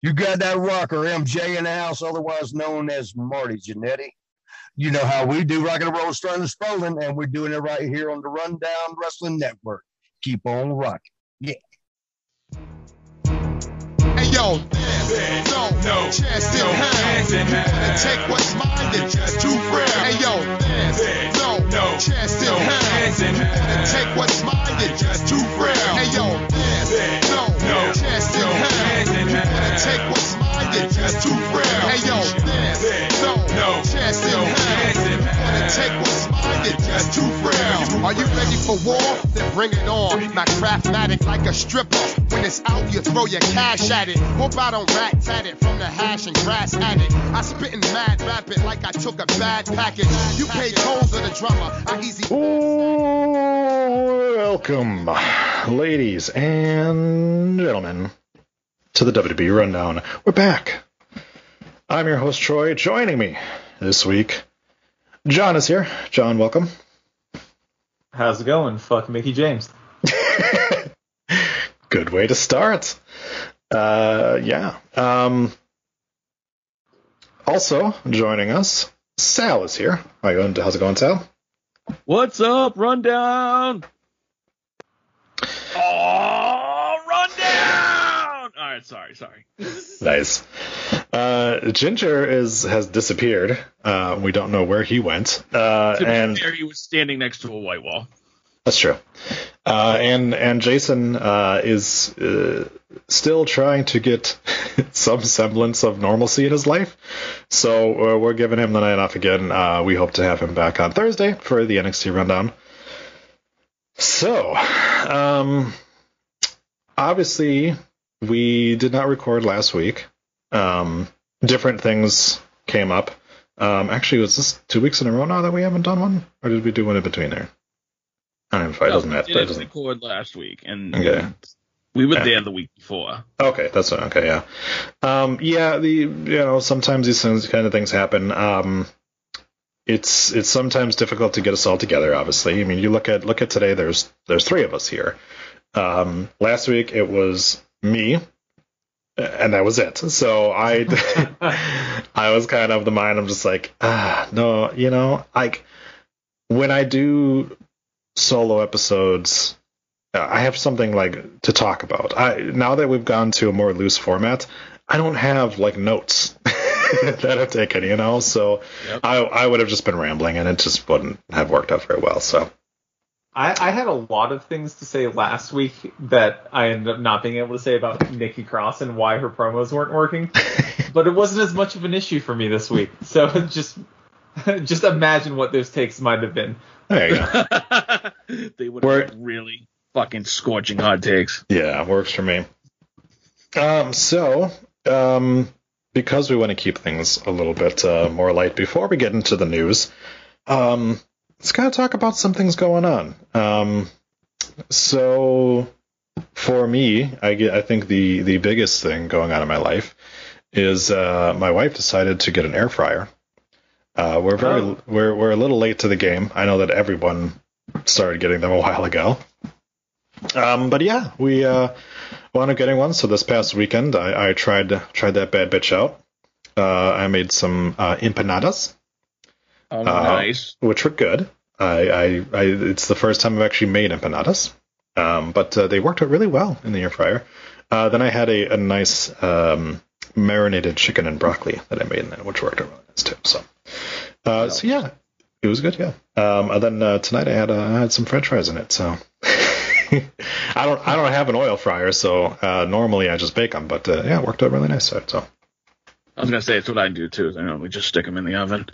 You got that rocker, MJ in the house, otherwise known as Marty Jannetty. You know how we do rock and roll, starting and Spolling, and we're doing it right here on the Rundown Wrestling Network. Keep on rocking. Yeah. Hey yo, there's no, no chance no in You better hell. take what's mine, it's just too frail. Hey yo, there's no, no chance in no better hell. take what's mine, it's just too frail. Take what's mine, it's just too frail. Hey yo, there's no, no chance in no hell. chance in You better hell. take what's mine, it's just too frail. Are you ready for war? Then bring it on. My craftmatic like a stripper. When it's out, you throw your cash at it. Hope I don't rat tat it from the hash and grass at it. I spittin' mad rapid like I took a bad package. You pay tolls of the drummer. I easy. Welcome, ladies and gentlemen, to the WWE Rundown. We're back. I'm your host, Troy. Joining me this week, John is here. John, welcome. How's it going? Fuck Mickie James. Good way to start. Uh, yeah. Um, also joining us, Sal is here. How you going? How's it going, Sal? What's up, rundown? Oh, rundown! All right, sorry, sorry. Nice. Uh, Ginger is has disappeared. Uh, we don't know where he went. Uh, To be and fair, he was standing next to a white wall. that's true. Uh, and and Jason uh, is uh, still trying to get some semblance of normalcy in his life. So uh, we're giving him the night off again. Uh, we hope to have him back on Thursday for the NXT rundown. So, um, obviously, we did not record last week. Um, different things came up. Um, actually, was this two weeks in a row now that we haven't done one, or did we do one in between there? I don't know if it doesn't we matter. Didn't doesn't. record last week, and Okay. we were Yeah. there the week before. Okay, that's okay. Yeah, um, yeah. The you know sometimes these things, kind of things happen. Um, it's it's sometimes difficult to get us all together. Obviously, I mean, you look at look at today. There's there's three of us here. Um, last week it was me, and that was it. So I I was kind of the mind. I'm just like ah no, you know, like when I do solo episodes uh, I have something like to talk about. I now that we've gone to a more loose format, I don't have like notes that I've taken, you know. So Yep. I I would have just been rambling, and it just wouldn't have worked out very well. So I, I had a lot of things to say last week that I ended up not being able to say about Nikki Cross and why her promos weren't working. but it wasn't as much of an issue for me this week. So just just imagine what those takes might have been. there you go. they would We're- have really fucking scorching hot takes. yeah, works for me. Um, so um, because we want to keep things a little bit uh, more light before we get into the news, um, let's kind of talk about some things going on. Um, so for me, I get, I think the the biggest thing going on in my life is uh, my wife decided to get an air fryer. Uh, we're very Oh. we're we're a little late to the game. I know that everyone started getting them a while ago. Um, but yeah, we uh, wound up getting one. So this past weekend, I, I tried tried that bad bitch out. Uh, I made some uh, empanadas Oh, Uh, nice. which were good. I, I, I it's the first time I've actually made empanadas, um, but uh, they worked out really well in the air fryer. Uh, then I had a, a nice um, marinated chicken and broccoli that I made in it, which worked out really nice too. So, uh, so yeah, it was good. Yeah. Um, and then uh, tonight I had uh, I had some French fries in it. So I don't I don't have an oil fryer, so uh, normally I just bake them. But uh, yeah, it worked out really nice. So. I was gonna say it's what I do too. I normally just stick them in the oven.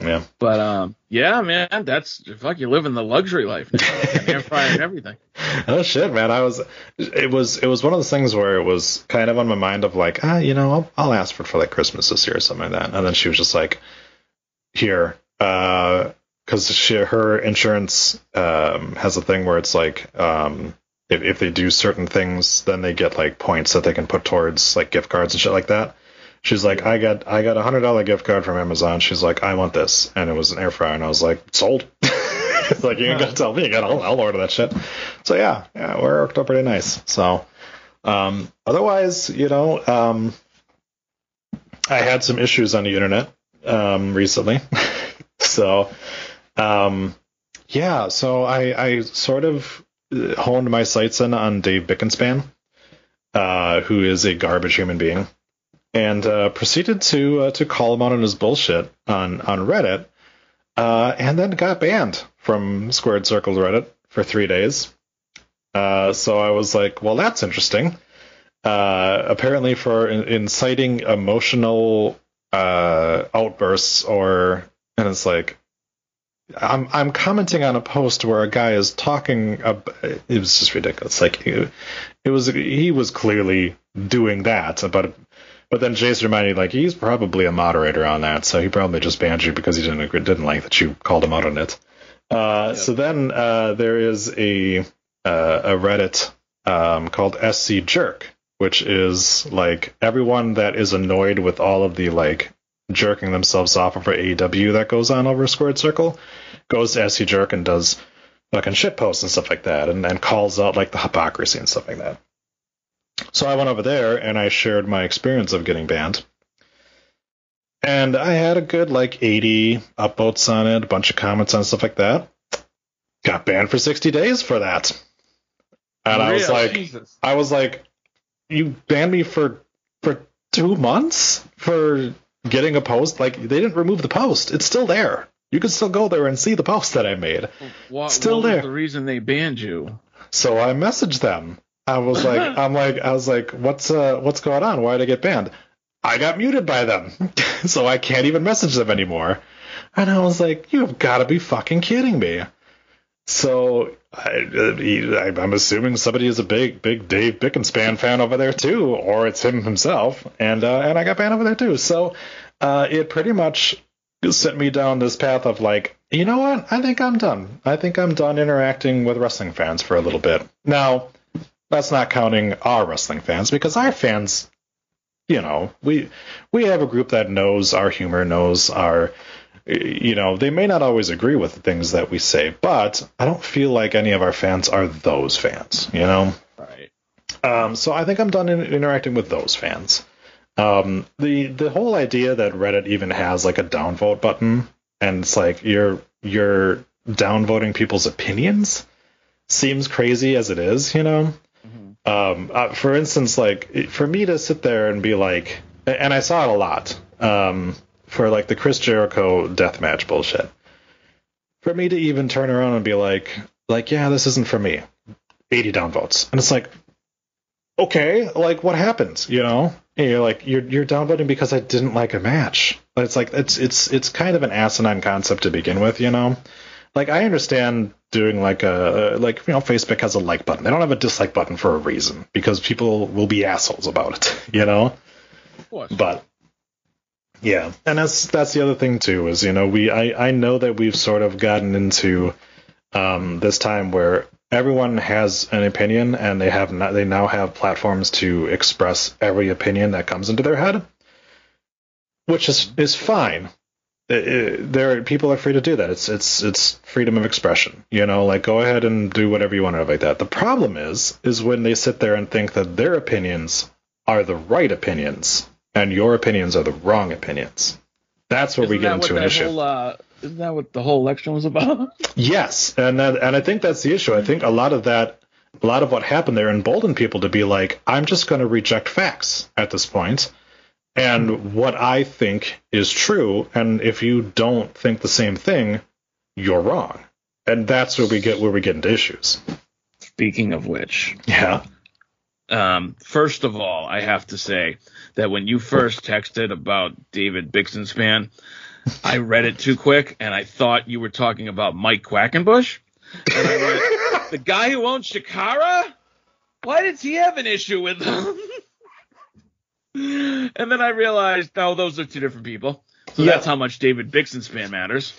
Yeah. But um, yeah, man, that's fuck. You're living the luxury life. Now. Air fryer and everything. Oh shit, man! I was, it was, it was one of those things where it was kind of on my mind of like, ah, you know, I'll, I'll ask for it for like Christmas this year or something like that. And then she was just like, here, uh, because she her insurance um has a thing where it's like um if if they do certain things, then they get like points that they can put towards like gift cards and shit like that. She's like, I got I got a hundred dollar gift card from Amazon. She's like, I want this, and it was an air fryer, and I was like, sold. it's like you ain't gotta tell me, again. I'll, I'll order that shit. So yeah, yeah, it worked out pretty nice. So, um, otherwise, you know, um, I had some issues on the internet um recently, so, um, yeah, so I I sort of uh, honed my sights in on Dave Bixenspan, uh, who is a garbage human being and uh, proceeded to uh, to call him out on his bullshit on on Reddit, uh, and then got banned from Squared Circle Reddit for three days. Uh, so I was like, well, that's interesting. Uh, apparently, for in- inciting emotional uh, outbursts, or and it's like. I'm I'm commenting on a post where a guy is talking. Ab- it was just ridiculous. Like it, it was he was clearly doing that, but but then Jace reminded me, like, he's probably a moderator on that, so he probably just banned you because he didn't agree, didn't like that you called him out on it. Uh, So then uh, there is a uh, a Reddit um, called SC Jerk, which is like everyone that is annoyed with all of the like jerking themselves off over AEW that goes on over Squared Circle goes to SC Jerk and does fucking shit posts and stuff like that, and, and calls out like the hypocrisy and stuff like that. So I went over there and I shared my experience of getting banned. And I had a good like 80 upvotes on it, a bunch of comments on stuff like that. Got banned for 60 days for that. And I was like, Jesus. I was like, you banned me for for two months for getting a post. Like they didn't remove the post; it's still there. You can still go there and see the post that I made. What, Still what there. the reason they banned you? So I messaged them. I was like, I'm like, I was like, what's uh, what's going on? Why did I get banned? I got muted by them, so I can't even message them anymore. And I was like, you have got to be fucking kidding me. So I, I'm assuming somebody is a big, big Dave Bixenspan fan over there too, or it's him himself, and uh, and I got banned over there too. So uh, it pretty much sent me down this path of like, you know what? I think I'm done. I think I'm done interacting with wrestling fans for a little bit. Now, that's not counting our wrestling fans because our fans, you know, we we have a group that knows our humor, knows our you know, they may not always agree with the things that we say, but I don't feel like any of our fans are those fans, you know? Right. Um, so I think I'm done in, interacting with those fans. Um, the the whole idea that Reddit even has like a downvote button and it's like you're you're downvoting people's opinions seems crazy as it is, you know. Um, uh, for instance, like for me to sit there and be like, and I saw it a lot um, for like the Chris Jericho deathmatch bullshit. For me to even turn around and be like, like yeah, this isn't for me. 80 downvotes, and it's like, okay, like what happens, You know, And you're like you're you're downvoting because I didn't like a match. But it's like it's it's it's kind of an asinine concept to begin with, you know. Like I understand doing like a like you know Facebook has a like button. They don't have a dislike button for a reason because people will be assholes about it, you know. Of course. But yeah, and that's that's the other thing too is you know we I I know that we've sort of gotten into um, this time where everyone has an opinion and they have not, they now have platforms to express every opinion that comes into their head, which is is fine. It- it- there people are free to do that. It's it's it's freedom of expression. You know, like go ahead and do whatever you want to like that. The problem is is when they sit there and think that their opinions are the right opinions and your opinions are the wrong opinions. That's where we Isn't get that into an issue. Whole, uh, isn't that what the whole election was about? Yes, and that, and I think that's the issue. I think a lot of that, a lot of what happened there emboldened people to be like, I'm just going to reject facts at this point, and what I think is true. And if you don't think the same thing, you're wrong. And that's where we get where we get into issues. Speaking of which, Yeah. um, first of all, I have to say that when you first texted about David Bixenspan, I read it too quick, and I thought you were talking about Mike Quackenbush. And I went, the guy who owns Chikara? Why does he have an issue with them? and then I realized, no, those are two different people. So Yeah. that's how much David Bixenspan fan matters.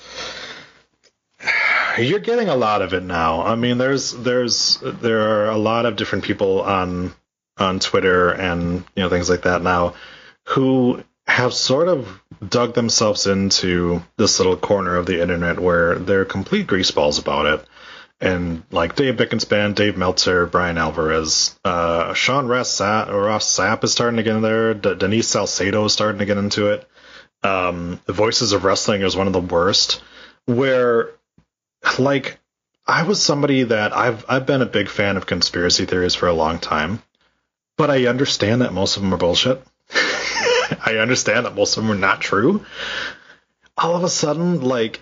You're getting a lot of it now. I mean, there's there's there are a lot of different people on on Twitter and you know things like that now who have sort of dug themselves into this little corner of the internet where they're complete greaseballs about it. And like Dave Bixenspan, Dave Meltzer, Bryan Alvarez, uh, Sean Ross Sapp, Ross Sapp is starting to get in there. D- Denise Salcedo is starting to get into it. Um, the Voices of Wrestling is one of the worst. Where like I was somebody that I've I've been a big fan of conspiracy theories for a long time, but I understand that most of them are bullshit. I understand that most of them are not true. All of a sudden, like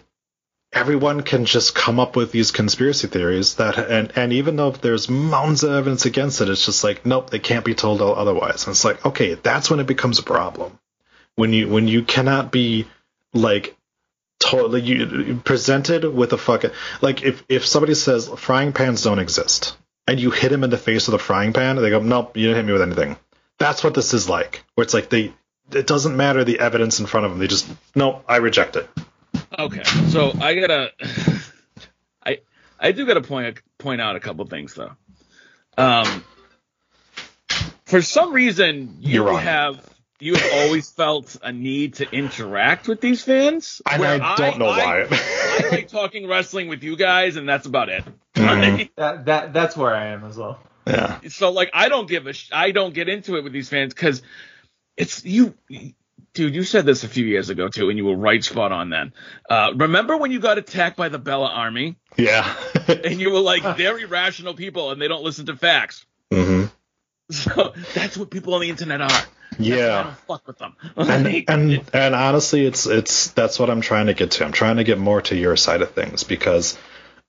everyone can just come up with these conspiracy theories that and and even though there's mountains of evidence against it, it's just like nope, they can't be told otherwise. And it's like okay, that's when it becomes a problem. When you when you cannot be like totally you presented with a fucking like if if somebody says frying pans don't exist and you hit him in the face with a frying pan they go nope you didn't hit me with anything that's what this is like where it's like they it doesn't matter the evidence in front of them they just nope i reject it Okay, so I gotta, I I do gotta point point out a couple things though. Um, for some reason you You're wrong. have you have always felt a need to interact with these fans. and where i don't know I, why I like talking wrestling with you guys, and that's about it. Mhm. That that that's where I am as well. yeah so like I don't give a sh- I don't get into it with these fans because it's you. Dude, you said this a few years ago too, and you were right spot on then. Uh, remember when you got attacked by the Bella Army? yeah and you were like, they're irrational people and they don't listen to facts. Mm-hmm. So that's what people on the internet are. That's why I yeah don't fuck with them. and and and honestly, it's it's that's what I'm trying to get to. I'm trying to get more to your side of things because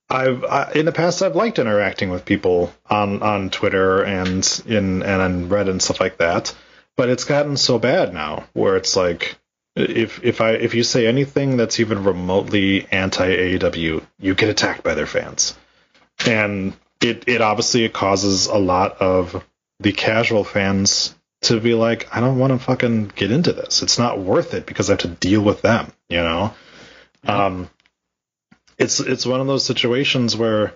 I've I, in the past I've liked interacting with people on on Twitter and in and on Reddit and stuff like that. But it's gotten so bad now where it's like if if I if you say anything that's even remotely anti AEW, you get attacked by their fans, and it it obviously it causes a lot of the casual fans to be like, I don't want to fucking get into this. It's not worth it because I have to deal with them, you know. Um, it's it's one of those situations where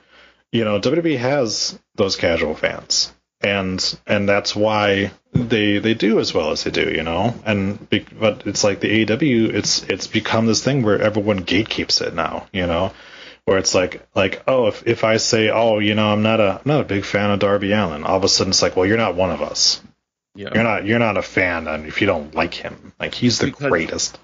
you know WWE has those casual fans, and and that's why they they do as well as they do, you know. And be, but it's like the AEW, it's it's become this thing where everyone gatekeeps it now, you know. Where it's like, like, oh, if, if I say, oh, you know, I'm not a, I'm not a big fan of Darby Allin, all of a sudden it's like, well, you're not one of us. yeah. You're not you're not a fan and if you don't like him. Like he's the Because- greatest.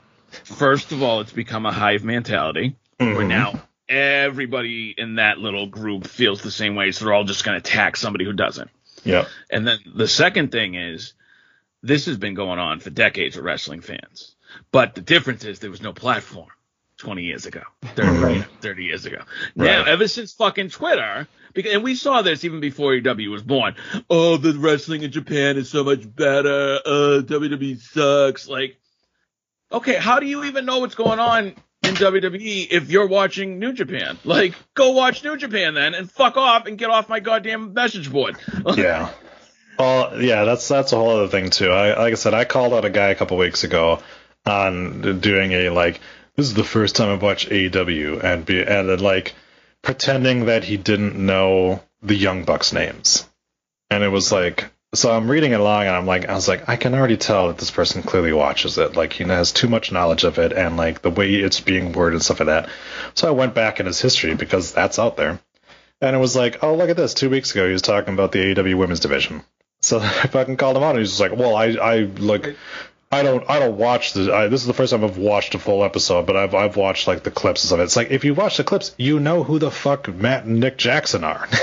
First of all, it's become a hive mentality where Mhm. now everybody in that little group feels the same way, so they're all just going to attack somebody who doesn't. Yep. And then the second thing is, this has been going on for decades with wrestling fans. But the difference is there was no platform 20 years ago, 30, Right. 30 years ago. Now, Right. ever since fucking Twitter, because, and we saw this even before AEW was born. Oh, the wrestling in Japan is so much better. Uh, WWE sucks. Like, okay, how do you even know what's going on in WWE if you're watching New Japan? Like, go watch New Japan then and fuck off and get off my goddamn message board. Yeah. Well, yeah, that's that's a whole other thing too. I like I said, I called out a guy a couple weeks ago on doing a like this is the first time I've watched AEW and be and then like pretending that he didn't know the Young Bucks names. And it was like so I'm reading it along and I'm like I was like I can already tell that this person clearly watches it. Like he has too much knowledge of it and like the way it's being worded and stuff like that. So I went back in his history because that's out there. And it was like, oh, look at this. Two weeks ago, he was talking about the AEW women's division. So I fucking called him out, and he's just like, well, I, I like, I don't, I don't watch the. I, this is the first time I've watched a full episode, but I've, I've watched like the clips of it. It's like if you watch the clips, you know who the fuck Matt and Nick Jackson are.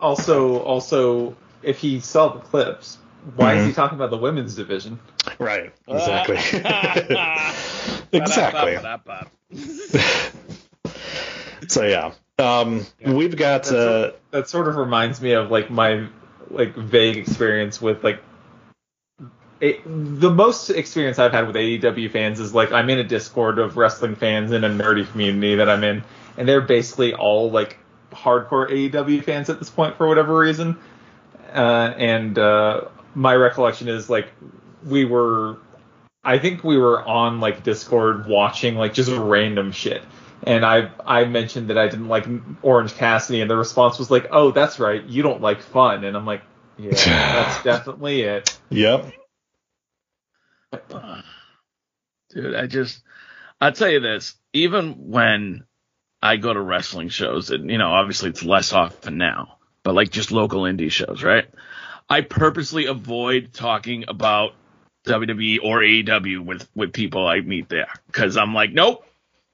Also, also, if he saw the clips, why is Mhm. he talking about the women's division? right. Exactly. exactly. So yeah. Um, we've got. That's Uh, That sort of reminds me of like my like vague experience with like it, the most experience I've had with AEW fans is like I'm in a Discord of wrestling fans in a nerdy community that I'm in, and they're basically all like hardcore AEW fans at this point for whatever reason. Uh, and uh, my recollection is like we were, I think we were on like Discord watching like just random shit. And I I mentioned that I didn't like Orange Cassidy, and the response was like, "Oh, that's right, you don't like fun." And I'm like, "Yeah, that's definitely it." Yep. Dude, I just, I'll tell you this, even when I go to wrestling shows, and, you know, obviously it's less often now, but like just local indie shows, right? I purposely avoid talking about WWE or AEW with, with people I meet there. Cause I'm like, nope,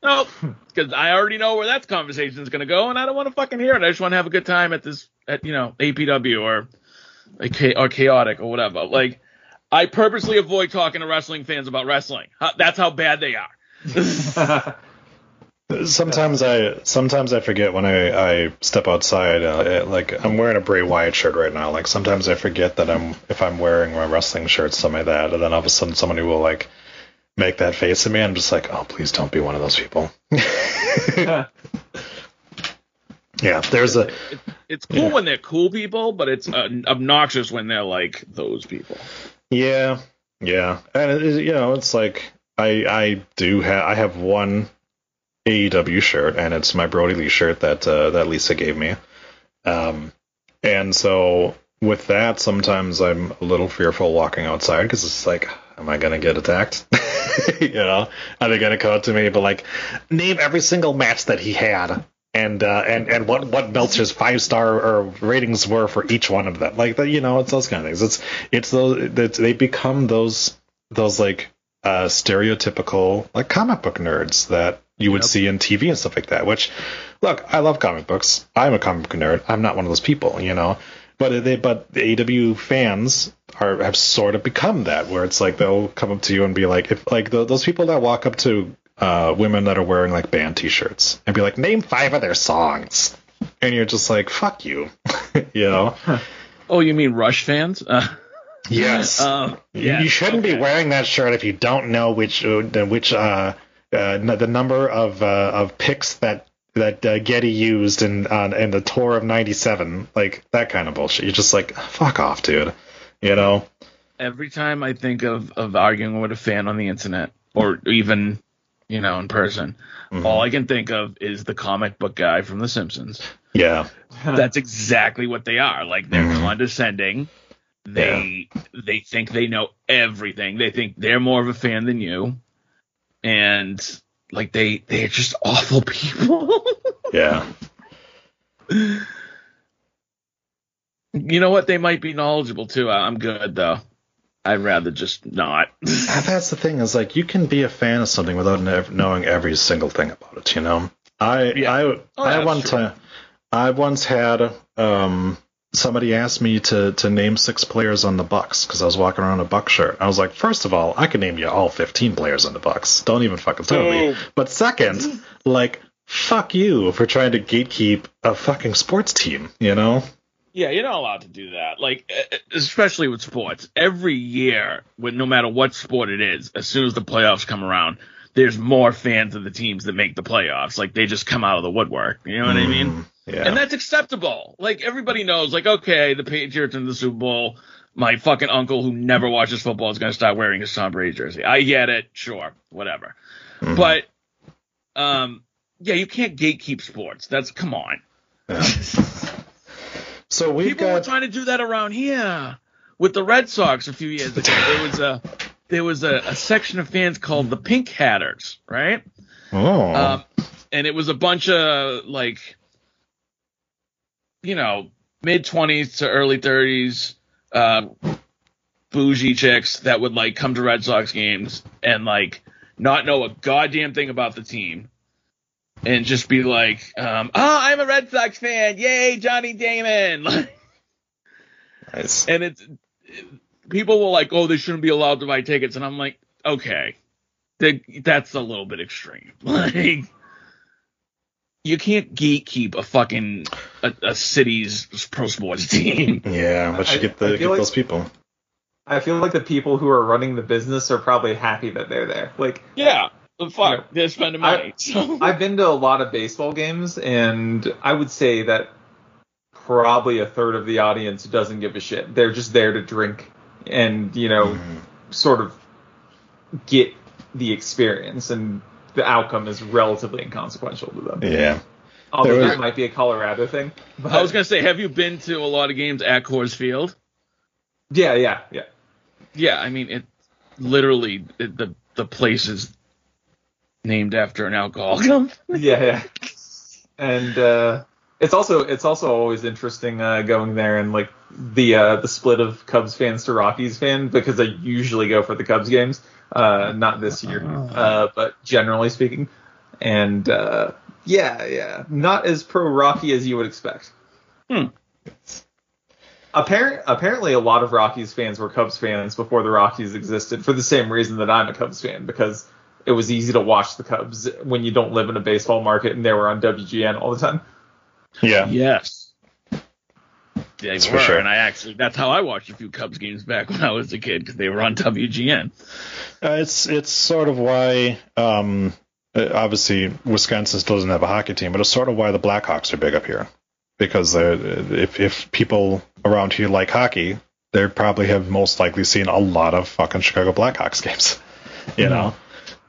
nope. Hmm. Cause I already know where that conversation is going to go and I don't want to fucking hear it. I just want to have a good time at this, at, you know, APW or, or chaotic or whatever. Like, I purposely avoid talking to wrestling fans about wrestling. That's how bad they are. sometimes I sometimes I forget when I, I step outside. Uh, like I'm wearing a Bray Wyatt shirt right now. Like sometimes I forget that I'm if I'm wearing my wrestling shirt, something like that, and then all of a sudden somebody will like make that face at me. I'm just like, oh, please don't be one of those people. yeah, there's a. It's cool yeah. when they're cool people, but it's uh, obnoxious when they're like those people. Yeah, yeah, and it, you know, it's like I I do have I have one AEW shirt, and it's my Brodie Lee shirt that uh, that Lisa gave me. Um, and so with that, sometimes I'm a little fearful walking outside because it's like, am I gonna get attacked? you know, are they gonna come up to me? But like, name every single match that he had, and uh, and and what what Meltzer's five star or ratings were for each one of them. Like, you know, it's those kind of things. It's it's those it's, they become those those like uh, stereotypical like comic book nerds that you would yep. see in TV and stuff like that. Which, look, I love comic books. I'm a comic book nerd. I'm not one of those people, you know. But they, but the AW fans are have sort of become that, where it's like they'll come up to you and be like, if like the, those people that walk up to uh, women that are wearing like band T-shirts and be like, name five of their songs, and you're just like, fuck you, you know. Oh, you mean Rush fans? Uh, yes. Uh, yeah. You shouldn't okay. be wearing that shirt if you don't know which uh, which uh, the number of uh, of picks that that uh, Geddy used in on in the tour of '97, like that kind of bullshit. You're just like, fuck off, dude. You know. Every time I think of of arguing with a fan on the internet, or even you know in person, mm-hmm. all I can think of is the comic book guy from The Simpsons. Yeah. That's exactly what they are. Like they're mm-hmm. condescending. They yeah. they think they know everything. They think they're more of a fan than you and like they they're just awful people. yeah. You know what? They might be knowledgeable too. I'm good though. I'd rather just not. That's the thing is like you can be a fan of something without knowing every single thing about it. You know, I yeah. I oh, I one time I once had um somebody asked me to to name six players on the Bucks because I was walking around a Buck shirt. I was like, first of all, I can name you all 15 players on the Bucks. Don't even fucking tell me. But second, like, fuck you for trying to gatekeep a fucking sports team. You know? Yeah, you're not allowed to do that. Like, especially with sports. Every year, with no matter what sport it is, as soon as the playoffs come around, there's more fans of the teams that make the playoffs. Like, they just come out of the woodwork. You know what mm. I mean? Yeah. And that's acceptable. Like everybody knows, like, okay, the Patriots in the Super Bowl, my fucking uncle who never watches football is gonna start wearing his Tom Brady jersey. I get it, sure, whatever. Mm-hmm. But um yeah, you can't gatekeep sports. That's come on. Yeah. so we people got... were trying to do that around here with the Red Sox a few years ago. There was a there was a, a section of fans called the Pink Hatters, right? Oh. Um, and it was a bunch of like you know, mid 20s to early 30s, uh, bougie chicks that would like come to Red Sox games and like not know a goddamn thing about the team and just be like, um, oh, I'm a Red Sox fan. Yay, Johnny Damon. nice. And it's, people will like, oh, they shouldn't be allowed to buy tickets. And I'm like, okay, that's a little bit extreme. Like, you can't gatekeep a fucking a, a city's pro sports team. Yeah, but you get the get like, those people. I feel like the people who are running the business are probably happy that they're there. Like Yeah. But fuck, You know, they're spending I- money. so. I've been to a lot of baseball games, and I would say that probably a third of the audience doesn't give a shit. They're just there to drink and you know, mm-hmm. sort of get the experience, and the outcome is relatively inconsequential to them. Yeah. Although There was- that might be a Colorado thing. But I was gonna say, have you been to a lot of games at Coors Field? yeah, yeah, yeah. Yeah, I mean, it literally it, the the place is named after an alcohol company. yeah, yeah. And uh, it's also it's also always interesting uh, going there and like the uh, the split of Cubs fans to Rockies fan because I usually go for the Cubs games, uh, not this year, uh, but generally speaking, and uh, yeah, yeah, not as pro Rocky as you would expect. Hmm. Apparent, apparently, a lot of Rockies fans were Cubs fans before the Rockies existed for the same reason that I'm a Cubs fan because it was easy to watch the Cubs when you don't live in a baseball market and they were on WGN all the time. Yeah. Yes. They That's were, for sure. and I actually that's how I watched a few Cubs games back when I was a kid because they were on WGN. Uh, it's it's sort of why um, uh, obviously Wisconsin still doesn't have a hockey team, but it's sort of why the Blackhawks are big up here because if if people around here like hockey, they probably have most likely seen a lot of fucking Chicago Blackhawks games. You know,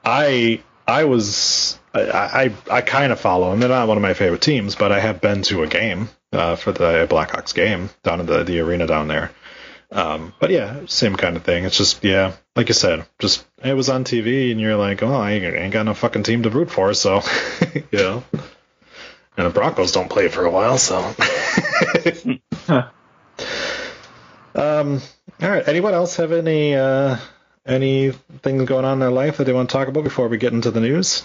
I I was I I, I kind of follow them. They're not one of my favorite teams, but I have been to a game uh, for the Blackhawks game down in the the arena down there. Um, but yeah, same kind of thing. It's just yeah, like you said, just it was on TV, and you're like, oh, I ain't, ain't got no fucking team to root for, so you know. And the Broncos don't play for a while, so. um. All right. Anyone else have any uh anything going on in their life that they want to talk about before we get into the news?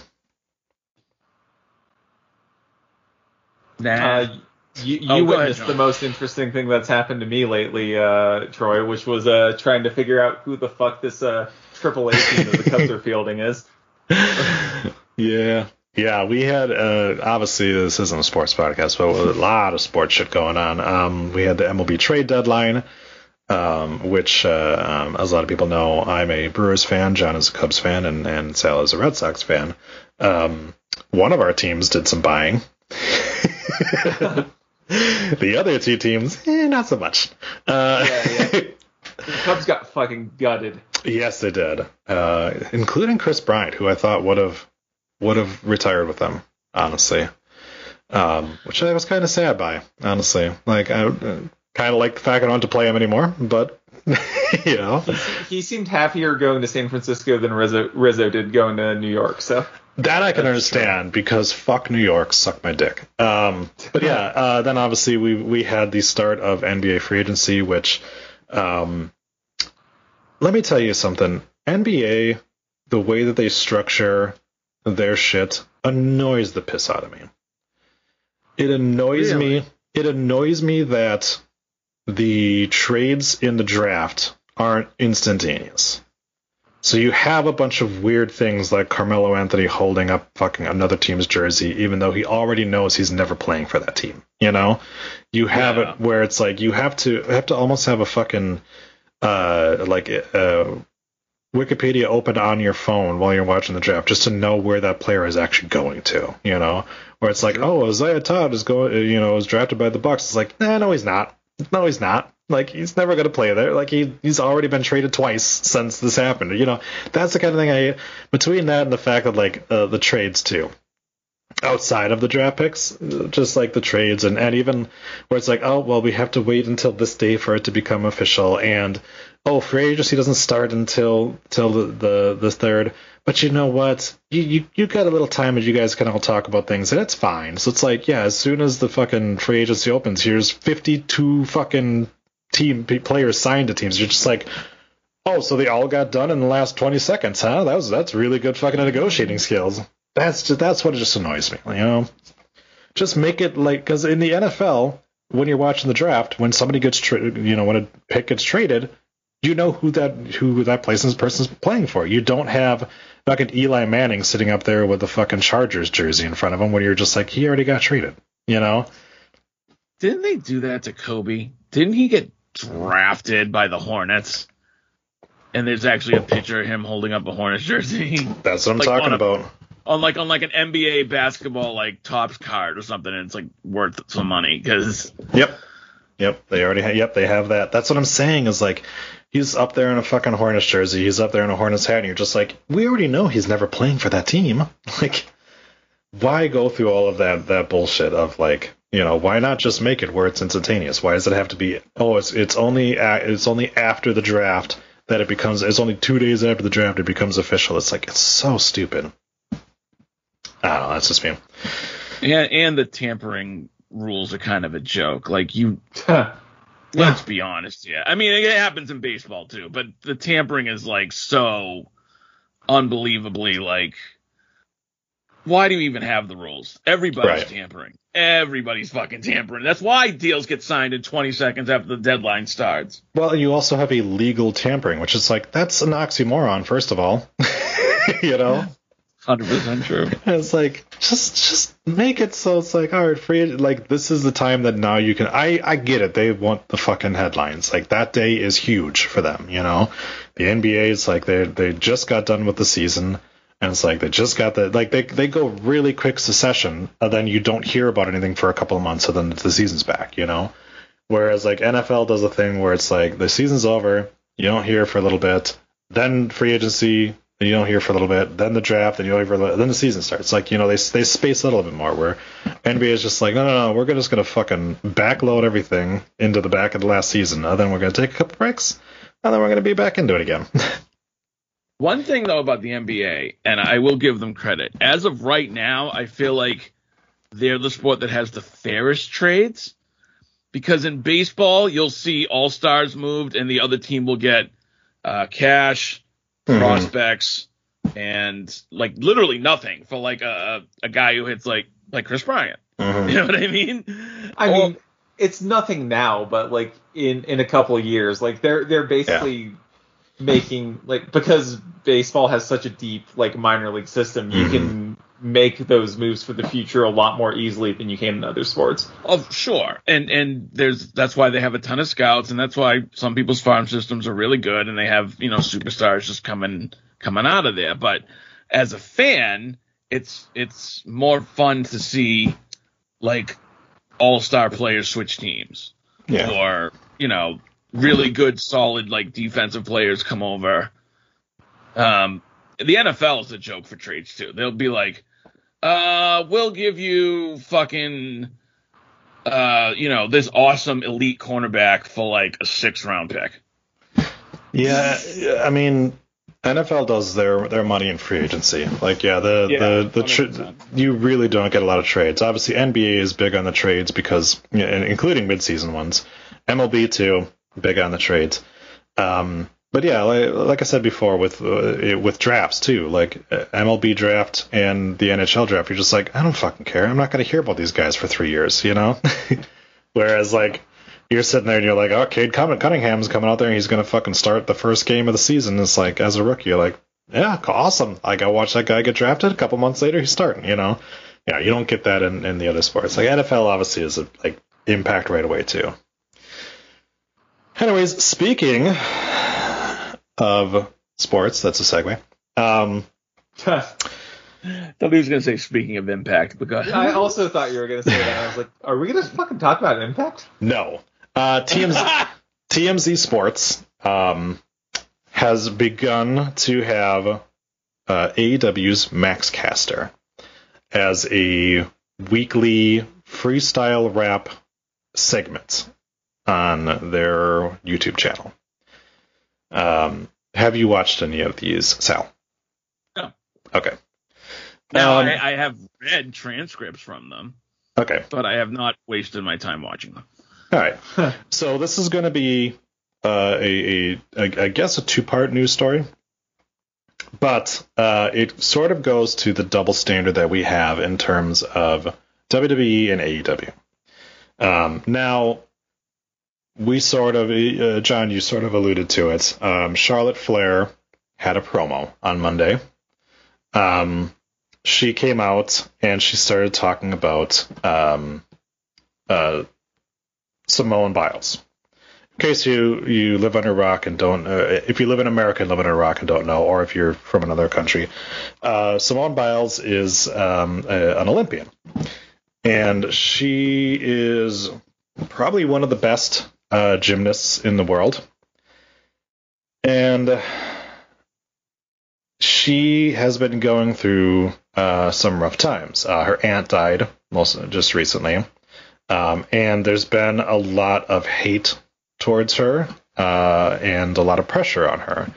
Nah. Uh, you you Oh, go ahead, witnessed the most interesting thing that's happened to me lately, uh, Troy, which was uh, trying to figure out who the fuck this uh, Triple A team that the Cubs are fielding is. Yeah. Yeah, we had uh, obviously this isn't a sports podcast, but a lot of sports shit going on. Um, we had the MLB trade deadline, um, which, uh, um, as a lot of people know, I'm a Brewers fan, John is a Cubs fan, and, and Sal is a Red Sox fan. Um, one of our teams did some buying. the other two teams, eh, not so much. Uh, Yeah, yeah. The Cubs got fucking gutted. Yes, they did, uh, including Kris Bryant, who I thought would have would have retired with them, honestly. Um, which I was kind of sad by, honestly. Like I uh, kind of like the fact I don't have to play him anymore, but you know He seemed happier going to San Francisco than Rizzo, Rizzo did going to New York. So that I can understand because fuck New York, suck my dick. Um, but yeah, uh, then obviously we we had the start of NBA free agency, which um, let me tell you something. NBA, the way that they structure their shit annoys the piss out of me. It annoys Really? me. It annoys me that the trades in the draft aren't instantaneous. So you have a bunch of weird things like Carmelo Anthony holding up fucking another team's jersey, even though he already knows he's never playing for that team. You know, you have Yeah. it where it's like you have to have to almost have a fucking uh like uh Wikipedia open on your phone while you're watching the draft just to know where that player is actually going to. You know, where it's like, oh, Isaiah Todd is going, you know, is drafted by the Bucks. It's like, nah, no, he's not. No, he's not. Like he's never going to play there. Like he he's already been traded twice since this happened. You know, that's the kind of thing I between that and the fact that like uh, the trades too outside of the draft picks, just like the trades and, and even where it's like, oh well, we have to wait until this day for it to become official, and oh, free agency doesn't start until till the the, the third. But you know what? You, you you got a little time and you guys can all talk about things, and it's fine. So it's like, yeah, as soon as the fucking free agency opens, here's 52 fucking team players signed to teams. You're just like, oh, so they all got done in the last 20 seconds, huh? That was that's really good fucking negotiating skills. That's just that's what just annoys me, you know. Just make it like because in the NFL, when you're watching the draft, when somebody gets you know when a pick gets traded, you know who that who that person's person's playing for. You don't have fucking Eli Manning sitting up there with the fucking Chargers jersey in front of him when you're just like he already got traded, you know. Didn't they do that to Kobe? Didn't he get drafted by the Hornets? and there's actually a picture of him holding up a Hornets jersey That's what I'm Like, talking a- about. on like on like an NBA basketball like Topps card or something, and it's like worth some money because Yep. Yep. They already have. Yep. They have that. That's what I'm saying. Is like, he's up there in a fucking Hornets jersey. He's up there in a Hornets hat, and you're just like, we already know he's never playing for that team. Like, why go through all of that that bullshit of like, you know, why not just make it where it's instantaneous? Why does it have to be? Oh, it's it's only a, it's only after the draft that it becomes. It's only two days after the draft it becomes official. It's like it's so stupid. I don't know. That's just me. and and the tampering rules are kind of a joke. Like you, let's be honest. Yeah, I mean it happens in baseball too, but the tampering is like so unbelievably like. Why do you even have the rules? Everybody's Right. tampering. Everybody's fucking tampering. That's why deals get signed in 20 seconds after the deadline starts. Well, you also have illegal tampering, which is like that's an oxymoron. First of all, you know, 100% true. it's like just just make it so it's like all right, free. Like this is the time that now you can. I I get it. They want the fucking headlines. Like that day is huge for them. You know, the NBA is like they they just got done with the season. And it's like they just got the like they they go really quick succession, and then you don't hear about anything for a couple of months, and then the season's back, you know. Whereas like NFL does a thing where it's like the season's over, you don't hear for a little bit, then free agency, then you don't hear for a little bit, then the draft, then you don't hear for then the season starts. Like you know they they space a little bit more. Where NBA is just like no no no, we're just gonna fucking backload everything into the back of the last season, and then we're gonna take a couple breaks, and then we're gonna be back into it again. One thing though about the NBA, and I will give them credit, as of right now, I feel like they're the sport that has the fairest trades. Because in baseball, you'll see all stars moved, and the other team will get uh, cash, Mhm. prospects, and like literally nothing for like a a guy who hits like like Kris Bryant. Mhm. You know what I mean? I Or- mean, it's nothing now, but like in in a couple of years, like they're they're basically making like because baseball has such a deep like minor league system, you Mhm. can make those moves for the future a lot more easily than you can in other sports. Oh, sure. And and there's that's why they have a ton of scouts, and that's why some people's farm systems are really good, and they have you know superstars just coming coming out of there. But as a fan, it's it's more fun to see like all star players switch teams, Yeah. or you know really good solid like defensive players come over. Um, the NFL is a joke for trades too. They'll be like, uh, we'll give you fucking uh, you know, this awesome elite cornerback for like a six round pick. Yeah, I mean, NFL does their their money in free agency. Like, yeah, the Yeah, the the tra- you really don't get a lot of trades. Obviously, NBA is big on the trades because, you know, and including midseason ones. MLB too, big on the trades. Um, but yeah, like, like I said before, with uh, with drafts too, like uh, MLB draft and the NHL draft, you're just like, I don't fucking care. I'm not going to hear about these guys for three years, you know. Whereas like you're sitting there and you're like, oh, Cade Cunningham's coming out there and he's going to fucking start the first game of the season. It's like, as a rookie, you're like, yeah, awesome. I got to watch that guy get drafted. A couple months later, he's starting, you know? Yeah, you don't get that in, in the other sports. Like NFL obviously is a, like impact right away too. Anyways, speaking of sports, that's a segue. Um, thought he was gonna say speaking of impact because I also thought you were gonna say that. I was like, are we gonna fucking talk about Impact? no. Uh, TMZ, TMZ Sports um, has begun to have uh, AEW's Max Caster as a weekly freestyle rap segment on their YouTube channel. Um, have you watched any of these, Sal? No. Okay. now Um, I, I have read transcripts from them, Okay. but I have not wasted my time watching them. All right. so this is going to be uh, a, a, a, I guess, a two-part news story, but uh, it sort of goes to the double standard that we have in terms of WWE and AEW. Um, now, we sort of, uh, John, you sort of alluded to it. Um, Charlotte Flair had a promo on Monday. Um, she came out and she started talking about um, uh, Simone Biles. in case you you live under a rock and don't, uh, if you live in America and live under a rock and don't know, or if you're from another country, uh, Simone Biles is um, a, an Olympian, and she is probably one of the best uh, gymnasts in the world, and she has been going through uh, some rough times. Uh, her aunt died most just recently, um, and there's been a lot of hate towards her uh, and a lot of pressure on her.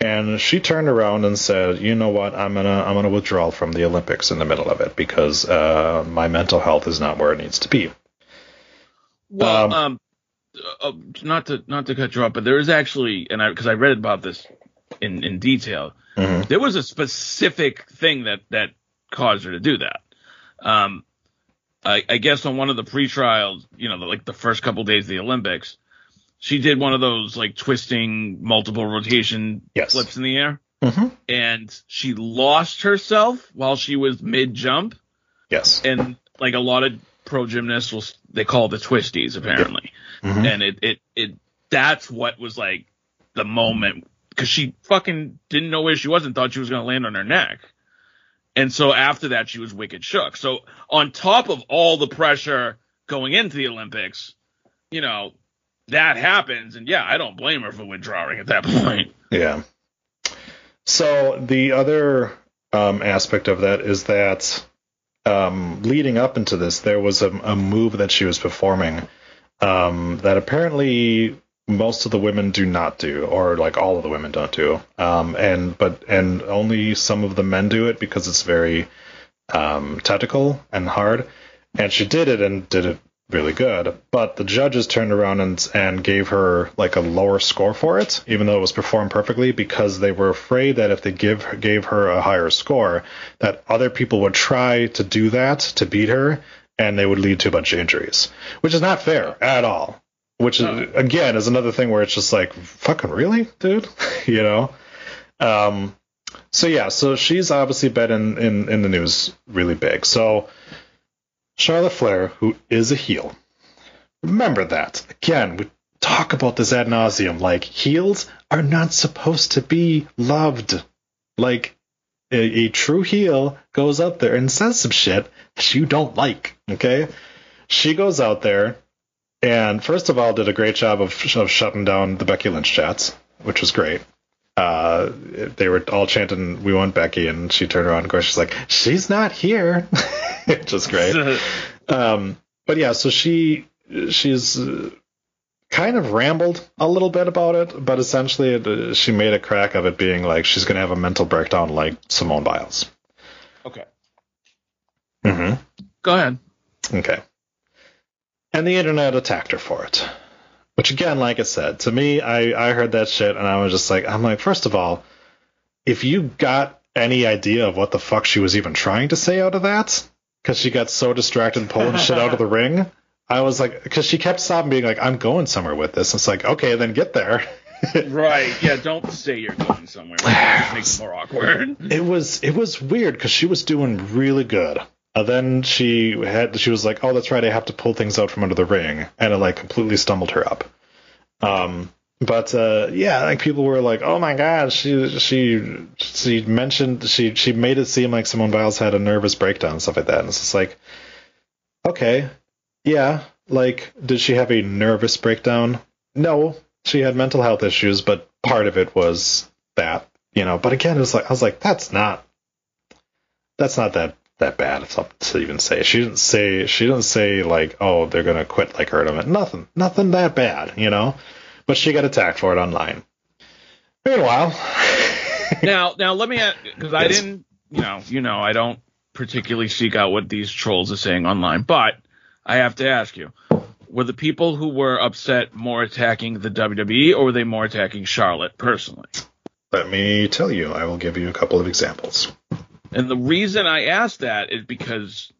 And she turned around and said, "You know what? I'm gonna I'm gonna withdraw from the Olympics in the middle of it because uh, my mental health is not where it needs to be." Well, Um, um, uh, not to not to cut you off, but there is actually, and I because I read about this in in detail. Mhm. There was a specific thing that that caused her to do that. Um, I, I guess on one of the pre-trials, you know, the, like the first couple days of the Olympics, she did one of those like twisting multiple rotation Yes. flips in the air, Mhm. and she lost herself while she was mid jump Yes. and like a lot of pro gymnasts they call the twisties apparently. Mhm. and it it it that's what was like the moment because she fucking didn't know where she was and thought she was going to land on her neck. And so after that she was wicked shook. So on top of all the pressure going into the olympics you know that happens. And yeah i don't blame her for withdrawing at that point. Yeah. So the other um, aspect of that is that um, leading up into this, there was a, a move that she was performing um, that apparently most of the women do not do, or like all of the women don't do, um, and but and only some of the men do it because it's very um, technical and hard. And she did it and did it really good. But the judges turned around and and gave her like a lower score for it, even though it was performed perfectly, because they were afraid that if they give gave her a higher score, that other people would try to do that to beat her, and they would lead to a bunch of injuries, which is not fair at all. Which is again is another thing where it's just like fucking really, dude, you know. Um, so yeah, so she's obviously been in, in, in the news really big. So Charlotte Flair, who is a heel, remember that. Again, we talk about this ad nauseum. Like heels are not supposed to be loved. Like a, a true heel goes out there and says some shit that you don't like. Okay, she goes out there and first of all did a great job of, of shutting down the Becky Lynch chats, which was great uh, they were all chanting, "We want Becky," and she turned around and of course she's like, "She's not here," which is great. Um, but yeah, so she she's uh, kind of rambled a little bit about it, but essentially it, uh, she made a crack of it being like she's gonna have a mental breakdown like Simone Biles. okay Mm-hmm. go ahead Okay. And the internet attacked her for it. Which again, like I said, to me, I, I heard that shit and I was just like, I'm like, first of all, if you got any idea of what the fuck she was even trying to say out of that, because she got so distracted pulling shit out of the ring, I was like, because she kept stopping being like, I'm going somewhere with this. It's like, okay, then get there. right yeah don't say you're going somewhere it makes it more awkward it was it was weird because she was doing really good. Then she had she was like, "Oh, that's right, I have to pull things out from under the ring," and it like completely stumbled her up. Um, but uh, yeah, like people were like, "Oh my god, she she she mentioned she she made it seem like Simone Biles had a nervous breakdown and stuff like that." And it's just like, okay, yeah, like did she have a nervous breakdown? No, she had mental health issues, but part of it was that, you know. But again, it was like I was like, that's not that's not that that bad. It's up to even say. She didn't say she didn't say like, oh, they're gonna quit like her tournament. Nothing, nothing that bad, you know. But she got attacked for it online. Meanwhile, now, now let me because I didn't, you know, you know, I don't particularly seek out what these trolls are saying online, but I have to ask you: Were the people who were upset more attacking the WWE, or were they more attacking Charlotte personally? let me tell you, I will give you a couple of examples. And the reason I asked that is because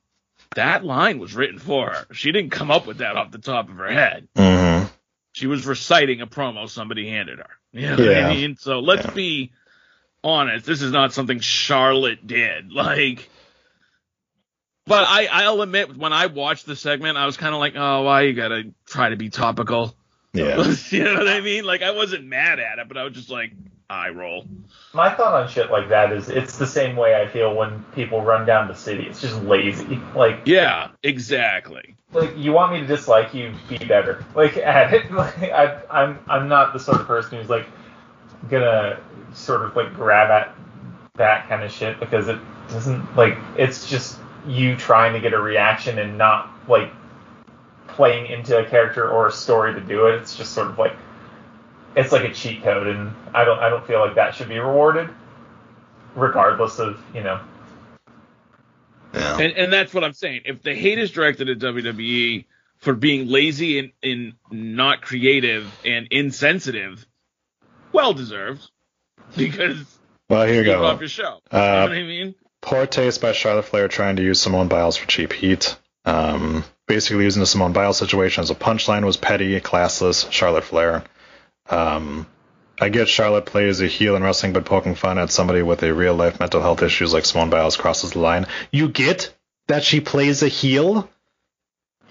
that line was written for her. She didn't come up with that off the top of her head. Mm-hmm. She was reciting a promo somebody handed her. You know what Yeah. I mean? So let's Yeah. be honest. This is not something Charlotte did. Like, but I, I'll admit, when I watched the segment, I was kind of like, oh, why you gotta try to be topical? Yeah. you know what I mean? Like I wasn't mad at it, but I was just like eye roll. My thought on shit like that is it's the same way I feel when people run down the city. It's just lazy. Like Yeah, exactly. like you want me to dislike you, be better. Like at it. Like, I, I'm I'm not the sort of person who's like gonna sort of like grab at that kind of shit because it doesn't like it's just you trying to get a reaction and not like playing into a character or a story to do it. It's just sort of like it's like a cheat code, and I don't I don't feel like that should be rewarded, regardless of you know. Yeah. And and that's what I'm saying. If the hate is directed at WWE for being lazy and, and not creative and insensitive, well deserved. Because Well, here you go. off your show. Uh, you know what I mean? Poor taste by Charlotte Flair trying to use Simone Biles for cheap heat. Um, basically using the Simone Biles situation as a punchline was petty, classless. Charlotte Flair. Um, I get Charlotte plays a heel in wrestling, but poking fun at somebody with a real life mental health issues like Simone Biles crosses the line. You get that she plays a heel,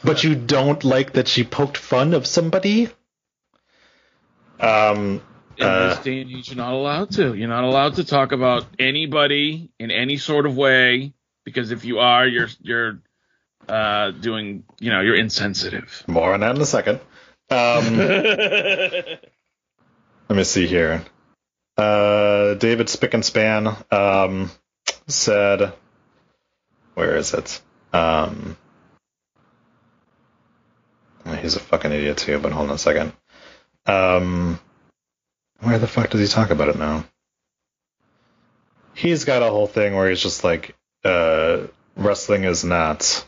but you don't like that she poked fun of somebody. Um, In uh, this day and age, you're not allowed to. You're not allowed to talk about anybody in any sort of way because if you are, you're you're uh, doing, you know, you're insensitive. more on that in a second. Um, Let me see here. Uh, David Bixenspan um, said, "Where is it?" Um, he's a fucking idiot too. But hold on a second. Um, where the fuck does he talk about it now? He's got a whole thing where he's just like, uh, wrestling is not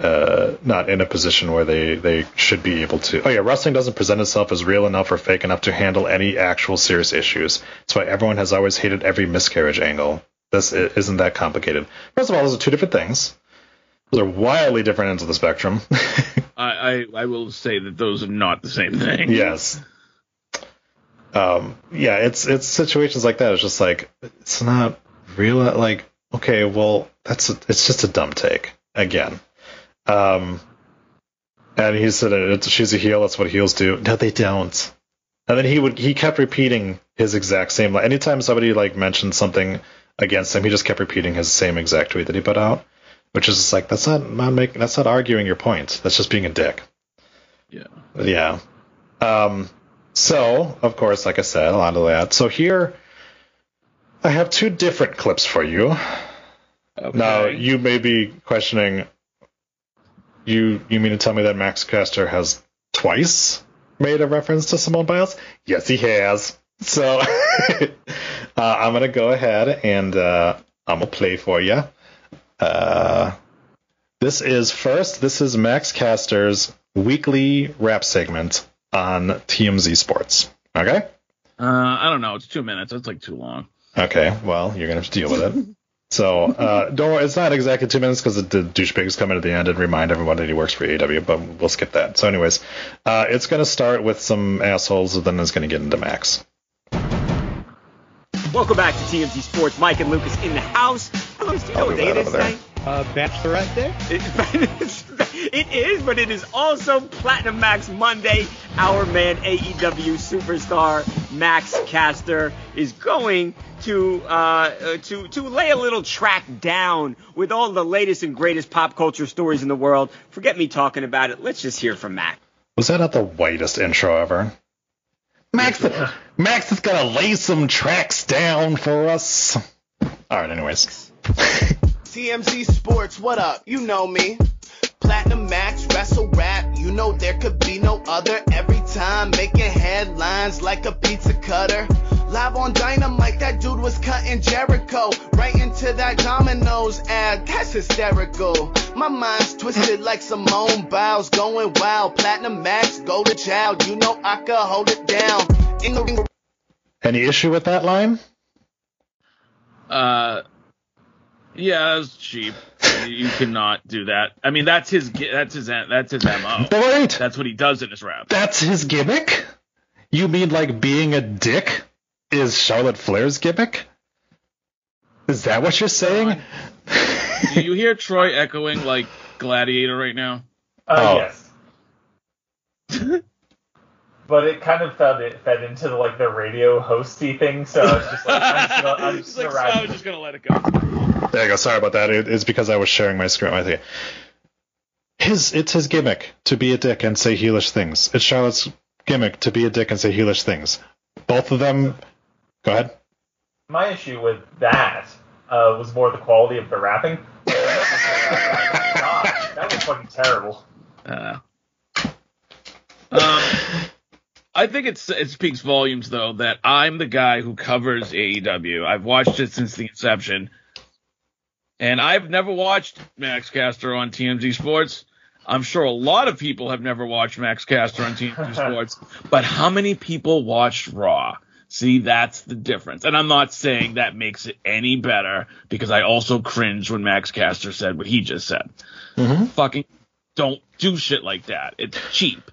uh, not in a position where they, they should be able to. Oh yeah, wrestling doesn't present itself as real enough or fake enough to handle any actual serious issues. That's why everyone has always hated every miscarriage angle. This isn't that complicated. First of all, those are two different things. Those are wildly different ends of the spectrum. I, I I will say that those are not the same thing. yes. Um, yeah, it's it's situations like that. It's just like it's not real. Like, okay, well, that's a, it's just a dumb take again. Um, and he said it's, she's a heel. That's what heels do. No, they don't. And then he would he kept repeating his exact same. Like anytime somebody like mentioned something against him, he just kept repeating his same exact tweet that he put out, which is just like that's not not making that's not arguing your point. That's just being a dick. Yeah. Yeah. Um, so, of course, like I said, a lot of that. So here, I have two different clips for you. Okay. Now, you may be questioning. You you mean to tell me that Max Caster has twice made a reference to Simone Biles? Yes, he has. So uh, I'm gonna go ahead and uh, I'm gonna play for you. Uh, this is first. This is Max Caster's weekly rap segment on TMZ Sports. Okay. Uh, I don't know. It's two minutes. That's like too long. Okay. Well, you're gonna have to deal with it. So uh, don't worry. It's not exactly two minutes because the, the douchebags come in at the end and remind everyone that he works for AEW. But we'll skip that. So, anyways, uh, it's gonna start with some assholes, and then it's gonna get into Max. Welcome back to TMZ Sports. Mike and Lucas in the house. Lucas, do you know I'll what day it is over there. tonight? Uh, Bachelorette Day? It, it is, but it is also Platinum Max Monday. Our man, AEW superstar Max Caster, is going to uh, uh, to to lay a little track down with all the latest and greatest pop culture stories in the world. Forget me talking about it. Let's just hear from Max. Was that not the whitest intro ever? Max, Max is gonna lay some tracks down for us. All right. Anyways. TMZ Sports, what up? You know me. Platinum Max, wrestle rap, you know there could be no other. Every time making headlines like a pizza cutter. Live on Dynamite, that dude was cutting Jericho right into that Domino's ad. That's hysterical. My mind's twisted like Simone Biles, going wild. Platinum Max, go to child. You know I could hold it down. In the ring, Any issue with that line? Uh, yeah, it's cheap. You- you cannot do that. I mean, that's his. That's his. That's his mo. Wait, That's what he does in his rap. that's his gimmick. You mean like being a dick is Charlotte Flair's gimmick? Is that what you're saying? Do you hear Troy echoing like Gladiator right now? Uh, Oh. Yes. but it kind of fed it fed into the, like the radio hosty thing. So it's just like I'm just gonna, I'm just He's like, so I'm just gonna let it go. There you go. Sorry about that. It, it's because I was sharing my screen with you. His it's his gimmick to be a dick and say heelish things. It's Charlotte's gimmick to be a dick and say heelish things. Both of them. Go ahead. My issue with that uh, was more the quality of the rapping. God, that was fucking terrible. Uh, um, I think it's it speaks volumes though that I'm the guy who covers AEW. I've watched it since the inception, and I've never watched Max Caster on TMZ Sports. I'm sure a lot of people have never watched Max Caster on TMZ Sports, but how many people watched Raw? See, that's the difference. And I'm not saying that makes it any better because I also cringed when Max Caster said what he just said. Mm-hmm. Fucking don't do shit like that. It's cheap.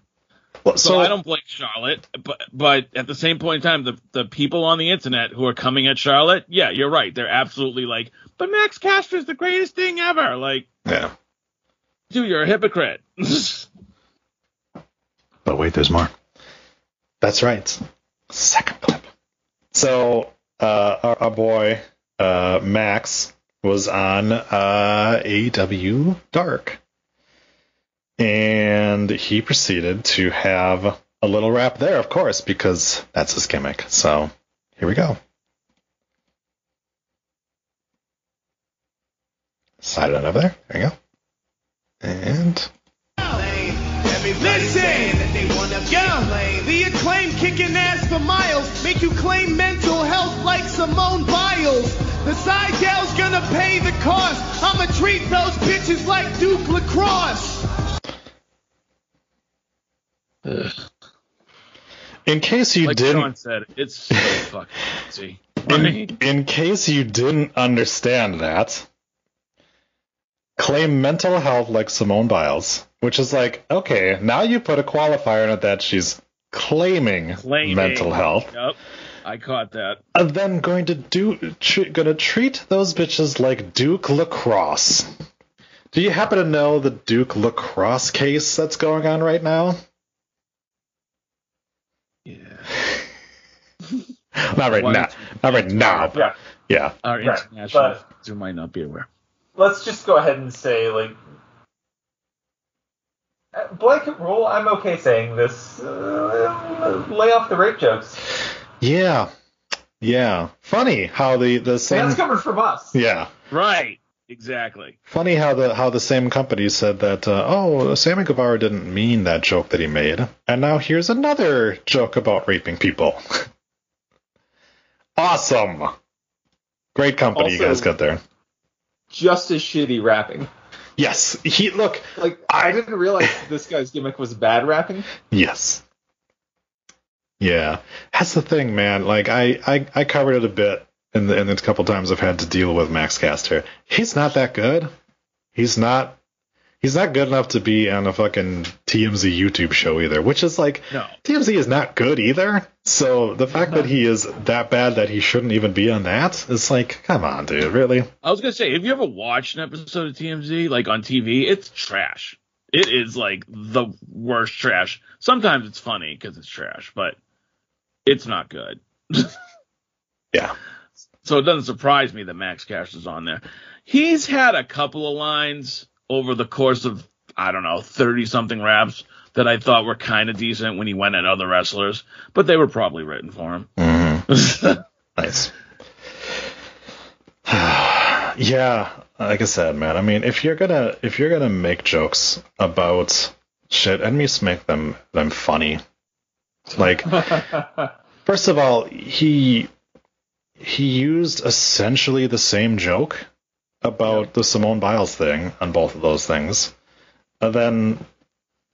Well, So, I don't blame Charlotte, but but at the same point in time, the the people on the internet who are coming at Charlotte, yeah, you're right. They're absolutely like, but Max Caster's the greatest thing ever. Like, Yeah. dude, you're a hypocrite. But wait, there's more. That's right. Second clip. So, uh, our, our boy, uh, Max was on, uh, AEW Dark. And he proceeded to have a little rap there, of course, because that's his gimmick. So, here we go. Slide it on over there. There you go. And Listen, Yo, the acclaim kicking ass for miles make you claim mental health like Simone Biles. The Seidel's gonna pay the cost. I'ma treat those bitches like Duke Lacrosse. in case you like didn't Sean said, it's so fucking easy. in, in case you didn't understand that, claim mental health like Simone Biles, which is like, okay, now you put a qualifier in it that she's claiming, Claiming. mental health, Yep, I caught that. and then going to do, tre- gonna treat those bitches like Duke Lacrosse. Do you happen to know the Duke Lacrosse case that's going on right now? Yeah. Not right Why now. don't right now. Yeah. Yeah. Our Right, international but- who might not be aware. Let's just go ahead and say like. uh, Blanket rule, I'm okay saying this. Uh, lay off the rape jokes. Yeah. Yeah. Funny how the the same. That's coming from us. Yeah. Right. Exactly. Funny how the how the same company said that uh, oh Sammy Guevara didn't mean that joke that he made, and now here's another joke about raping people. awesome, great company you guys got there. Just as shitty rapping. Yes, he look. Like I didn't realize this guy's gimmick was bad rapping. Yes. Yeah, that's the thing, man. Like I I, I covered it a bit in the in the couple times I've had to deal with Max Caster. He's not that good. He's not. He's not good enough to be on a fucking TMZ YouTube show either, which is like No. TMZ is not good either. So the fact that he is that bad that he shouldn't even be on that is like, come on, dude, really? I was gonna say, have you ever watched an episode of TMZ like on TV? It's trash. It is like the worst trash. Sometimes it's funny because it's trash, but it's not good. Yeah. So it doesn't surprise me that Max Cash is on there. He's had a couple of lines over the course of I don't know thirty something raps that I thought were kind of decent when he went at other wrestlers, but they were probably written for him. Mm-hmm. Nice. yeah, like I said, man. I mean, if you're gonna if you're gonna make jokes about shit, at least make them them funny. Like, first of all, he he used essentially the same joke about the Simone Biles thing on both of those things, and then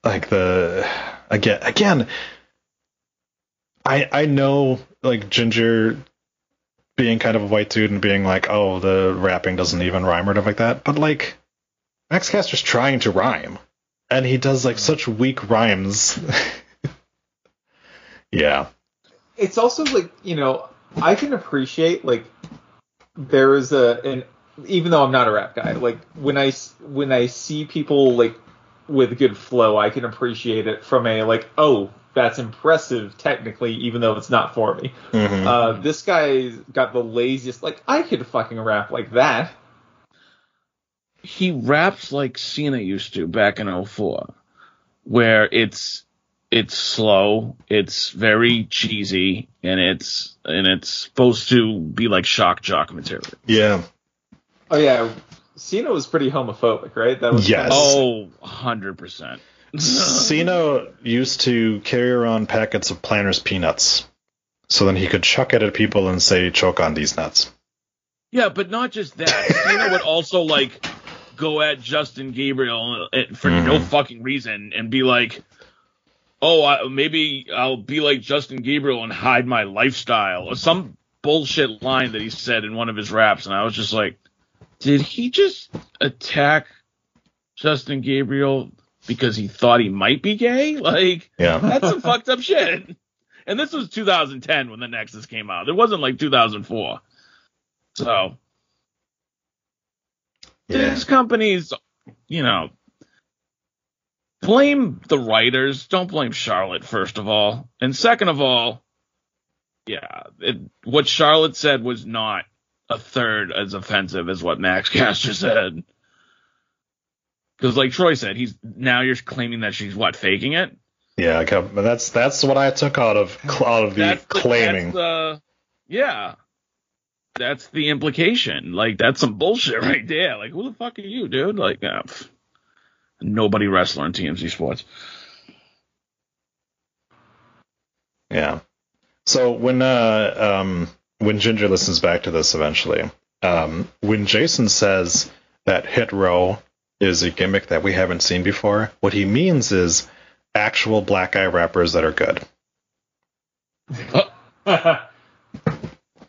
like the again again. I I know like Ginger being kind of a white dude and being like, oh, the rapping doesn't even rhyme or stuff like that. But like, Max Caster's trying to rhyme, and he does like mm-hmm. such weak rhymes. yeah, it's also like you know I can appreciate like there is a an even though I'm not a rap guy like when I s- when I see people like with good flow I can appreciate it from a like oh that's impressive technically, even though it's not for me. Mhm. Uh, this guy's got the laziest. Like I could fucking rap like that. he raps like Cena used to back in 04, where it's it's slow, it's very cheesy, and it's and it's supposed to be like shock jock material. yeah. Oh yeah, Cena was pretty homophobic, right? That was Yes. Oh, 100%. Cena used to carry around packets of Planters peanuts, so then he could chuck it at people and say, "Choke on these nuts." Yeah, but not just that. Cena would also like go at Justin Gabriel uh, for no Mhm. fucking reason and be like, "Oh, I, maybe I'll be like Justin Gabriel and hide my lifestyle," or some bullshit line that he said in one of his raps, and I was just like, "Did he just attack Justin Gabriel because he thought he might be gay?" Like, Yeah. that's some fucked up shit. And this was 2010 when the Nexus came out. It wasn't like 2004. So Yeah. these companies, you know, blame the writers. Don't blame Charlotte, first of all. And second of all, yeah, it, what Charlotte said was not a third as offensive as what Max Caster said. Because, like Troy said, he's now you're claiming that she's what faking it. Yeah, okay, but that's that's what I took out of out of the That's the, claiming. That's the, yeah, that's the implication. Like that's some bullshit right there. Like who the fuck are you, dude? Like uh, nobody wrestler in TMZ Sports. Yeah. So when uh um when Ginger listens back to this eventually, um when Jason says that Hit Row is a gimmick that we haven't seen before, what he means is actual black eye rappers that are good.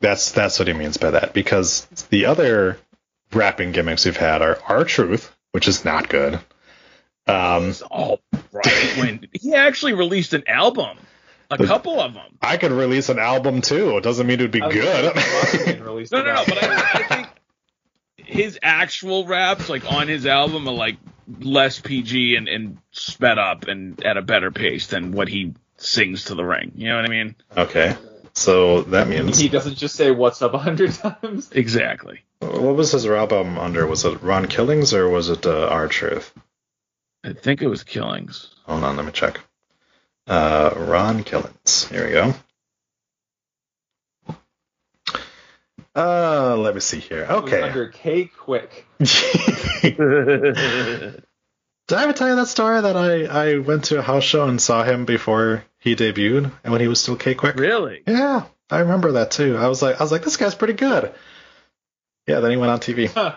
That's that's what he means by that because the other rapping gimmicks we've had are R-Truth, which is not good. Um all right when he actually released an album, a couple of them. I could release an album too. It doesn't mean it would be I good. No, no, no. But I, I think his actual raps, like on his album, are like less PG and, and sped up and at a better pace than what he sings to the ring. You know what I mean? okay. So that means he doesn't just say "What's up" a hundred times. Exactly. What was his album under? Was it Ron Killings or was it uh, R-Truth? I think it was Killings. Hold on, let me check. Uh, Ron Killings. Here we go. Uh, let me see here. Okay. under K-Kwik. Did I ever tell you that story that I, I went to a house show and saw him before he debuted and when he was still K-Kwik? really? Yeah, I remember that too. I was like, I was like, this guy's pretty good. Yeah, then he went on TV. Huh.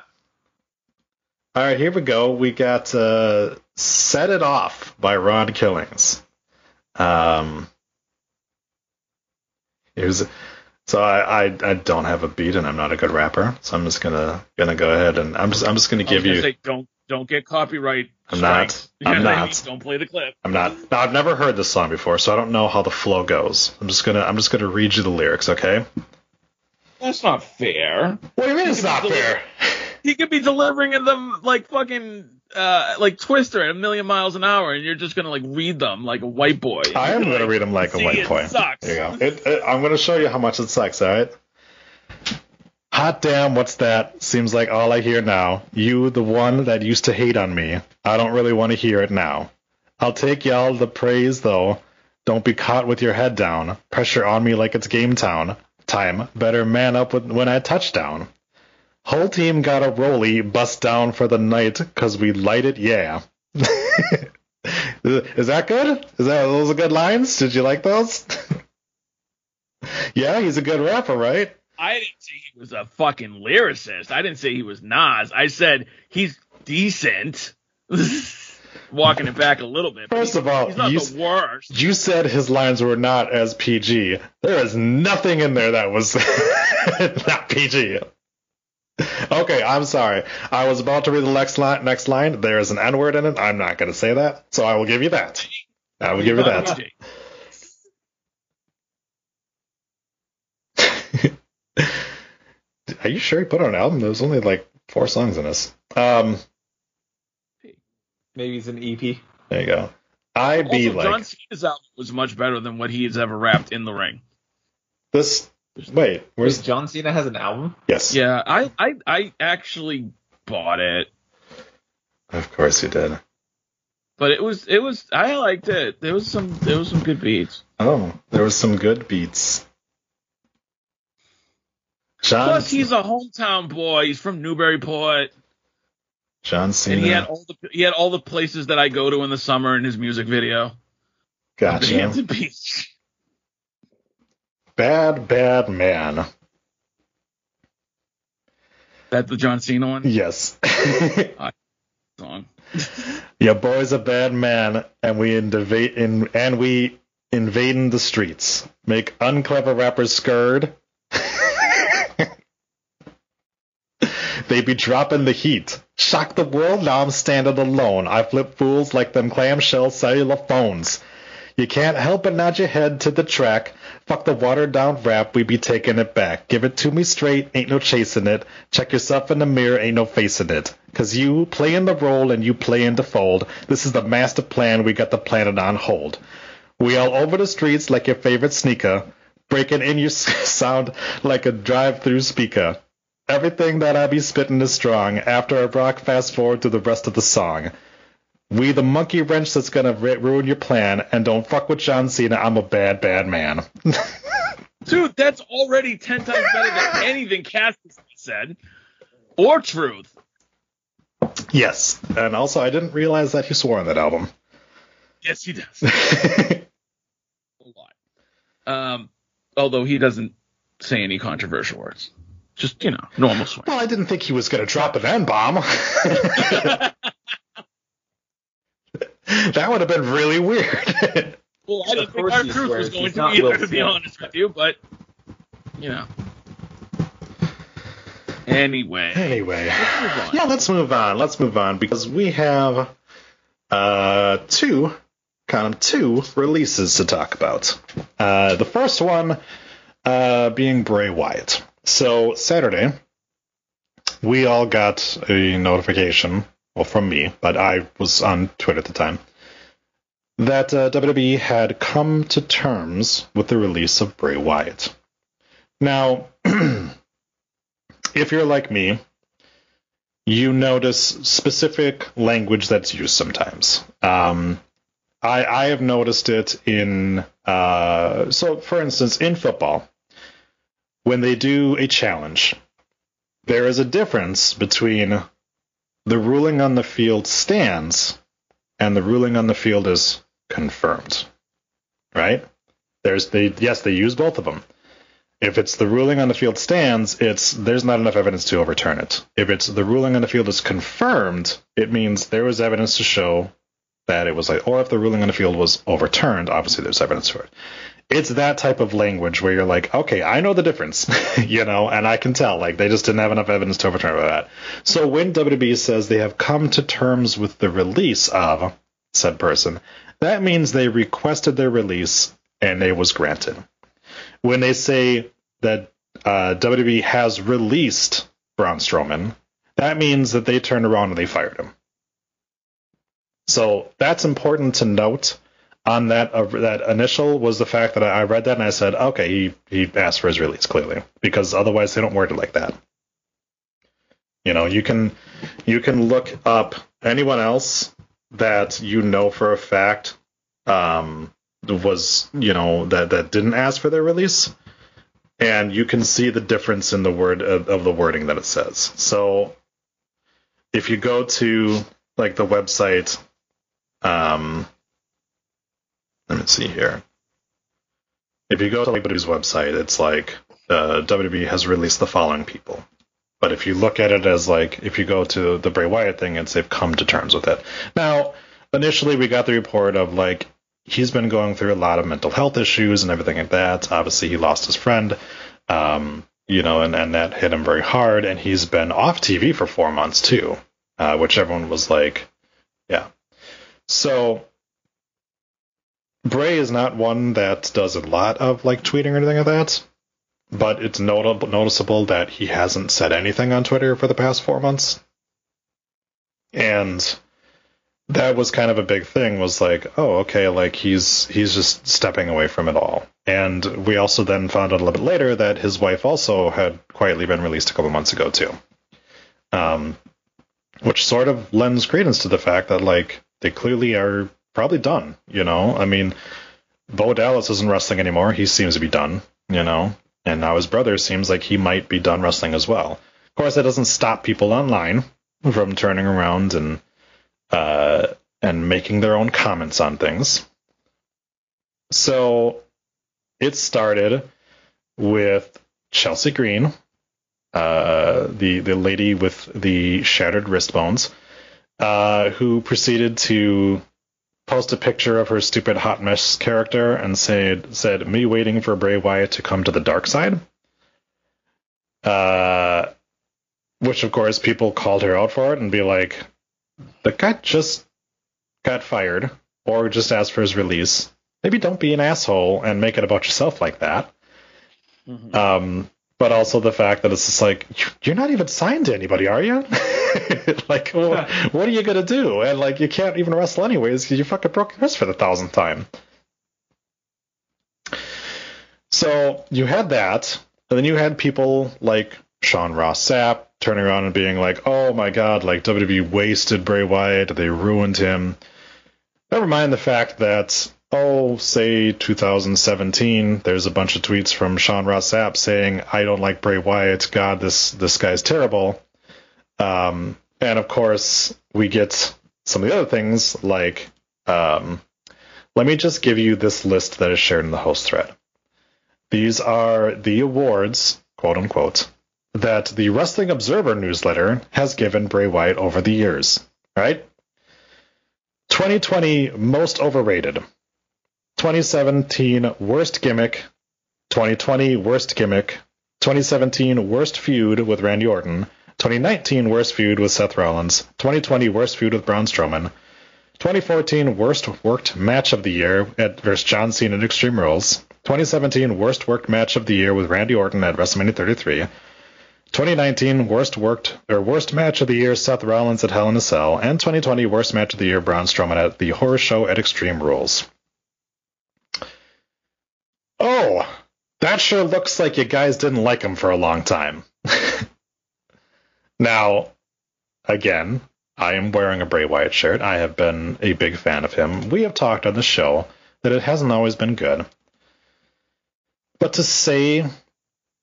All right, here we go. We got uh, "Set It Off" by Ron Killings. Um, here's so I, I I don't have a beat and I'm not a good rapper, so I'm just gonna gonna go ahead and I'm just I'm just gonna give gonna you. say, don't don't get copyright. I'm not. strikes. You know I'm not. mean? Don't play the clip. I'm not. Now, I've never heard this song before, so I don't know how the flow goes. I'm just gonna I'm just gonna read you the lyrics, okay? That's not fair. What do you mean it's not fair? He could be delivering them like fucking uh like Twista at a million miles an hour, and you're just gonna like read them like a white boy. I am going to read them like a white it boy. sucks. There you go. It, it, I'm going to show you how much it sucks, all right? Hot damn, what's that? Seems like all I hear now. You, the one that used to hate on me. I don't really want to hear it now. I'll take y'all the praise, though. Don't be caught with your head down. Pressure on me like it's game town. Time. Better man up with, when I touch down. Whole team got a rollie, bust down for the night, cause we light it, yeah. Is that good? Is that those are good lines? Did you like those? yeah, he's a good rapper, right? I didn't say he was a fucking lyricist. I didn't say he was Nas. I said he's decent. Walking it back a little bit. First of all, he's not you- the worst. You said his lines were not as PG. There is nothing in there that was not PG. Okay, I'm sorry. I was about to read the next line. Next line. There is an N word in it. I'm not going to say that, so I will give you that. I will give you that. Are you sure he put on an album? There's only like four songs in this. Um, Maybe it's an E EP. there you go. I be also, like John Cena's album was much better than what he has ever rapped in the ring. this. Wait, where's Wait, John Cena has an album? yes? Yeah, I I, I actually bought it, of course you did. but it was it was I liked it. There was some there was some good beats. Oh, there was some good beats. John, Plus, he's a hometown boy. He's from Newburyport, John Cena. and he had all the he had all the places that I go to in the summer in his music video. gotcha. Hampton Beach. Bad, bad man. That the John Cena one Yes. song. Your boy's a bad man, and we invade in and we invading the streets. Make unclever rappers scared. they be dropping the heat. Shock the world, now I'm standing alone. I flip fools like them clamshell cellular phones. You can't help but nod your head to the track. Fuck the watered down rap, we be taking it back. Give it to me straight, ain't no chasing it. Check yourself in the mirror, ain't no facing it. Cause you playing the role and you playing the fold. This is the master plan, we got the planet on hold. We all over the streets like your favorite sneaker. Breaking in your sound like a drive through speaker. Everything that I be spitting is strong. After I rock, fast forward to the rest of the song. We the monkey wrench that's gonna ru- ruin your plan, and don't fuck with John Cena. I'm a bad, bad man. Dude, that's already ten times better than anything Cass said. R-Truth. yes, and also I didn't realize that he swore on that album. Yes, he does. A lot. Um, although he doesn't say any controversial words. Just, you know, normal swear. well, I didn't think he was gonna drop an N bomb. that would have been really weird. Well, I didn't think our he truth was going to be either, Will to be honest with you, but, you know. Anyway. anyway. Let's move on. Yeah, let's move on. Let's move on because we have uh two kind of two releases to talk about. Uh the first one uh being Bray Wyatt. So Saturday we all got a notification, well from me, but I was on Twitter at the time, that uh, WWE had come to terms with the release of Bray Wyatt. Now, if you're like me, you notice specific language that's used sometimes. Um, I, I have noticed it in, uh, so for instance, in football, when they do a challenge, there is a difference between the ruling on the field stands and the ruling on the field is confirmed. Right? There's they yes, they use both of them. If it's the ruling on the field stands, it's there's not enough evidence to overturn it. If it's the ruling on the field is confirmed, it means there was evidence to show that it was like, or if the ruling on the field was overturned, obviously there's evidence for it. It's that type of language where you're like, okay, I know the difference, you know, and I can tell, like, they just didn't have enough evidence to overturn that. So when WWE says they have come to terms with the release of said person, that means they requested their release and it was granted. When they say that uh, WWE has released Braun Strowman, that means that they turned around and they fired him. So that's important to note. On that, uh, that initial was the fact that I read that and I said, okay, he he asked for his release clearly because otherwise they don't word it like that. You know, you can you can look up anyone else that you know for a fact um, was you know that that didn't ask for their release, and you can see the difference in the word of, of the wording that it says. So if you go to like the website, um, let me see here. If you go to WWE's website, it's like uh, WWE has released the following people. But if you look at it as like, if you go to the Bray Wyatt thing, it's they've come to terms with it. Now, initially we got the report of like he's been going through a lot of mental health issues and everything like that. Obviously, he lost his friend, um, you know, and, and that hit him very hard. And he's been off TV for four months too, uh, which everyone was like, yeah. So Bray is not one that does a lot of like tweeting or anything like that, but it's notable, noticeable that he hasn't said anything on Twitter for the past four months. And that was kind of a big thing was like oh okay like he's he's just stepping away from it all and we also then found out a little bit later that his wife also had quietly been released a couple months ago too um which sort of lends credence to the fact that like they clearly are probably done you know? I mean bo dallas isn't wrestling anymore. He seems to be done you know? And now his brother seems like he might be done wrestling as well. Of course that doesn't stop people online from turning around and uh, and making their own comments on things. So it started with Chelsea Green, uh, the the lady with the shattered wrist bones, uh, who proceeded to post a picture of her stupid hot mess character and said said me waiting for Bray Wyatt to come to the dark side. Uh, which of course people called her out for it and be like, the guy just got fired or just asked for his release. Maybe don't be an asshole and make it about yourself like that. Mm-hmm. Um, but also the fact that it's just like you're not even signed to anybody, are you? like, well, what are you gonna do? And like, you can't even wrestle anyways because you fucking broke your wrist for the thousandth time. So you had that, and then you had people like Sean Ross Sapp turning around and being like, "Oh my God, like WWE wasted Bray Wyatt, they ruined him." Never mind the fact that oh, say 2017, there's a bunch of tweets from Sean Ross Sapp saying, "I don't like Bray Wyatt. God, this this guy's terrible." Um, and of course, we get some of the other things like, um, let me just give you this list that is shared in the host thread. These are the awards, quote unquote, that the Wrestling Observer newsletter has given Bray Wyatt over the years. Right? 2020 most overrated. 2017 worst gimmick. 2020 worst gimmick. 2017 worst feud with Randy Orton. 2019 worst feud with Seth Rollins. 2020 worst feud with Braun Strowman. 2014 worst worked match of the year at versus John Cena at Extreme Rules. 2017 worst worked match of the year with Randy Orton at WrestleMania 33. 2019 worst worked or worst match of the year Seth Rollins at Hell in a Cell, and 2020 worst match of the year Braun Strowman at the Horror Show at Extreme Rules. Oh, that sure looks like you guys didn't like him for a long time. now, again, I am wearing a Bray Wyatt shirt. I have been a big fan of him. We have talked on the show that it hasn't always been good. But to say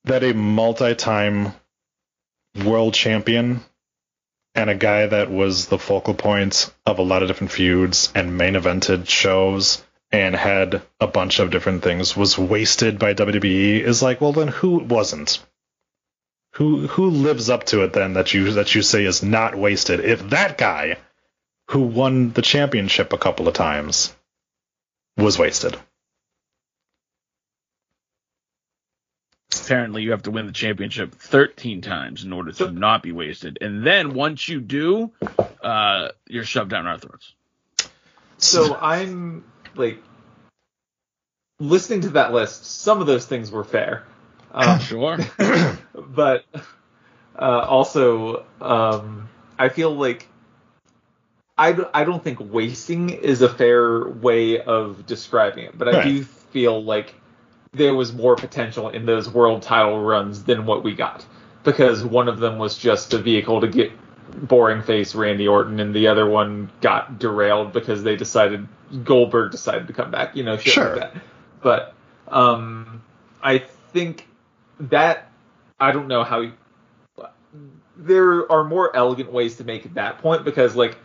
that a multi time world champion and a guy that was the focal point of a lot of different feuds and main evented shows and had a bunch of different things was wasted by WWE is like, well then who wasn't? Who who lives up to it then that you that you say is not wasted if that guy who won the championship a couple of times was wasted? apparently you have to win the championship 13 times in order to not be wasted. And then once you do, uh, you're shoved down our throats. So I'm like listening to that list. Some of those things were fair. Um, sure. but uh, also, um, I feel like I, I don't think wasting is a fair way of describing it, but I do feel like there was more potential in those world title runs than what we got because one of them was just a vehicle to get boring face Randy Orton, and the other one got derailed because they decided Goldberg decided to come back. You know, shit sure. like that. But um, I think that I don't know how. there are more elegant ways to make that point because, like,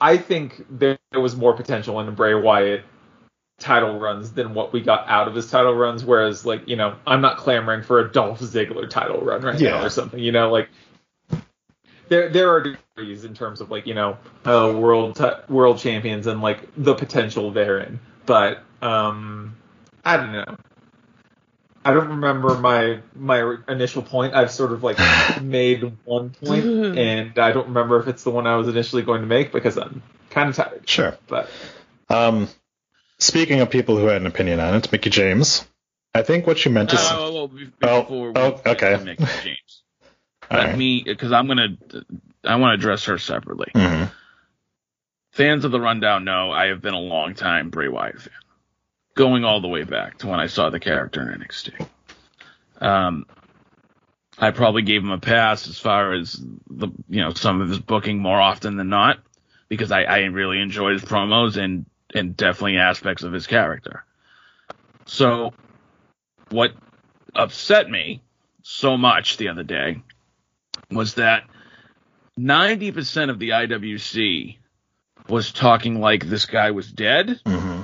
I think there was more potential in the Bray Wyatt title runs than what we got out of his title runs. Whereas, like, you know, I'm not clamoring for a Dolph Ziggler title run right yeah. now or something. You know, like there there are degrees in terms of like you know uh, world t- world champions and like the potential therein. But um, I don't know. I don't remember my my initial point. I've sort of like made one point, and I don't remember if it's the one I was initially going to make because I'm kind of tired. Sure, but um, Speaking of people who had an opinion on it, Mickie James. I think what you meant to say. Oh, before oh, oh okay. Mickie James. Let right. me, because I'm gonna, I want to address her separately. Mm-hmm. fans of the rundown know I have been a long time Bray Wyatt fan, going all the way back to when I saw the character in NXT. Um, I probably gave him a pass as far as the you know some of his booking more often than not because I, I really enjoyed his promos and and definitely aspects of his character. So what upset me so much the other day was that 90% of the IWC was talking like this guy was dead Mm-hmm.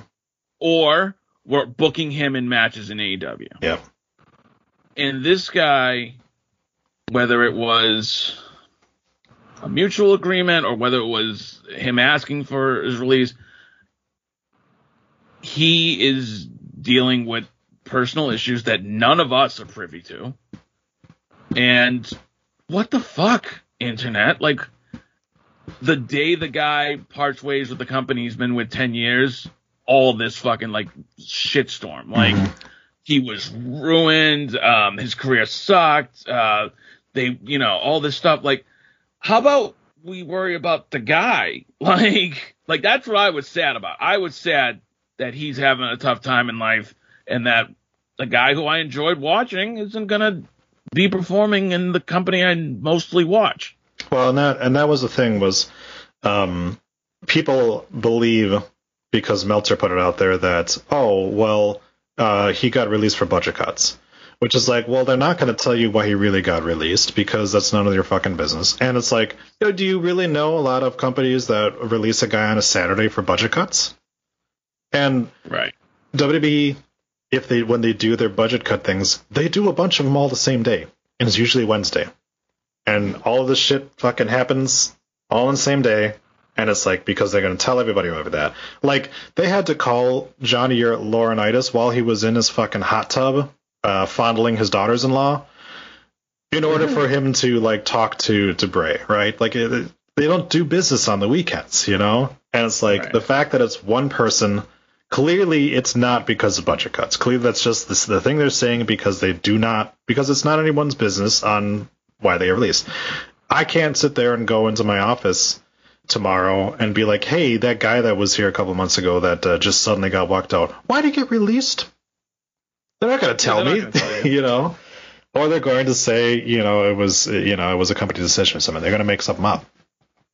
or were booking him in matches in AEW. Yep. And this guy, whether it was a mutual agreement or whether it was him asking for his release, he is dealing with personal issues that none of us are privy to. And what the fuck, internet? Like, the day the guy parts ways with the company he's been with 10 years, all this fucking, like, shitstorm. Like, he was ruined. Um, his career sucked. Uh, they, you know, all this stuff. Like, how about we worry about the guy? Like, like that's what I was sad about. I was sad that he's having a tough time in life and that the guy who I enjoyed watching isn't gonna be performing in the company I mostly watch. Well, and that and that was the thing was, um, people believe because Meltzer put it out there that oh well, uh, he got released for budget cuts, which is like well they're not going to tell you why he really got released because that's none of your fucking business. And it's like, yo, do you really know a lot of companies that release a guy on a Saturday for budget cuts? And Right. WWE, if they when they do their budget cut things, they do a bunch of them all the same day, and it's usually Wednesday, and all of this shit fucking happens all on the same day, and it's like because they're gonna tell everybody over that. Like they had to call Johnny or Laurinaitis while he was in his fucking hot tub, uh, fondling his daughters-in-law, in order for him to like talk to to Bray, right? Like it, it- they don't do business on the weekends, you know, and it's like Right. the fact that it's one person clearly it's not because of budget cuts. Clearly that's just this, the thing they're saying because they do not because it's not anyone's business on why they released. I can't sit there and go into my office tomorrow and be like, "Hey, that guy that was here a couple months ago that uh, just suddenly got walked out. Why did he get released?" They're not going to tell me, tell you. you know. Or they're going to say, you know, it was, you know, it was a company decision or something. They're going to make something up.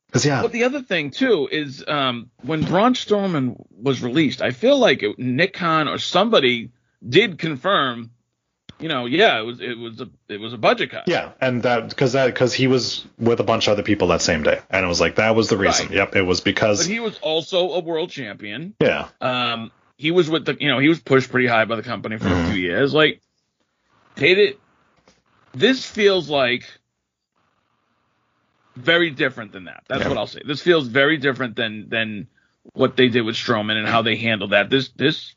Because yeah, But the other thing too is um, when Braun Strowman was released, I feel like it, Nick Khan or somebody did confirm, you know, yeah, it was it was a it was a budget cut. Yeah, and that because that because he was with a bunch of other people that same day, and it was like that was the reason. Right. Yep, it was But because he was also a world champion. yeah, Um, he was with the, you know, he was pushed pretty high by the company for Mhm. a few years. Like, they did. This feels like very different than that. That's Yeah. what I'll say. This feels very different than than what they did with Strowman and how they handled that. This this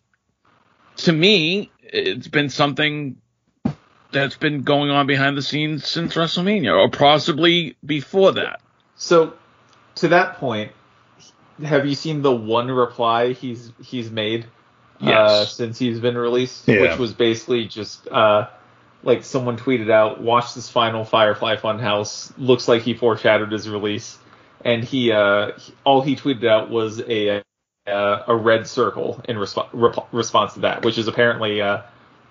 to me, it's been something that's been going on behind the scenes since WrestleMania, or possibly before that. So, to that point, have you seen the one reply he's he's made uh, since he's been released? Yeah. Which was basically just uh, like someone tweeted out, "Watch this final Firefly Funhouse. Looks like he foreshadowed his release." And he, uh, he- all he tweeted out was a uh, a red circle in resp- rep- response to that, which is apparently uh,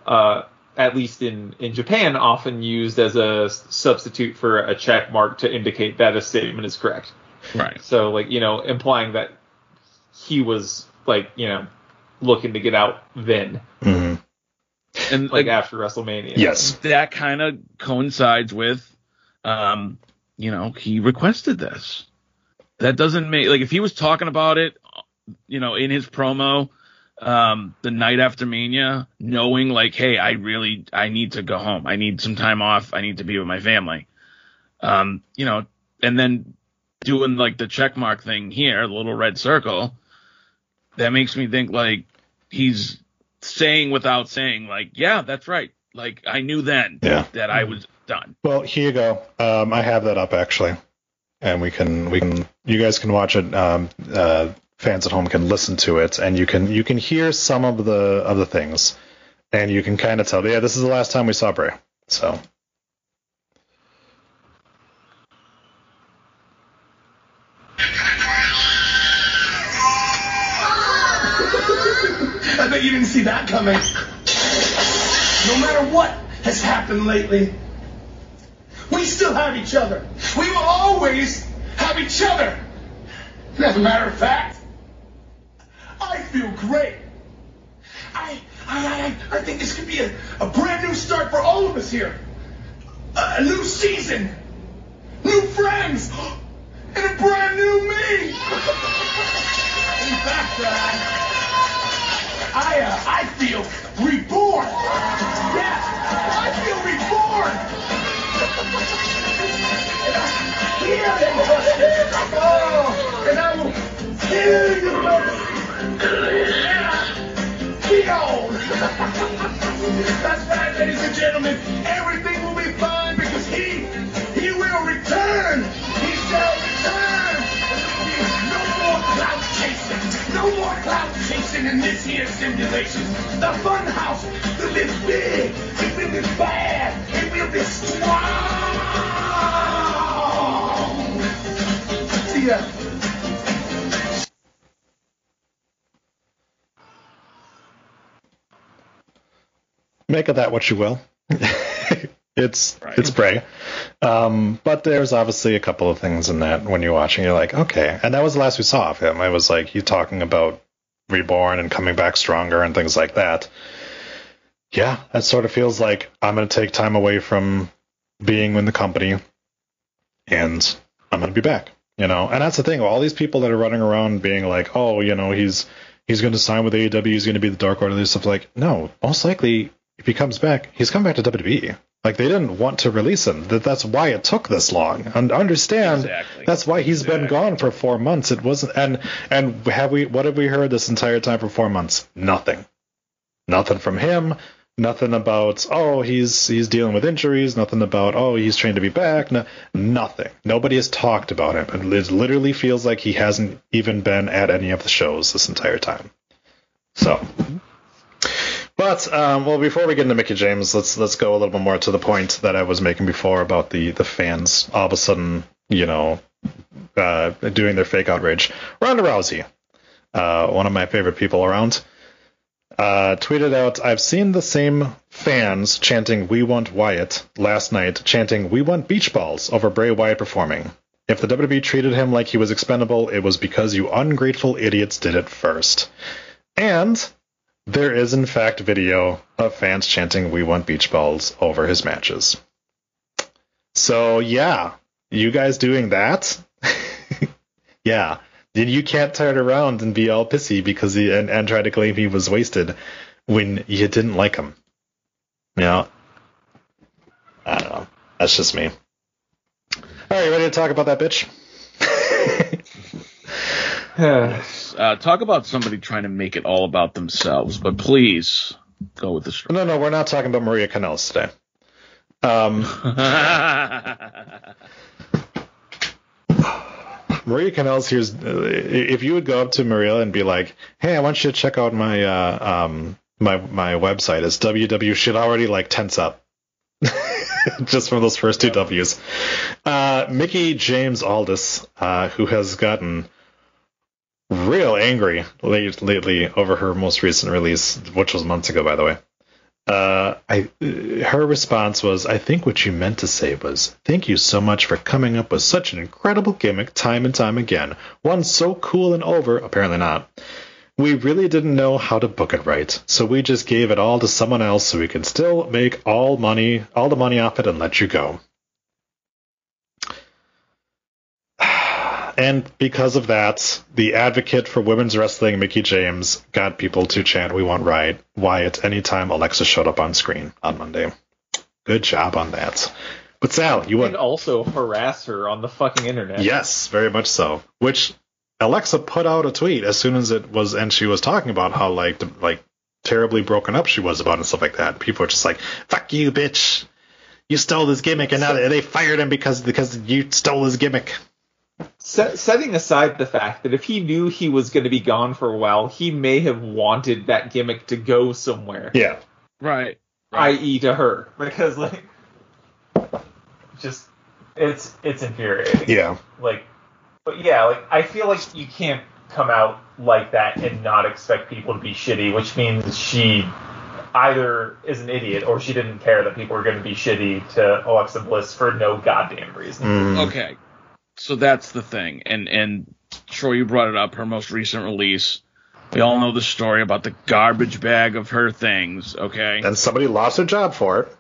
uh, at least in, in Japan, often used as a substitute for a check mark to indicate that a statement is correct. Right. So, like, you know, implying that he was, like, you know, looking to get out then, hmm And like, after WrestleMania. yes, that kind of coincides with, um, you know, he requested this. That doesn't make like if he was talking about it, you know, in his promo, um, the night after Mania, knowing like, hey, I really I need to go home. I need some time off. I need to be with my family. Um, you know, and then doing like the check mark thing here, the little red circle, that makes me think like he's saying without saying, like, yeah, that's right. Like I knew then Yeah. that I was done. Well, here you go. Um, I have that up actually, and we can we can you guys can watch it. Um, uh, fans at home can listen to it, and you can you can hear some of the of the things, and you can kind of tell. Yeah, this is the last time we saw Bray. So bet you didn't see that coming. No matter what has happened lately, we still have each other. We will always have each other. As a matter of fact, I feel great. I, I, I, I think this could be a, a brand new start for all of us here. A, a new season, new friends, and a brand new me. In fact, uh, I, uh, I feel reborn. Yeah, I feel reborn. Oh, and I will kill you, be on. That's right, ladies and gentlemen. Everything will be fine No more cloud chasing in this here simulation. The fun house will be big. It will be bad. It will be strong. See ya. Make of that what you will. it's it's Bray. Um, but there's obviously a couple of things in that when you're watching, you're like, okay. And that was the last we saw of him. I was like, you talking about reborn and coming back stronger and things like that. Yeah, that sort of feels like I'm going to take time away from being in the company and I'm going to be back. You know, and that's the thing. All these people that are running around being like, oh, you know, he's he's going to sign with AEW, he's going to be the Dark Order, this stuff. Like, no, most likely if he comes back, he's coming back to WWE. Like they didn't want to release him. That that's why it took this long. And understand Exactly. that's why he's been gone for four months. It wasn't and and have we what have we heard this entire time for four months? Nothing. Nothing from him. Nothing about oh he's he's dealing with injuries. Nothing about oh he's trained to be back. No, nothing. Nobody has talked about him. and It literally feels like he hasn't even been at any of the shows this entire time. So but um, well, before we get into Mickie James, let's let's go a little bit more to the point that I was making before about the the fans all of a sudden, you know, uh, doing their fake outrage. Ronda Rousey, uh, one of my favorite people around, uh, tweeted out, "I've seen the same fans chanting "We want Wyatt" last night, chanting "We want beach balls" over Bray Wyatt performing. If the WWE treated him like he was expendable, it was because you ungrateful idiots did it first. And there is, in fact, video of fans chanting "We want beach balls" over his matches. So yeah, you guys doing that? yeah. Then you can't turn around and be all pissy because he and, and try to claim he was wasted when you didn't like him. Know, I don't know. That's just me. All right, ready to talk about that bitch? Uh, talk about somebody trying to make it all about themselves, but please go with the story. No, no, we're not talking about Maria Kanellis today. Um, Maria Kanellis here's uh, if you would go up to Maria and be like, "Hey, I want you to check out my uh, um my my website. It's www should already like tense up." Just from those first two W's. Uh, Mickie James Aldis, uh, who has gotten real angry late, lately over her most recent release, which was months ago, by the way. Uh, I, her response was, I think what you meant to say was, thank you so much for coming up with such an incredible gimmick time and time again. One so cool and over, apparently not. We really didn't know how to book it right, so we just gave it all to someone else so we can still make all money, all the money off it and let you go. And because of that, the advocate for women's wrestling, Mickie James, got people to chant "We want Riot Wyatt" anytime Alexa showed up on screen on Monday. Good job on that. But Sal, you went also harass her on the fucking internet. yes, very much so. Which Alexa put out a tweet as soon as it was, and she was talking about how like like terribly broken up she was about it and stuff like that. People were just like, "Fuck you, bitch! You stole this gimmick, and now they they fired him because because you stole his gimmick." Se- setting aside the fact that if he knew he was going to be gone for a while, he may have wanted that gimmick to go somewhere, Yeah. right. i.e., to her, because like, just it's it's infuriating. Yeah. Like, but yeah, like I feel like you can't come out like that and not expect people to be shitty, which means she either is an idiot or she didn't care that people were going to be shitty to Alexa Bliss for no goddamn reason. Mm. Okay, so that's the thing, and and Troy, you brought it up. Her most recent release. We all know the story about the garbage bag of her things. Okay. And somebody lost their job for it.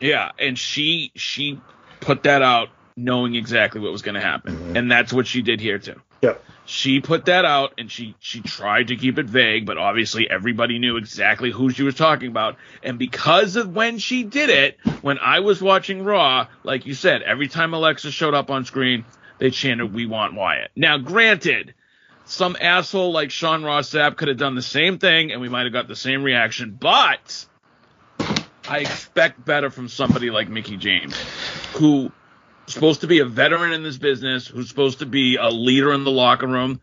Yeah, and she she put that out knowing exactly what was going to happen, Mhm. and that's what she did here too. Yep. She put that out, and she she tried to keep it vague, but obviously everybody knew exactly who she was talking about. And because of when she did it, when I was watching Raw, like you said, every time Alexa showed up on screen, they chanted, "We want Wyatt." Now, granted. Some asshole like Sean Ross could have done the same thing, and we might have got the same reaction. But I expect better from somebody like Mickie James, who supposed to be a veteran in this business, who's supposed to be a leader in the locker room.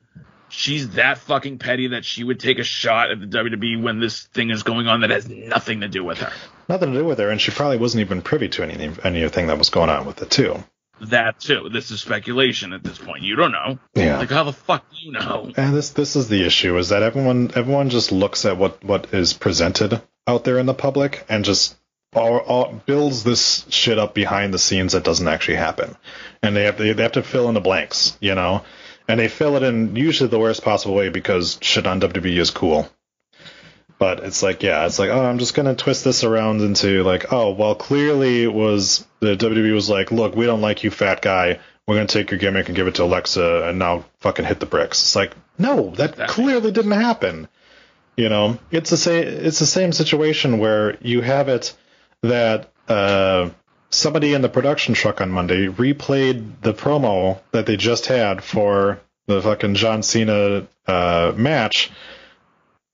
She's that fucking petty that she would take a shot at the WWE when this thing is going on that has nothing to do with her. Nothing to do with her, and she probably wasn't even privy to any anything that was going on with it too. That too. This is speculation at this point. You don't know. Yeah. Like how the fuck do you know? And this this is the issue is that everyone everyone just looks at what what is presented out there in the public and just all, all builds this shit up behind the scenes that doesn't actually happen, and they have they, they have to fill in the blanks, you know, and they fill it in usually the worst possible way because shit on WWE is cool. But it's like, yeah, it's like, oh, I'm just gonna twist this around into like, oh, well, clearly it was the WWE was like, look, we don't like you, fat guy. We're gonna take your gimmick and give it to Alexa, and now fucking hit the bricks. It's like, no, that Exactly. clearly didn't happen. You know, it's the same. It's the same situation where you have it that uh, somebody in the production truck on Monday replayed the promo that they just had for the fucking John Cena uh, match,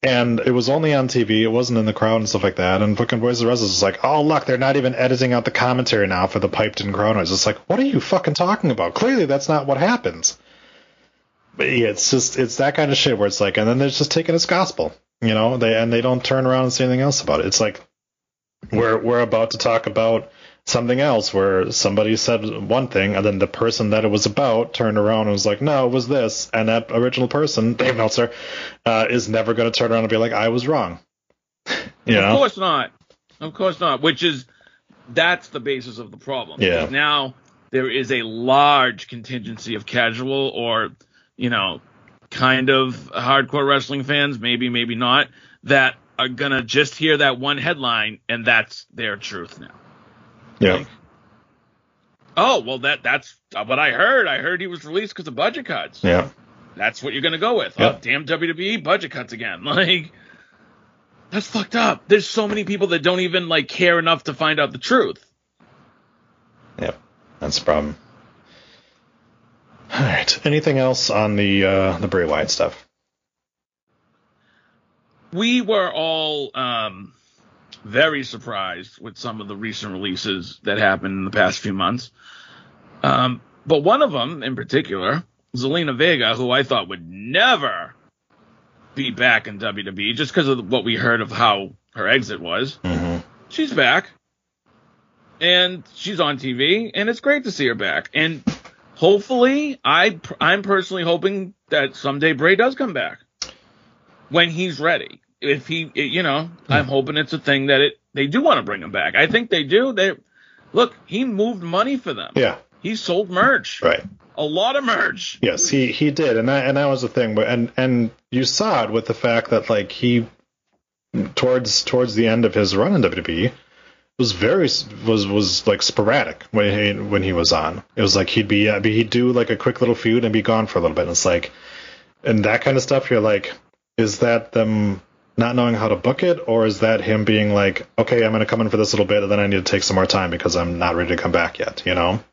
and it was only on TV. It wasn't in the crowd and stuff like that. And fucking Boys of Resistance was like, oh look, they're not even editing out the commentary now for the piped in crowd noise. It's like, what are you fucking talking about? Clearly, that's not what happens. But yeah, it's just it's that kind of shit where it's like, and then they're just taking it as gospel, you know. They and they don't turn around and say anything else about it. It's like we're we're about to talk about something else where somebody said one thing and then the person that it was about turned around and was like, no, it was this, and that original person, Dave Meltzer, uh, is never going to turn around and be like, I was wrong. you Of course not. Of course not. Which is that's the basis of the problem. Yeah. Now there is a large contingency of casual or you know kind of hardcore wrestling fans, maybe maybe not, that are gonna just hear that one headline and that's their truth now. Yeah. Oh well, that that's what I heard. I heard he was released because of budget cuts. Yeah. That's what you're gonna go with. Yep. Oh, damn WWE budget cuts again. Like that's fucked up. There's so many people that don't even like care enough to find out the truth. Yep. That's the problem. All right. Anything else on the uh, the Bray Wyatt stuff? We were all um, very surprised with some of the recent releases that happened in the past few months. Um, but one of them in particular, Zelina Vega, who I thought would never be back in WWE just because of what we heard of how her exit was. Mm-hmm. she's back and she's on TV and it's great to see her back and hopefully I I'm personally hoping that someday Bray does come back when he's ready if he you know I'm hoping it's a thing that it they do want to bring him back I think they do they look he moved money for them Yeah. he sold merch Right. a lot of merch Yes, he he did, and that and that was the thing. But and and you saw it with the fact that like he towards towards the end of his run in WWE was very was was like sporadic when he when he was on. It was like he'd be uh, he'd do like a quick little feud and be gone for a little bit. And it's like and that kind of stuff. You're like, is that them not knowing how to book it, or is that him being like, okay, I'm going to come in for this little bit, and then I need to take some more time because I'm not ready to come back yet, you know?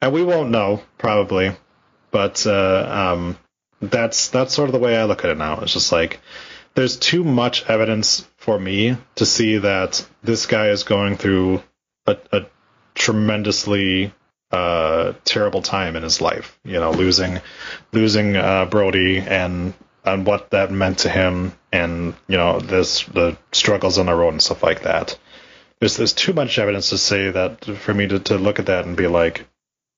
And we won't know probably, but uh, um, that's that's sort of the way I look at it now. It's just like there's too much evidence for me to see that this guy is going through a, a tremendously uh, terrible time in his life. You know, losing losing uh, Brodie and and what that meant to him, and you know this the struggles on the road and stuff like that. There's there's too much evidence to say that for me to, to look at that and be like,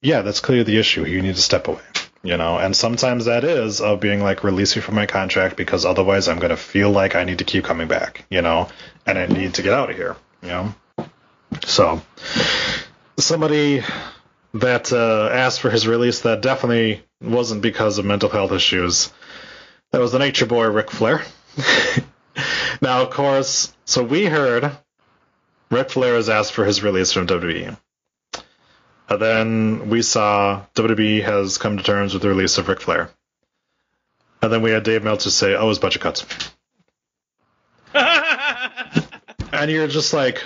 yeah, that's clearly the issue. You need to step away. you know, and sometimes that is of being like release me from my contract because otherwise I'm gonna feel like I need to keep coming back, you know, and I need to get out of here, you know. So somebody that uh, asked for his release that definitely wasn't because of mental health issues. That was the Nature Boy Ric Flair. now, of course, so we heard Ric Flair has asked for his release from WWE. And uh, then we saw WWE has come to terms with the release of Ric Flair. And then we had Dave Meltzer say, oh, his budget cuts. and you're just like,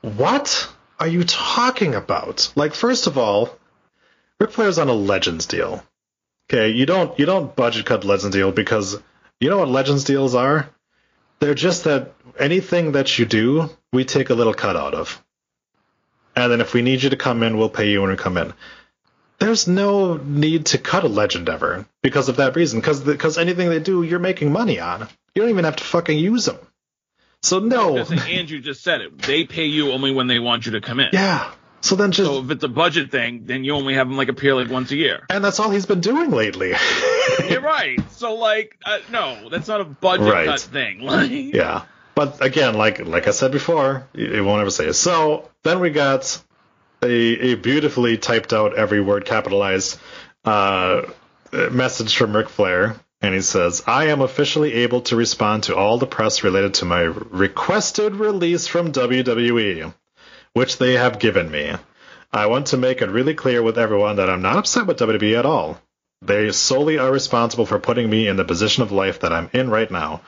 what are you talking about? Like, first of all, Ric Flair's on a Legends deal. Okay, you don't you don't budget cut Legends deal because you know what Legends deals are? They're just that anything that you do, we take a little cut out of. And then if we need you to come in, we'll pay you when we come in. There's no need to cut a legend ever because of that reason. Because because anything they do, you're making money on. You don't even have to fucking use them. So no. Andrew just said it. They pay you only when they want you to come in. Yeah. So then just. So if it's a budget thing, then you only have him like appear like once a year. And that's all he's been doing lately. You're right. So like, uh, no, that's not a budget Right. cut thing. Like, yeah. But again, like like I said before, it won't ever say it. So then we got a, a beautifully typed out every word capitalized uh, message from Ric Flair, and he says, "I am officially able to respond to all the press related to my requested release from WWE, which they have given me. I want to make it really clear with everyone that I'm not upset with WWE at all. They solely are responsible for putting me in the position of life that I'm in right now."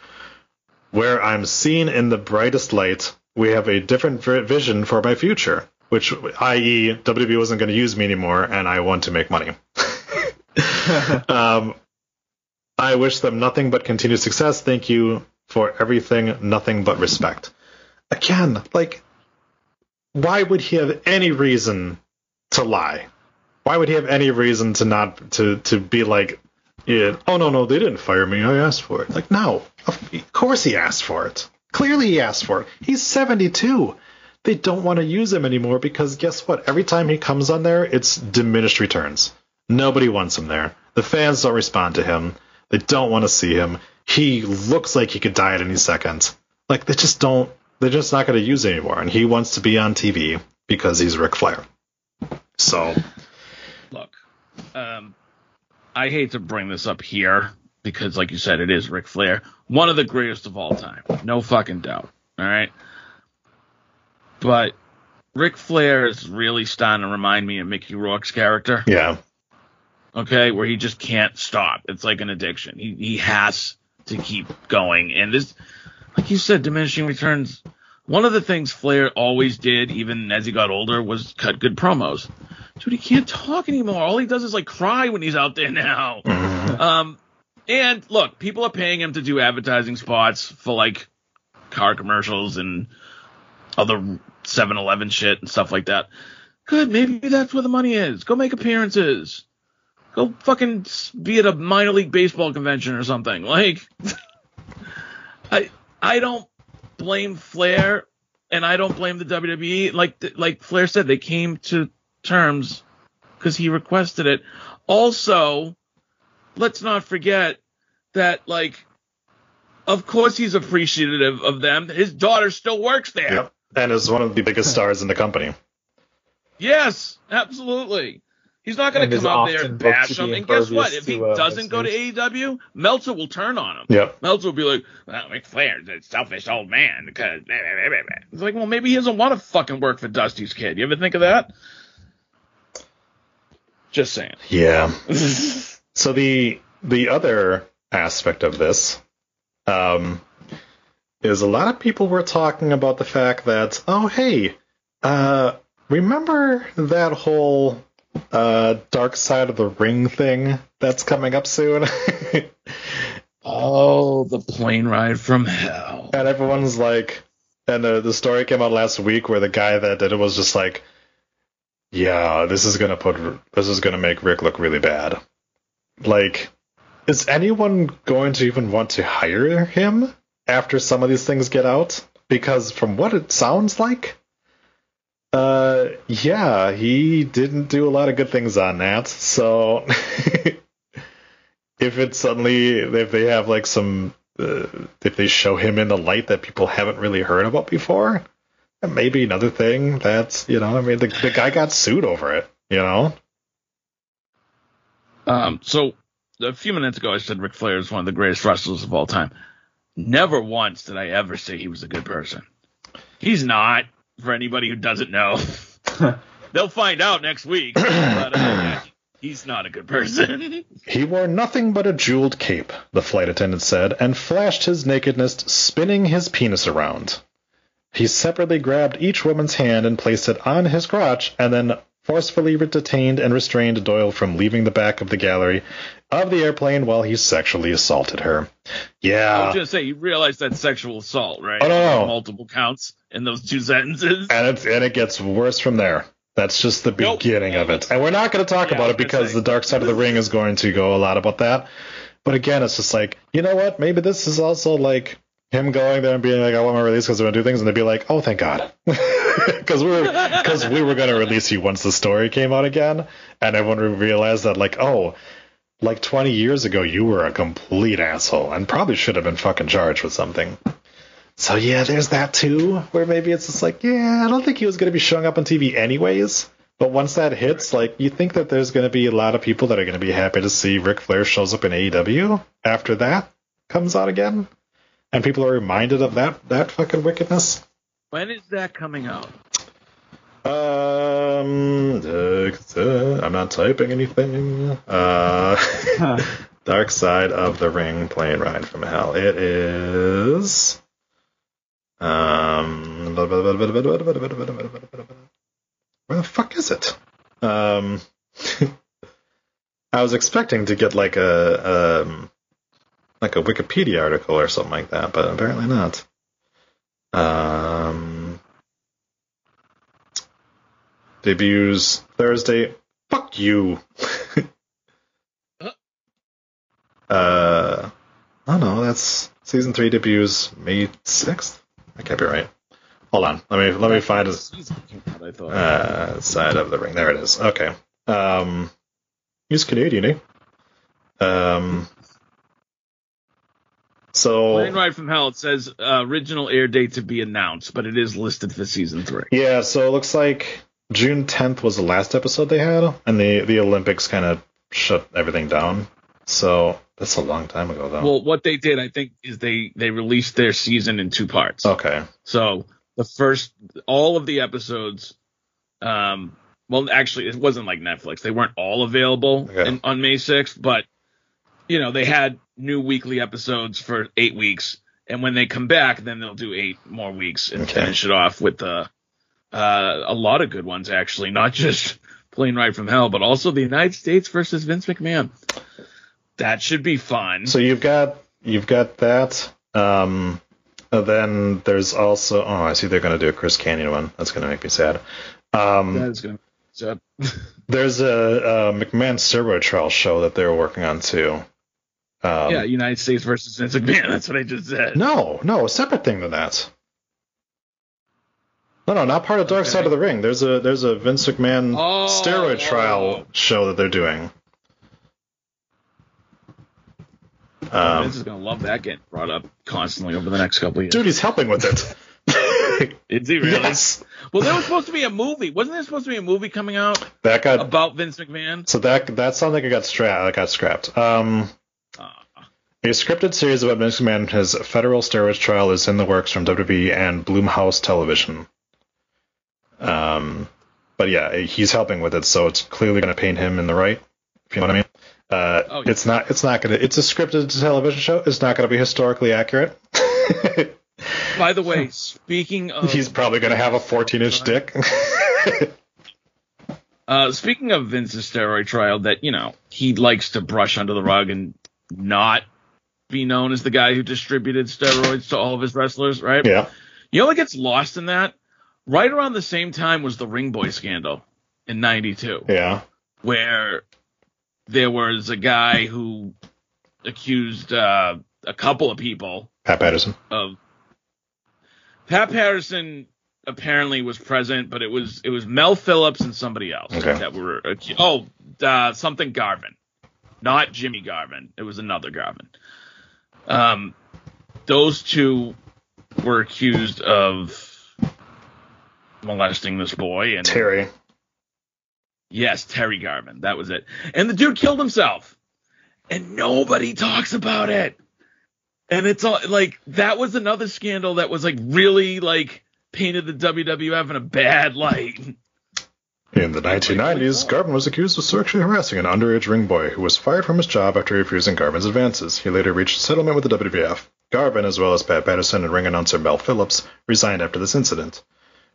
where I'm seen in the brightest light, we have a different vision for my future, which, i.e., WWE wasn't going to use me anymore, and I want to make money. um, I wish them nothing but continued success. Thank you for everything, nothing but respect. Again, like, why would he have any reason to lie? Why would he have any reason to not to to be like, yeah, oh no no they didn't fire me I asked for it. Like no, of course he asked for it. Clearly he asked for it. He's 72. They don't want to use him anymore because guess what? Every time he comes on there, it's diminished returns. Nobody wants him there. The fans don't respond to him. They don't want to see him. He looks like he could die at any second. Like they just don't. They're just not going to use anymore. And he wants to be on TV because he's Ric Flair. So look, um, I hate to bring this up here because, like you said, it is Ric Flair, one of the greatest of all time, no fucking doubt. All right, but Ric Flair is really starting to remind me of Mickey Rourke's character. yeah, Okay, where he just can't stop. It's like an addiction. He he has to keep going, and this, like you said, diminishing returns. One of the things Flair always did, even as he got older, was cut good promos. Dude, he can't talk anymore. All he does is like cry when he's out there now. Um, and look, people are paying him to do advertising spots for like car commercials and other 7-Eleven shit and stuff like that. Good, maybe that's where the money is. Go make appearances. Go fucking be at a minor league baseball convention or something. Like, I I don't blame Flair, and I don't blame the WWE. Like like Flair said, they came to terms because he requested it. Also, let's not forget that like, of course he's appreciative of them. His daughter still works there. Yep. And is one of the biggest stars in the company. Yes, absolutely. He's not going to come out there and bash him. And guess what? If he to, uh, doesn't go to AEW, Meltzer will turn on him. Yep. Meltzer will be like, well, Ric Flair's a selfish old man because. blah, blah, blah, blah, blah." It's like, well, maybe he doesn't want to fucking work for Dusty's kid. You ever think of that? Just saying. Yeah. So the the other aspect of this um, is a lot of people were talking about the fact that oh hey, uh, remember that whole uh, Dark Side of the Ring thing that's coming up soon? oh, the plane ride from hell. And everyone's like, and the the story came out last week where the guy that did it was just like, yeah, this is gonna put this is gonna make Rick look really bad. Like, is anyone going to even want to hire him after some of these things get out? Because from what it sounds like, Uh, yeah, he didn't do a lot of good things on that. So if it's suddenly if they have like some uh, if they show him in a light that people haven't really heard about before, that may be another thing. That's you know, I mean, the the guy got sued over it. You know. Um, so a few minutes ago, I said Ric Flair is one of the greatest wrestlers of all time. Never once did I ever say he was a good person. He's not. For anybody who doesn't know, they'll find out next week. But, uh, he's not a good person. He wore nothing but a jeweled cape, the flight attendant said, and flashed his nakedness, spinning his penis around. He separately grabbed each woman's hand and placed it on his crotch, and then forcefully detained and restrained Doyle from leaving the back of the gallery of the airplane while he sexually assaulted her. Yeah. I was Yeah. gonna say you realize that's sexual assault, right? Oh, no, no. Multiple counts in those two sentences. And it's and it gets worse from there. That's just the Nope. beginning of it. And we're not going to talk Yeah, about it because the dark side of the ring is going to go a lot about that. But again, it's just like, you know what? Maybe this is also like him going there and being like, I want my release because I'm going to do things. And they'd be like, oh, thank God. Because we were, cause we were going to release you once the story came out again. And everyone realized that, like, oh, like 20 years ago, you were a complete asshole and probably should have been fucking charged with something. So yeah, there's that too, where maybe it's just like, yeah, I don't think he was going to be showing up on TV anyways. But once that hits, like, you think that there's going to be a lot of people that are going to be happy to see Ric Flair shows up in AEW after that comes out again, and people are reminded of that that fucking wickedness. When is that coming out? Um, uh, I'm not typing anything. Uh, Dark Side of the Ring, Plane Ride from Hell. It is. Um, where the fuck is it? Um, I was expecting to get like a um, like a Wikipedia article or something like that, but apparently not. Um, debuts Thursday. Fuck you. uh, I don't know. that's season three debuts May sixth. I can't be right. Hold on, let me let me find a uh, side of the ring. There it is. Okay. Um, he's Canadian, eh? Um. So Plane Ride from Hell. It says uh, original air date to be announced, but it is listed for season three. Yeah, so it looks like June 10th was the last episode they had, and the the Olympics kind of shut everything down. So that's a long time ago, though. Well, what they did, I think, is they they released their season in two parts. okay. So the first, all of the episodes, um, well, actually, it wasn't like Netflix. They weren't all available Okay. in, on May 6th, but you know, they had new weekly episodes for eight weeks, and when they come back, then they'll do eight more weeks and Okay. finish it off with the uh, a lot of good ones actually, not just Plane Ride from Hell, but also the United States versus Vince McMahon. That should be fun. So you've got you've got that. Um, then there's also oh, I see they're gonna do a Chris Kanyon one. That's gonna make me sad. Um, that is gonna. So, there's a, a McMahon steroid trial show that they're working on too. Um, yeah, United States versus Vince McMahon. That's what I just said. No, no, a separate thing than that. No, no, not part of Dark Okay. Side of the Ring. There's a there's a Vince McMahon Oh, steroid oh. trial show that they're doing. Um, Vince is gonna love that getting brought up constantly over the next couple of years. dude, he's helping with it. Is he really? yes, Well, there was supposed to be a movie. Wasn't there supposed to be a movie coming out that got about Vince McMahon? so that that sounds like it got stra- that got scrapped. Um, Uh, a scripted series about Vince McMahon, his federal steroids trial, is in the works from WWE and Blumhouse Television. Um, but yeah, he's helping with it, so it's clearly going to paint him in the right. If you know what I mean. Uh, Oh, yeah. It's not. It's not going to. It's a scripted television show. It's not going to be historically accurate. by the way, speaking of he's probably going to have a 14-inch dick. uh, speaking of Vince's steroid trial, that you know he likes to brush under the rug and not be known as the guy who distributed steroids to all of his wrestlers, right? yeah. You know what gets lost in that? Right around the same time was the Ring Boy scandal in '92. Yeah. where there was a guy who accused uh, a couple of people Pat Patterson. of Pat Patterson apparently was present, but it was it was Mel Phillips and somebody else Okay. that were oh uh, something Garvin, not Jimmy Garvin. It was another Garvin. Um, those two were accused of molesting this boy and Terry. Yes, Terry Garvin. That was it. And the dude killed himself. And nobody talks about it. And it's all like that was another scandal that was like really like painted the WWF in a bad light. In the 1990s, Garvin was accused of sexually harassing an underage ring boy who was fired from his job after refusing Garvin's advances. He later reached a settlement with the WWF. Garvin, as well as Pat Patterson and ring announcer Mel Phillips, resigned after this incident.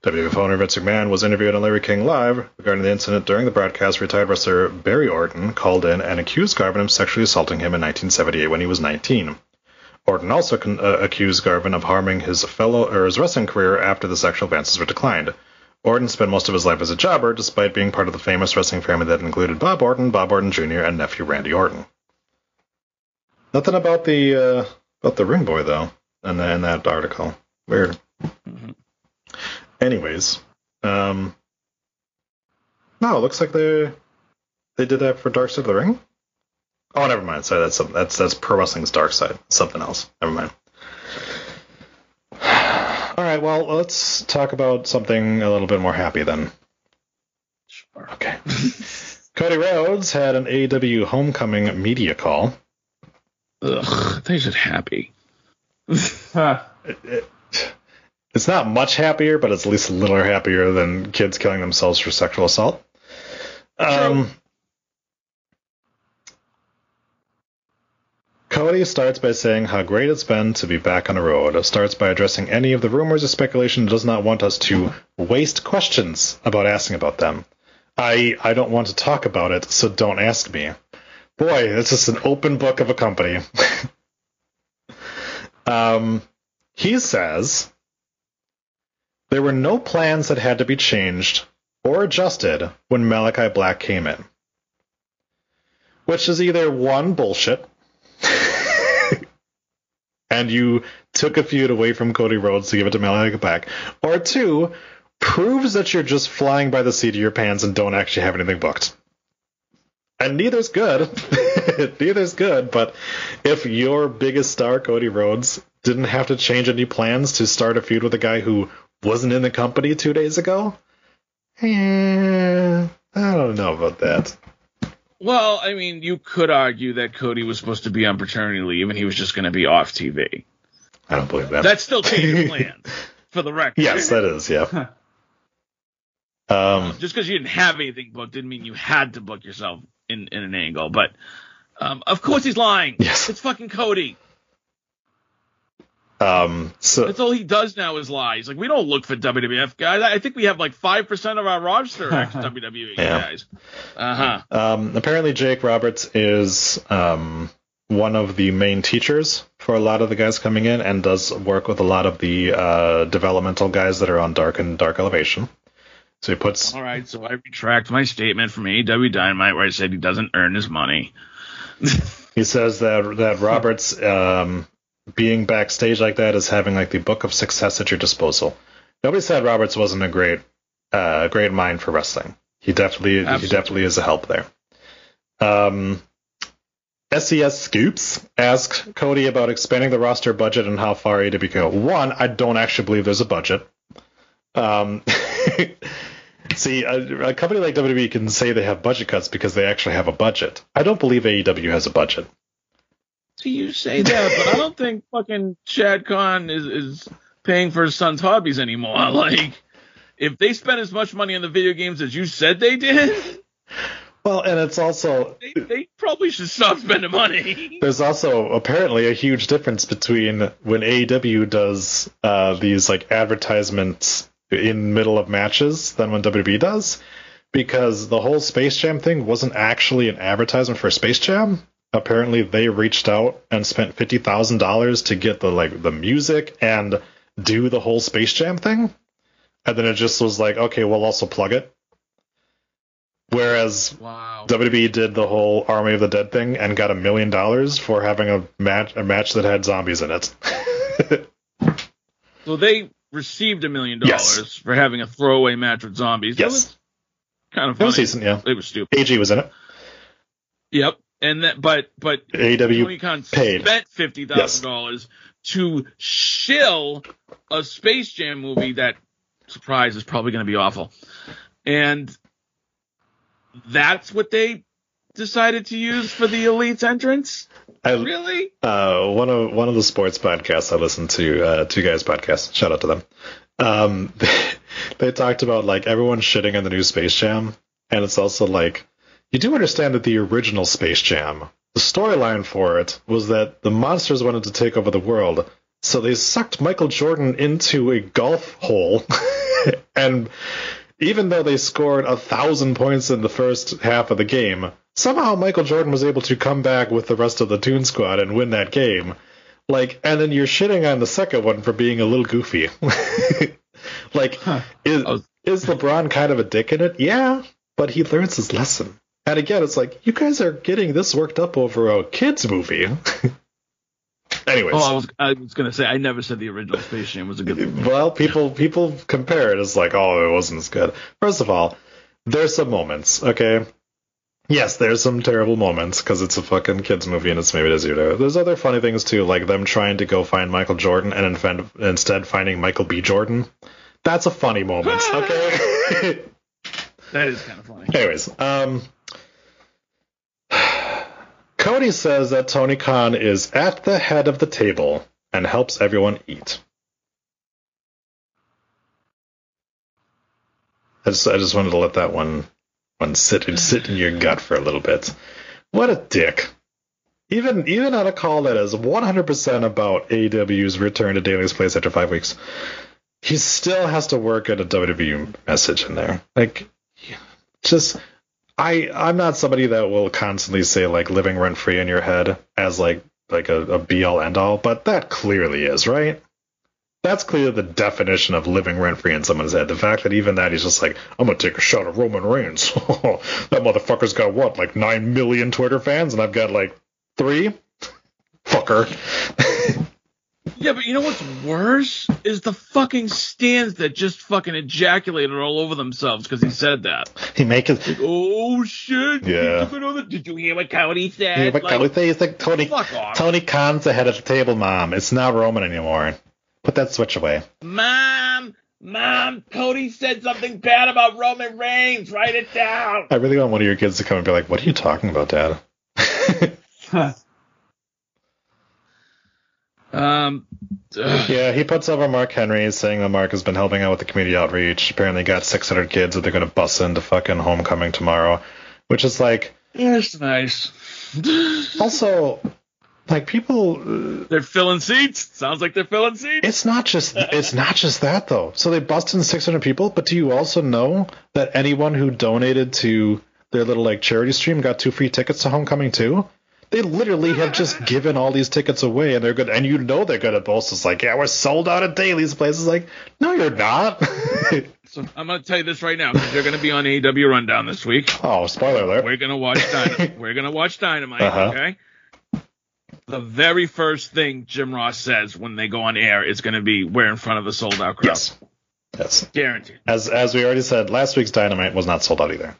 WWF owner Vince McMahon was interviewed on Larry King Live regarding the incident during the broadcast. Retired wrestler Barry Orton called in and accused Garvin of sexually assaulting him in 1978 when he was 19. Orton also con- uh, accused Garvin of harming his fellow or his wrestling career after the sexual advances were declined. Orton spent most of his life as a jobber, despite being part of the famous wrestling family that included Bob Orton, Bob Orton Jr., and nephew Randy Orton. Nothing about the uh, about the ring boy though, in, the, in that article. Weird. Anyways, um, no, it looks like they they did that for Dark Side of the Ring. Oh, never mind. Sorry, that's something. That's that's Pro Wrestling's Dark Side. Something else. Never mind. All right. Well, let's talk about something a little bit more happy then. Sure. Okay. Cody Rhodes had an AEW Homecoming media call. Ugh, they should happy. It- it- it's not much happier, but it's at least a little happier than kids killing themselves for sexual assault. Um, Cody starts by saying how great it's been to be back on the road. It starts by addressing any of the rumors or speculation and does not want us to waste questions about asking about them. I I don't want to talk about it, so don't ask me. Boy, this is an open book of a company. um, he says there were no plans that had to be changed or adjusted when Malakai Black came in. Which is either one, bullshit, and you took a feud away from Cody Rhodes to give it to Malakai Black, or two, proves that you're just flying by the seat of your pants and don't actually have anything booked. And neither's good. neither's good, but if your biggest star, Cody Rhodes, didn't have to change any plans to start a feud with a guy who wasn't in the company two days ago, eh, I don't know about that. Well, I mean, you could argue that Cody was supposed to be on paternity leave and he was just going to be off TV. I don't believe that. That's still changing plans, for the record. yes, that is, yeah. um, just because you didn't have anything booked didn't mean you had to book yourself in, in an angle. But um, of course he's lying. Yes. It's fucking Cody. Um, so That's all he does now is lie. He's like, we don't look for WWF guys. I think we have like five percent of our roster are WWE Yeah. guys. Uh huh. Um, apparently, Jake Roberts is um, one of the main teachers for a lot of the guys coming in, and does work with a lot of the uh, developmental guys that are on Dark and Dark Elevation. So he puts All right, so I retract my statement from AEW Dynamite where I said he doesn't earn his money. he says that that Roberts um, being backstage like that is having like the book of success at your disposal. Nobody said Roberts wasn't a great uh, great mind for wrestling. He definitely he definitely is a help there. Um, SES Scoops asked Cody about expanding the roster budget and how far AEW can go. One, I don't actually believe there's a budget. Um, see, a, a company like WWE can say they have budget cuts because they actually have a budget. I don't believe AEW has a budget. So you say that, but I don't think fucking Shad Khan is, is paying for his son's hobbies anymore. Like, if they spent as much money on the video games as you said they did, Well, and it's also they, they probably should stop spending money. there's also apparently a huge difference between when AEW does uh, these like advertisements in middle of matches than when WWE does, because the whole Space Jam thing wasn't actually an advertisement for Space Jam. Apparently, they reached out and spent fifty thousand dollars to get the like the music and do the whole Space Jam thing, and then it just was like, okay, we'll also plug it. Whereas Wow. WWE did the whole Army of the Dead thing and got a million dollars for having a match a match that had zombies in it. So they received a million dollars for having a throwaway match with zombies. That Yes. was kind of It funny. was decent, yeah. It was stupid. AG was in it. Yep. And that, but but Tony Khan spent fifty thousand dollars to shill a Space Jam movie that surprise is probably going to be awful, and that's what they decided to use for the Elite's entrance. I, Really? uh, one of one of the sports podcasts I listened to, uh, two guys podcast. Shout out to them. Um, they, they talked about like everyone shitting on the new Space Jam, and it's also like you do understand that the original Space Jam, the storyline for it was that the monsters wanted to take over the world, so they sucked Michael Jordan into a golf hole, and even though they scored a thousand points in the first half of the game, somehow Michael Jordan was able to come back with the rest of the Toon Squad and win that game. Like, and then you're shitting on the second one for being a little goofy. like, is, was- is LeBron kind of a dick in it? Yeah, but he learns his lesson. And again, it's like you guys are getting this worked up over a kids movie. Anyways, Oh, I was I was going to say I never said the original Space Jam was a good movie. well, people people compare it as like, oh, it wasn't as good. First of all, there's some moments, okay. Yes, there's some terrible moments because it's a fucking kids movie and it's made it easier to. There's other funny things too, like them trying to go find Michael Jordan and infen- instead finding Michael B. Jordan. That's a funny moment, okay. That is kind of funny. Anyways, um, Cody says that Tony Khan is at the head of the table and helps everyone eat. I just, I just wanted to let that one, one sit, sit in your gut for a little bit. What a dick! Even, even on a call that is 100% about AW's return to Daily's Place after five weeks, he still has to work at a WWE message in there. Like, just I I'm not somebody that will constantly say like living rent free in your head as like like a, a be all end all, but that clearly is, right? That's clearly the definition of living rent free in someone's head. The fact that even that he's just like, I'm gonna take a shot at Roman Reigns. that motherfucker's got what, like nine million Twitter fans, and I've got like three? Fucker. Yeah, but you know what's worse is the fucking stands that just fucking ejaculated all over themselves because he said that. he make it Like, oh shit! Yeah. took another- Did you hear what Cody said? Yeah, but Like, Cody says like Tony. Tony Khan's the head of the table, mom. It's not Roman anymore. Put that switch away. Mom, mom, Cody said something bad about Roman Reigns. Write it down. I really want one of your kids to come and be like, "What are you talking about, Dad?" Um, yeah, he puts over Mark Henry, saying that Mark has been helping out with the community outreach. Apparently, got 600 kids that they're going to bus into fucking homecoming tomorrow, which is like Yeah, it's nice. also like people. uh, They're filling seats. Sounds like they're filling seats. It's not just it's not just that though. So they bust in 600 people, but do you also know that anyone who donated to their little like charity stream got two free tickets to homecoming too? They literally have just given all these tickets away, and they're good. And you know they're gonna boast. It's like, yeah, we're sold out at Daily's place. It's like, no, you're not. So I'm gonna tell you this right now because you're gonna be on AEW Rundown this week. oh, spoiler alert. We're gonna watch Dynamite. We're gonna watch Dynamite. Uh-huh. Okay. The very first thing Jim Ross says when they go on air is gonna be, "We're in front of a sold out crowd." Yes. Yes. Guaranteed. As as we already said, last week's Dynamite was not sold out either.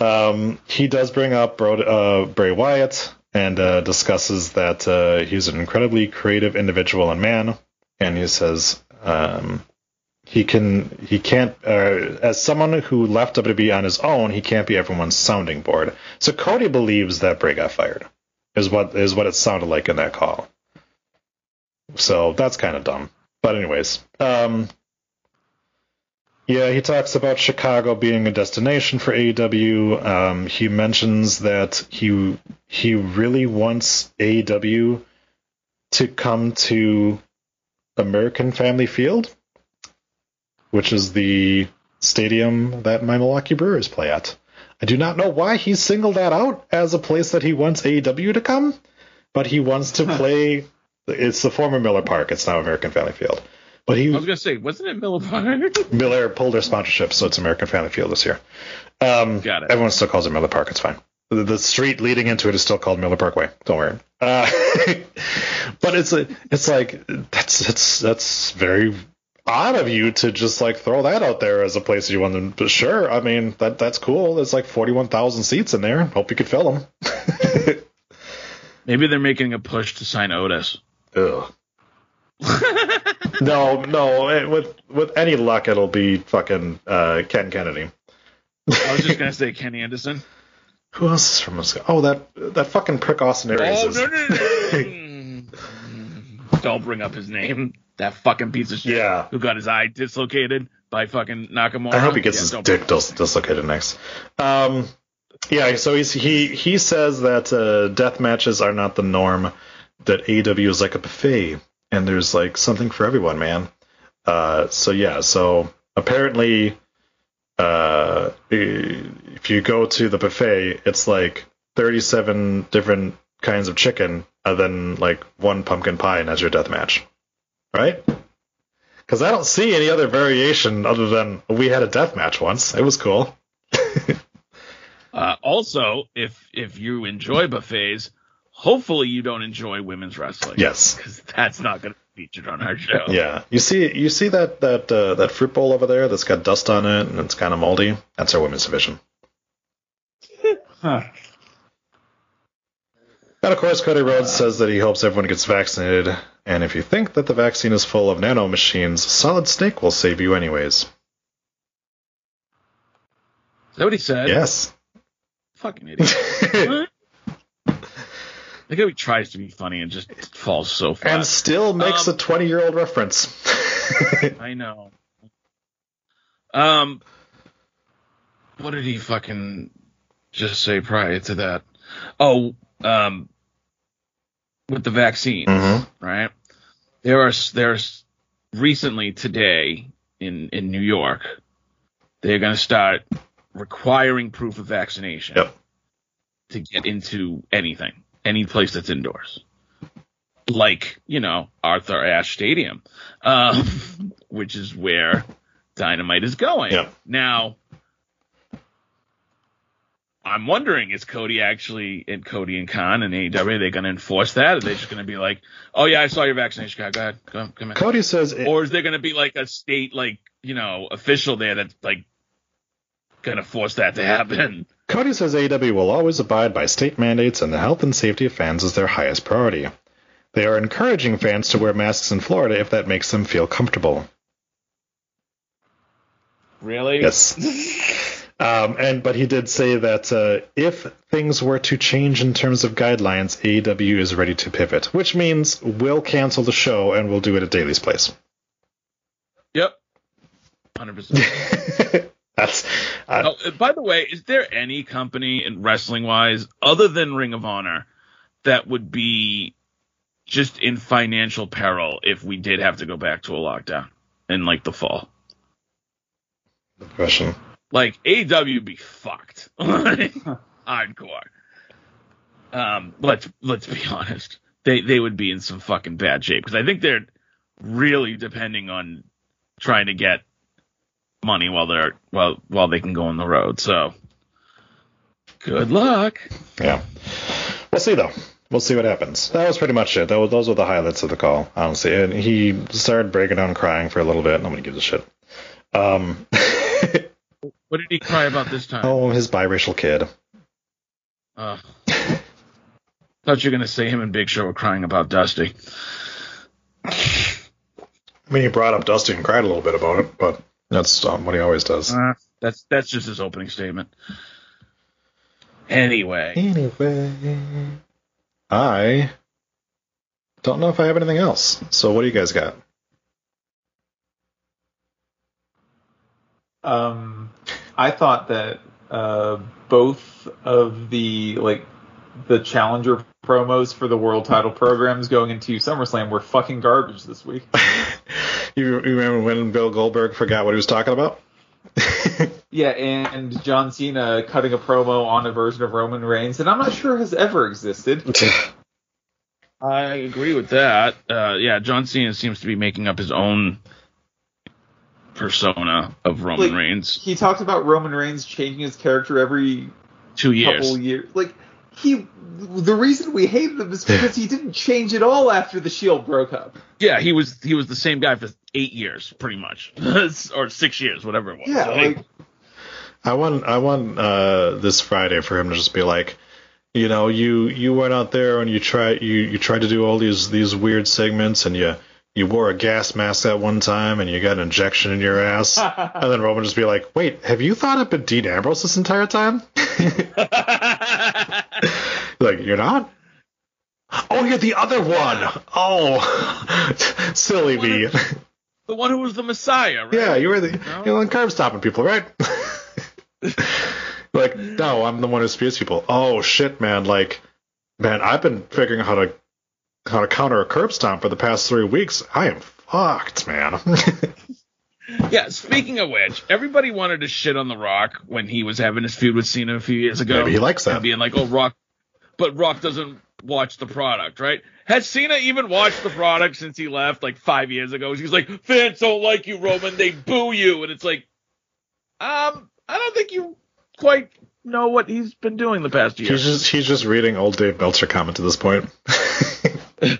Um, he does bring up Bro, uh, Bray Wyatt and uh, discusses that uh, he's an incredibly creative individual and man, and he says um, he can he can't uh, as someone who left WWE on his own, he can't be everyone's sounding board. So Cody believes that Bray got fired, is what is what it sounded like in that call. So that's kind of dumb. But anyways, um, yeah, he talks about Chicago being a destination for AEW. Um, he mentions that he he really wants AEW to come to American Family Field, which is the stadium that my Milwaukee Brewers play at. I do not know why he singled that out as a place that he wants AEW to come, but he wants to play. It's the former Miller Park. It's now American Family Field. But he I was gonna say, wasn't it Miller Park? Miller pulled their sponsorship, so it's American Family Field this year. Um, Got it. Everyone still calls it Miller Park. It's fine. The, the street leading into it is still called Miller Parkway. Don't worry. Uh, but it's a, it's like that's that's that's very odd of you to just like throw that out there as a place you want them. But sure, I mean that that's cool. There's like forty one thousand seats in there. Hope you could fill them. Maybe they're making a push to sign Otis. Ugh. No, no. eh, With with any luck, it'll be fucking uh, Ken Kennedy. I was just gonna say Kenny Anderson. Who else is from Wisconsin? Oh, that that fucking prick Austin Aries. Oh is- no no no! no. Don't bring up his name. That fucking piece of shit. Yeah. Who got his eye dislocated by fucking Nakamura? I hope he gets Yeah, his dick dis- dislocated next. Um, yeah, so he's, he he says that uh, death matches are not the norm. That AEW is like a buffet, and there's like something for everyone, man. Uh, so yeah, so apparently, uh, if you go to the buffet, it's like 37 different kinds of chicken, and then like one pumpkin pie, and that's your death match, right? Because I don't see any other variation other than we had a death match once. It was cool. Uh, also, if if you enjoy buffets, hopefully you don't enjoy women's wrestling. Yes. because that's not going to be featured on our show. Yeah. You see you see that that uh, that fruit bowl over there that's got dust on it and it's kind of moldy? That's our women's division. Huh. And of course, Cody Rhodes says that he hopes everyone gets vaccinated. And if you think that the vaccine is full of nano machines, Solid Snake will save you anyways. Is that what he said? Yes. Fucking idiot. Look how he tries to be funny and just falls so flat. and still makes Um, a 20 year old reference. I know. Um, what did he fucking just say prior to that? Oh, um, with the vaccines, Mhm. right? There are there's recently today in in New York, they're going to start requiring proof of vaccination Yep. to get into anything, any place that's indoors like you know Arthur Ashe Stadium, um, which is where Dynamite is going. Now, I'm wondering is Cody actually and Cody and Khan and AEW are they going to enforce that? Are they just going to be like, oh yeah, I saw your vaccination card. Go ahead, go, come in. Cody says it, Or is there going to be like a state like you know official there that's like going to force that to happen? Cody says AEW will always abide by state mandates and the health and safety of fans is their highest priority. They are encouraging fans to wear masks in Florida if that makes them feel comfortable. Really? Yes. Um, and but he did say that uh, if things were to change in terms of guidelines, AEW is ready to pivot, which means we'll cancel the show and we'll do it at Daily's place. Yep. Hundred percent. That's uh, Oh, by the way, is there any company in wrestling wise other than Ring of Honor that would be just in financial peril if we did have to go back to a lockdown in like the fall? question. Like AW be fucked. Hardcore. Um, let's let's be honest. They they would be in some fucking bad shape because I think they're really depending on trying to get money while they're while while they can go on the road. So good luck. Yeah. We'll see though. We'll see what happens. That was pretty much it. That was, those were the highlights of the call, honestly. And he started breaking down crying for a little bit. Nobody gives a shit. Um, What did he cry about this time? oh, his biracial kid. Uh, thought you were gonna say him and Big Show were crying about Dusty. I mean, he brought up Dusty and cried a little bit about it, but that's um, what he always does. Uh, that's that's just his opening statement. Anyway, Anyway, I don't know if I have anything else. So, what do you guys got? Um, I thought that uh, both of the like the challenger promos for the world title programs going into SummerSlam were fucking garbage this week. You, you remember when Bill Goldberg forgot what he was talking about? Yeah, and John Cena cutting a promo on a version of Roman Reigns that I'm not sure has ever existed. I agree with that. Uh, yeah, John Cena seems to be making up his own persona of Roman Like, Reigns. He talked about Roman Reigns changing his character every Two years. couple years. Like he the reason we hated him is because he didn't change at all after the Shield broke up. Yeah, he was he was the same guy for eight years, pretty much, or six years, whatever it was. Yeah, So, like I want I want uh, this Friday for him to just be like, you know, you you went out there and you try you you tried to do all these these weird segments and you you wore a gas mask that one time and you got an injection in your ass, and then Roman just be like, wait, have you thought I've been Dean Ambrose this entire time? like you're not. Oh, you're the other one. Oh, silly me. The one who was the Messiah, right? Yeah, you were the No? you're on curb stopping people, right? like, no, I'm the one who spews people. Oh shit, man! Like, man, I've been figuring out how to how to counter a curb stomp for the past three weeks. I am fucked, man. Yeah, speaking of which, everybody wanted to shit on The Rock when he was having his feud with Cena a few years ago. Maybe he likes that. And being like, oh, Rock, but Rock doesn't watch the product, right? Has Cena even watched the product since he left like five years ago? He's like, fans don't like you, Roman. They boo you. And it's like, um, I don't think you quite know what he's been doing the past year. he's just he's just reading old Dave Meltzer comment at this point.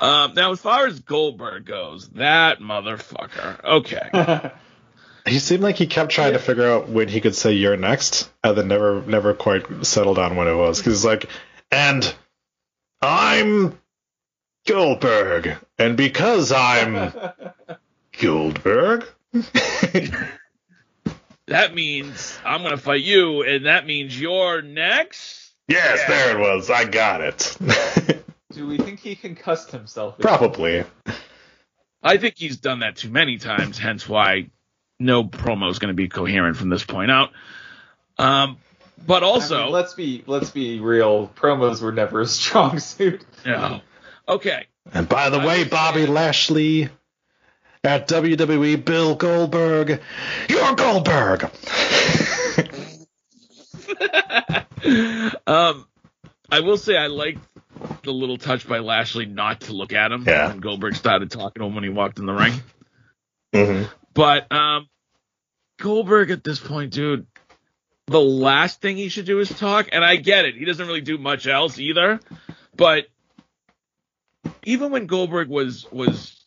Um, now, as far as Goldberg goes, that motherfucker. Okay. he seemed like he kept trying to figure out when he could say "you're next," and then never never quite settled on when it was. Because like, and I'm Goldberg, and because I'm Goldberg. that means I'm gonna fight you, and that means you're next. Yes, there it was. I got it. do we think he concussed himself? Probably. I think he's done that too many times, hence why no promo is going to be coherent from this point out. Um, but I also, mean, let's be let's be real. Promos were never a strong suit. yeah. okay, And by the way, Bobby Lashley at WWE, Bill Goldberg, you're Goldberg. um, I will say I liked the little touch by Lashley not to look at him Yeah. when Goldberg started talking to him when he walked in the ring. hmm But um, Goldberg at this point, dude, the last thing he should do is talk. And I get it; he doesn't really do much else either. But even when Goldberg was was,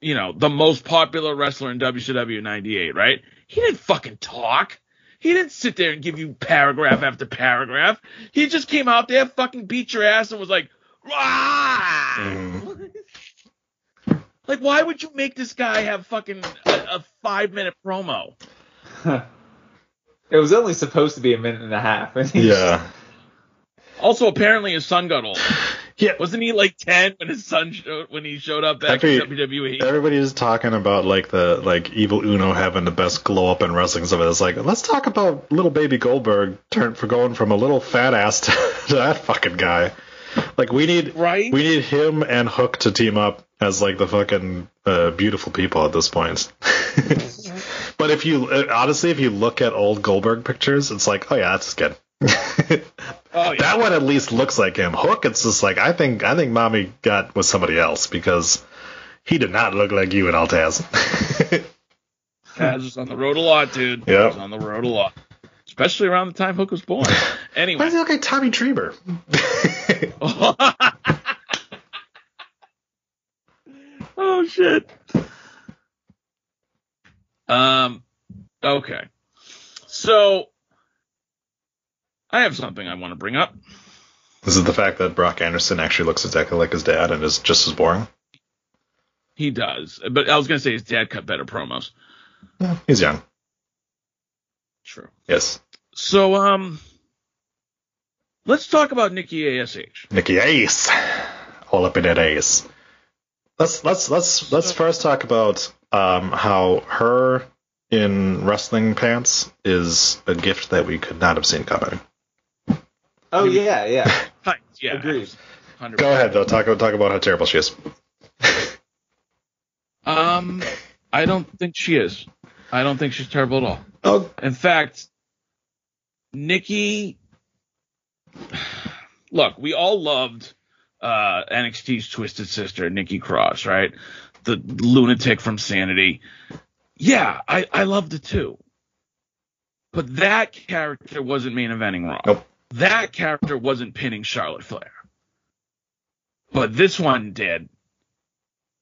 you know, the most popular wrestler in WCW '98, right? He didn't fucking talk. He didn't sit there and give you paragraph after paragraph. He just came out there, fucking beat your ass, and was like. Like, why would you make this guy have fucking a, a five minute promo? It was only supposed to be a minute and a half. and Yeah. Also, apparently his son got old. Yeah. Wasn't he like ten when his son showed when he showed up back Every- in? WWE? Everybody's talking about like the like evil Uno having the best glow up in wrestling stuff. It's like let's talk about little baby Goldberg turn for going from a little fat ass to, to that fucking guy. Like we need Right? we need him and Hook to team up as like the fucking uh, beautiful people at this point. But if you uh, honestly, if you look at old Goldberg pictures, it's like oh yeah, that's good. oh yeah. That one at least looks like him. Hook, it's just like I think I think mommy got with somebody else because he did not look like you in Altaz. Taz was on the road a lot, dude. Yeah, was on the road a lot. Especially around the time Hook was born. Anyway, Why does he look like Tommy Dreamer? oh shit. Um okay. So I have something I want to bring up. this is the fact that Brock Anderson actually looks exactly like his dad and is just as boring. He does. But I was gonna say his dad cut better promos. Yeah, he's young. True. Yes. So um let's talk about Nikki ASH. Nikki Ace. All up in that ace. Let's let's let's let's first talk about um, how her in wrestling pants is a gift that we could not have seen coming. Oh yeah, yeah. Yeah. Agreed. 100%. Go ahead though. Talk talk about how terrible she is. Um I don't think she is. I don't think she's terrible at all. Oh, In fact, Nikki, look, we all loved uh, NXT's Twisted Sister, Nikki Cross, right? The lunatic from Sanity. Yeah, I, I loved it too. But that character wasn't main eventing Raw. Nope. That character wasn't pinning Charlotte Flair. But this one did.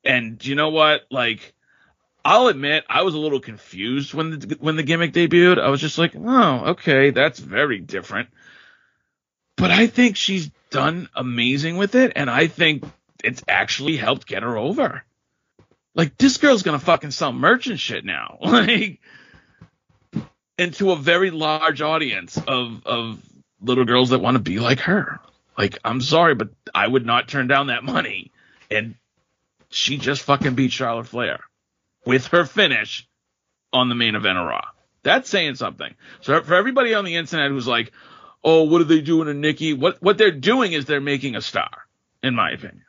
And you know what? Like, I'll admit I was a little confused when the when the gimmick debuted. I was just like, oh, okay, that's very different. But I think she's done amazing with it, and I think it's actually helped get her over. Like this girl's gonna fucking sell merch and shit now. Like and to a very large audience of of little girls that want to be like her. Like, I'm sorry, but I would not turn down that money. And she just fucking beat Charlotte Flair with her finish on the main event of Raw. That's saying something. So for everybody on the internet who's like, "Oh, what are they doing to Nikki?" What what they're doing is they're making a star, in my opinion.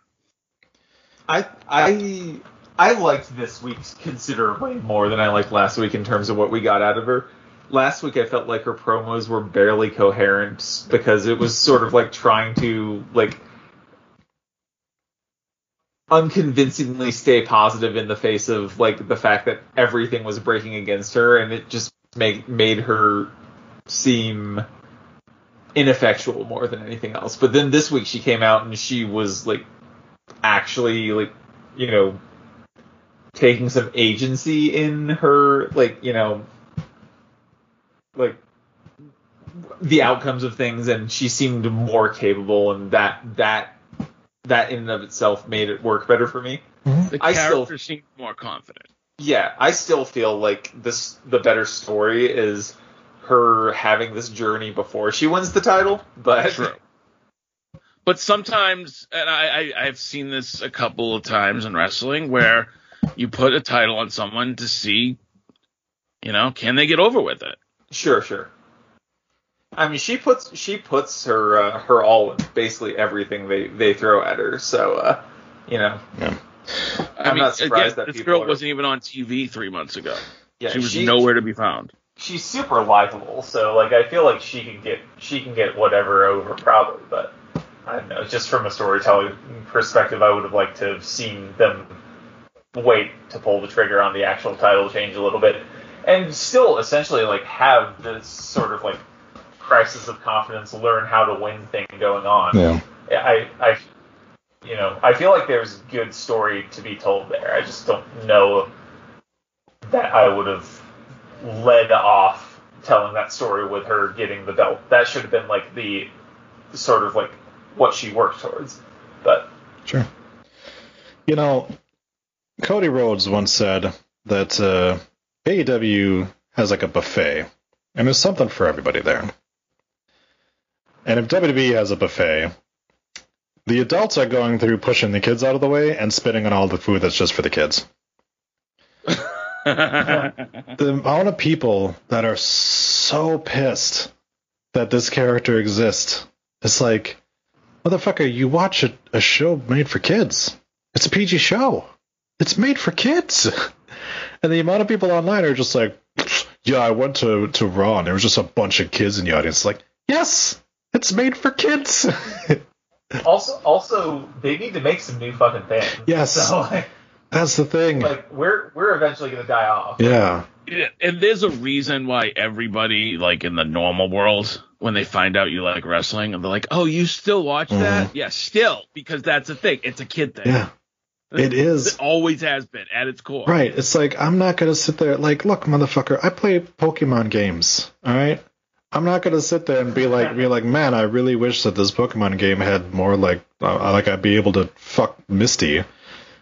I I I liked this week's considerably more than I liked last week in terms of what we got out of her. Last week I felt like her promos were barely coherent because it was sort of like trying to like unconvincingly stay positive in the face of like the fact that everything was breaking against her and it just made made her seem ineffectual more than anything else. But then this week she came out and she was like actually like you know taking some agency in her like you know like the outcomes of things and she seemed more capable and that that that in and of itself made it work better for me. Mm-hmm. The I still- character seemed more confident. Yeah, I still feel like this the better story is her having this journey before she wins the title, but True. But sometimes, and I, I I've seen this a couple of times in wrestling where you put a title on someone to see, you know, can they get over with it? Sure, sure. I mean, she puts she puts her uh, her all in basically everything they they throw at her. So, uh, you know, Yeah. I I'm mean, not surprised again, that this people girl are- wasn't even on TV three months ago. yeah, she was nowhere to be found. She's super likable, so like I feel like she can get she can get whatever over probably, but I don't know. Just from a storytelling perspective, I would have liked to have seen them wait to pull the trigger on the actual title change a little bit, and still essentially like have this sort of like crisis of confidence, learn how to win thing going on. Yeah. I, I, you know, I feel like there's good story to be told there. I just don't know that I would have led off telling that story with her getting the belt. That should have been like the sort of like what she worked towards. But Sure. You know, Cody Rhodes once said that uh, AEW has like a buffet, and there's something for everybody there. And if WWE has a buffet, the adults are going through pushing the kids out of the way and spitting on all the food that's just for the kids. The amount of people that are so pissed that this character exists, it's like, motherfucker, you watch a, a show made for kids. It's a PG show. It's made for kids. And the amount of people online are just like, yeah, I went to, to Raw and there was just a bunch of kids in the audience. Like, yes, it's made for kids. also, also they need to make some new fucking things. Yes. So like, That's the thing. like we're we're eventually gonna die off. Yeah. Yeah, and there's a reason why everybody, like in the normal world, when they find out you like wrestling, and they're like, "Oh, you still watch that?" Mm-hmm. Yeah, still, because that's a thing. It's a kid thing. Yeah. It is. It always has been at its core. Right. It's like I'm not gonna sit there like, look, motherfucker, I play Pokemon games. All right. I'm not gonna sit there and be like, be like, man, I really wish that this Pokemon game had more like, uh, like I'd be able to fuck Misty.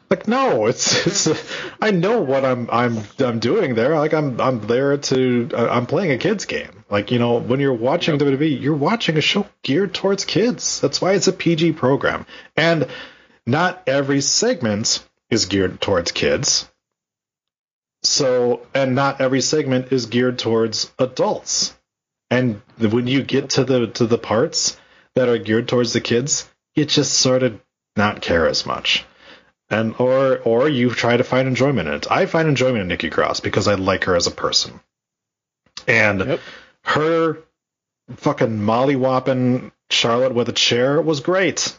Like, no, it's it's. I know what I'm I'm I'm doing there. Like, I'm I'm there to uh, I'm playing a kids game. Like, you know, when you're watching WWE, you're watching a show geared towards kids. That's why it's a PG program, and not every segment is geared towards kids. So, and not every segment is geared towards adults. And when you get to the to the parts that are geared towards the kids, you just sort of not care as much. And or or you try to find enjoyment in it. I find enjoyment in Nikki Cross because I like her as a person. And Yep. her fucking molly whopping Charlotte with a chair was great.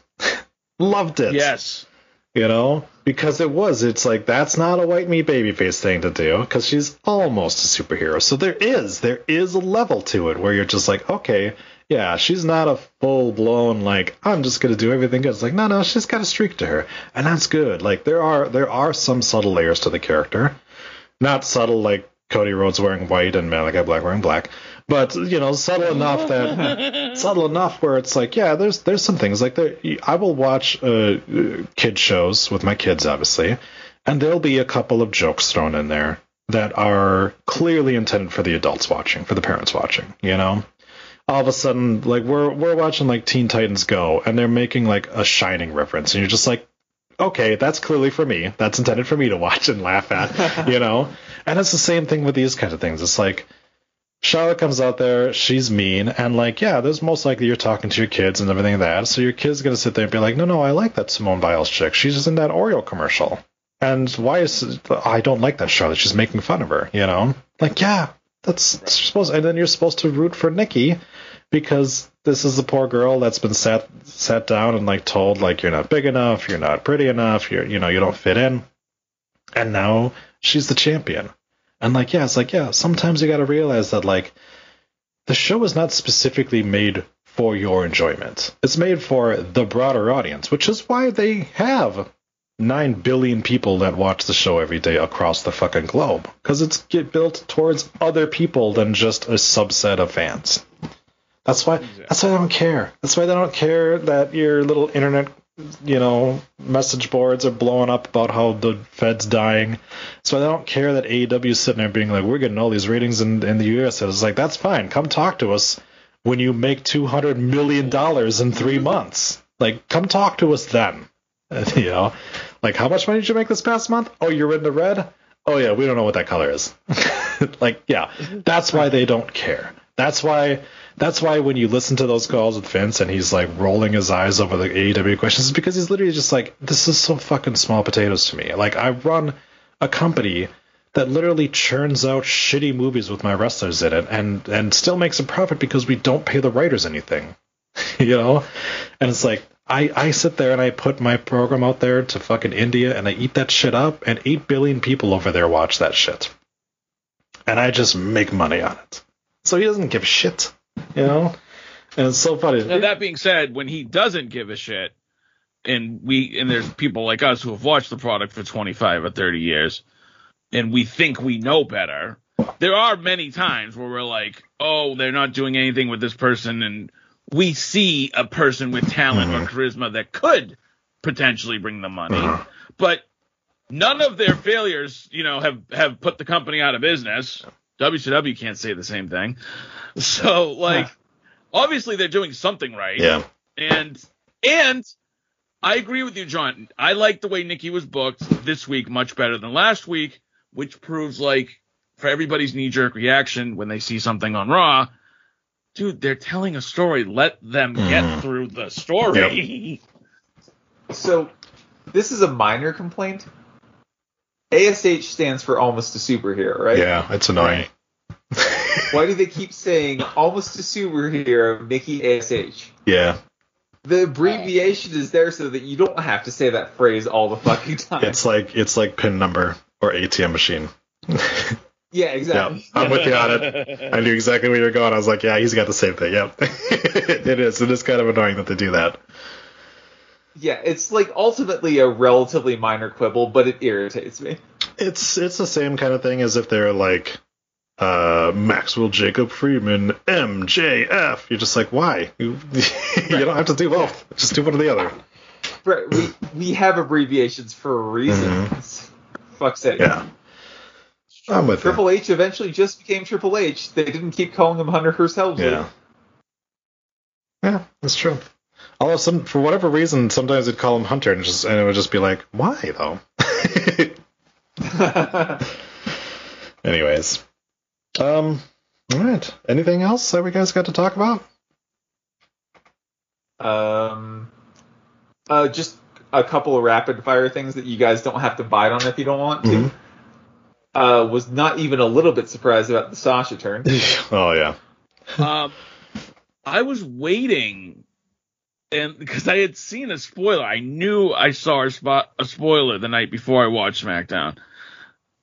Loved it. Yes. you know, because it was. It's like that's not a white meat babyface thing to do because she's almost a superhero. So there is there is a level to it where you're just like, okay, yeah, she's not a full blown like I'm just gonna do everything good. It's like no, no, she's got a streak to her, and that's good. Like there are there are some subtle layers to the character, not subtle like Cody Rhodes wearing white and Malakai Black wearing black, but you know subtle enough that subtle enough where it's like yeah, there's there's some things like there. I will watch uh, kid shows with my kids obviously, and there'll be a couple of jokes thrown in there that are clearly intended for the adults watching, for the parents watching. You know, all of a sudden like we're we're watching like Teen Titans Go, and they're making like a Shining reference, and you're just like okay, that's clearly for me. That's intended for me to watch and laugh at, you know? and it's the same thing with these kind of things. It's like Charlotte comes out there, she's mean, and like, yeah, there's most likely you're talking to your kids and everything like that. So your kid's gonna sit there and be like, no, no, I like that Simone Biles chick. She's just in that Oreo commercial. And why is I don't like that Charlotte? She's making fun of her, you know? Like, yeah, that's, that's supposed. And then you're supposed to root for Nikki because this is a poor girl that's been sat sat down and like told like you're not big enough, you're not pretty enough, you're you know you don't fit in, and now she's the champion. And like yeah, it's like yeah, sometimes you got to realize that like the show is not specifically made for your enjoyment. It's made for the broader audience, which is why they have 9 billion people that watch the show every day across the fucking globe because it's get built towards other people than just a subset of fans. That's why. That's why they don't care. That's why they don't care that your little internet, you know, message boards are blowing up about how the Fed's dying. That's why they don't care that AEW sitting there being like, we're getting all these ratings in in the U.S. It's like that's fine. Come talk to us when you make two hundred million dollars in three months. Like, come talk to us then. you know, like how much money did you make this past month? Oh, you're in the red. Oh yeah, we don't know what that color is. like, yeah, that's why they don't care. That's why that's why when you listen to those calls with Vince and he's like rolling his eyes over the AEW questions, because he's literally just like, this is so fucking small potatoes to me. Like I run a company that literally churns out shitty movies with my wrestlers in it and and still makes a profit because we don't pay the writers anything. you know? And it's like I, I sit there and I put my program out there to fucking India and I eat that shit up and eight billion people over there watch that shit. And I just make money on it. So he doesn't give a shit you know? And it's so funny. Now that being said, when he doesn't give a shit, and we and there's people like us who have watched the product for 25 or 30 years, and we think we know better. There are many times where we're like, oh, they're not doing anything with this person, and we see a person with talent mm-hmm. or charisma that could potentially bring the money, mm-hmm. but none of their failures, you know, have have put the company out of business. WCW can't say the same thing. So like yeah. obviously they're doing something right. Yeah. And and I agree with you, John. I like the way Nikki was booked this week much better than last week, which proves like for everybody's knee jerk reaction when they see something on Raw, dude, they're telling a story. Let them get mm. through the story. Yep. so this is a minor complaint. ASH stands for almost a superhero, right? Yeah, it's annoying. Why do they keep saying almost a superhero, Nikki ASH? Yeah. The abbreviation is there so that you don't have to say that phrase all the fucking time. It's like it's like pin number or ATM machine. yeah, exactly. Yeah, I'm with you on it. I knew exactly where you're going. I was like, yeah, he's got the same thing. Yep. it is. It is kind of annoying that they do that. Yeah, it's like ultimately a relatively minor quibble, but it irritates me. It's it's the same kind of thing as if they're like uh, Maxwell Jacob Friedman, MJF. You're just like, why? You, you don't have to do both. Just do one or the other. Right. We, we have abbreviations for a reason. Mm-hmm. Fuck's sake. Yeah. I'm with Triple H eventually just became Triple H. They didn't keep calling him Hunter Helmsley. Yeah. Yeah, that's true. Although some for whatever reason, sometimes they'd call him Hunter, and just and it would just be like, why though? Anyways, um, all right. Anything else that we guys got to talk about? Um, uh, just a couple of rapid fire things that you guys don't have to bite on if you don't want to. Mm-hmm. Uh, was not even a little bit surprised about the Sasha turn. oh yeah. um, I was waiting and because I had seen a spoiler, I knew I saw a, spot, a spoiler the night before I watched SmackDown,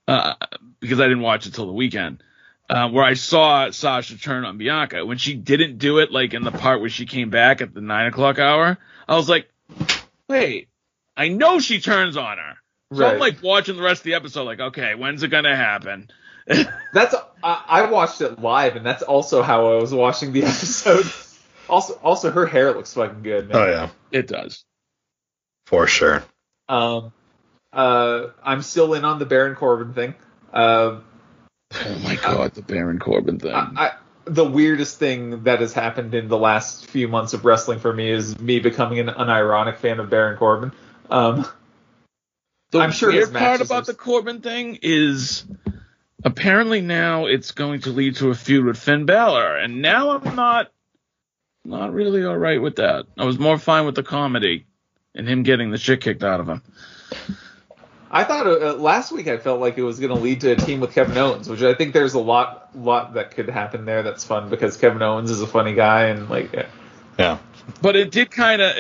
uh, because I didn't watch it till the weekend, uh, where I saw Sasha turn on Bianca. When she didn't do it, like in the part where she came back at the nine o'clock hour, I was like, wait, I know she turns on her. So I'm like watching the rest of the episode, like, okay, when's it gonna happen? That's I, I watched it live, and that's also how I was watching the episode. Also, also her hair looks fucking good, man. Oh yeah, It does. for sure. Um, uh, I'm still in on the Baron Corbin thing. Um, Oh my god, the Baron Corbin thing. I, I, the weirdest thing that has happened in the last few months of wrestling for me is me becoming an unironic fan of Baron Corbin. Um, The I'm sure his weird part about are- the Corbin thing is apparently now it's going to lead to a feud with Finn Balor, and now I'm not not really all right with that. I was more fine with the comedy and him getting the shit kicked out of him. I thought uh, last week I felt like it was going to lead to a team with Kevin Owens, which I think there's a lot lot that could happen there. That's fun because Kevin Owens is a funny guy and like uh, Yeah, But it did kind of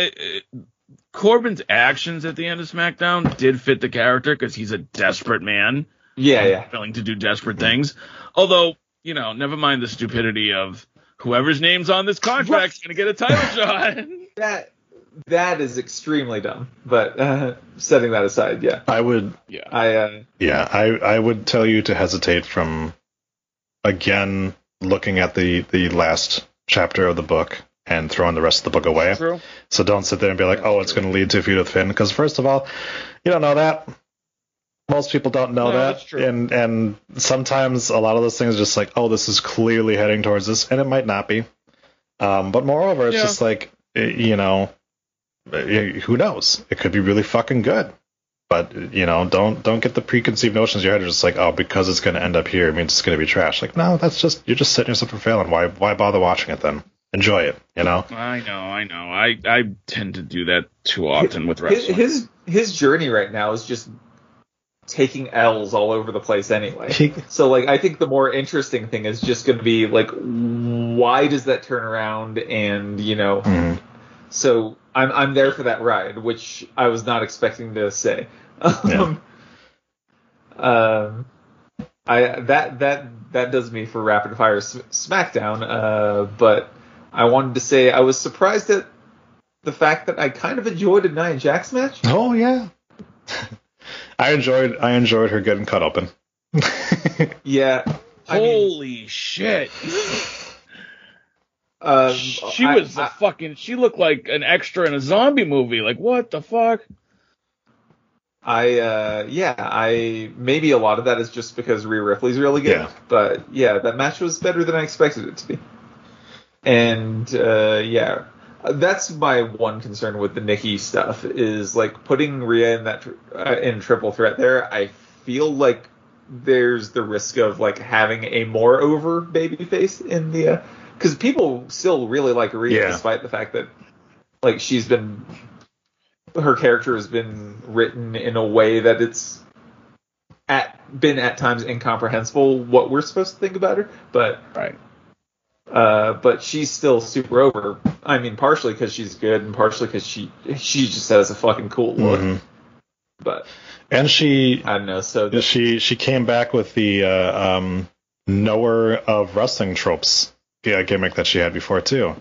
Corbin's actions at the end of SmackDown did fit the character because he's a desperate man. yeah, yeah. willing to do desperate things. Although, you know, never mind the stupidity of whoever's name's on this contract's going to get a title shot. That that is extremely dumb. But uh, setting that aside, yeah, I would. yeah. I uh, Yeah, I I would tell you to hesitate from again looking at the the last chapter of the book and throwing the rest of the book away. True. So don't sit there and be like, oh, it's going to lead to a feud with Finn, because first of all, you don't know that. Most people don't know No, that, that's true. and and sometimes a lot of those things are just like, oh, this is clearly heading towards this, and it might not be. Um, but moreover, it's Yeah. just like, eh, you know, eh, who knows? It could be really fucking good. But you know, don't don't get the preconceived notions in your head. Are just like, oh, because it's going to end up here, it means it's going to be trash. Like, no, that's just you're just setting yourself for failing. Why why bother watching it then? Enjoy it, you know. I know, I know. I, I tend to do that too often with his, wrestling. his his journey right now is just taking L's all over the place anyway. So like I think the more interesting thing is just going to be like why does that turn around and you know Mhm. so I'm I'm there for that ride which I was not expecting to say. Um, um I that that that does me for rapid fire S- SmackDown uh but I wanted to say I was surprised at the fact that I kind of enjoyed a Nia Jax match. Oh yeah. I enjoyed I enjoyed her getting cut open. Yeah. I mean, Holy shit. um, She I- was I- a fucking, she looked like an extra in a zombie movie. Like, what the fuck? I uh yeah, I maybe a lot of that is just because Rhea Ripley's really good. Yeah. But yeah, that match was better than I expected it to be. And uh yeah, that's my one concern with the Nikki stuff is like putting Rhea in that uh, in triple threat there. I feel like there's the risk of like having a more over babyface in the because people still really like Rhea Yeah. despite the fact that like she's been her character has been written in a way that it's at been at times incomprehensible what we're supposed to think about her but Right. Uh but she's still super over. I mean partially because she's good and partially because she she just has a fucking cool look. Mhm. but And she i don't know so the, she she came back with the uh, um, knower of wrestling tropes yeah, gimmick that she had before too,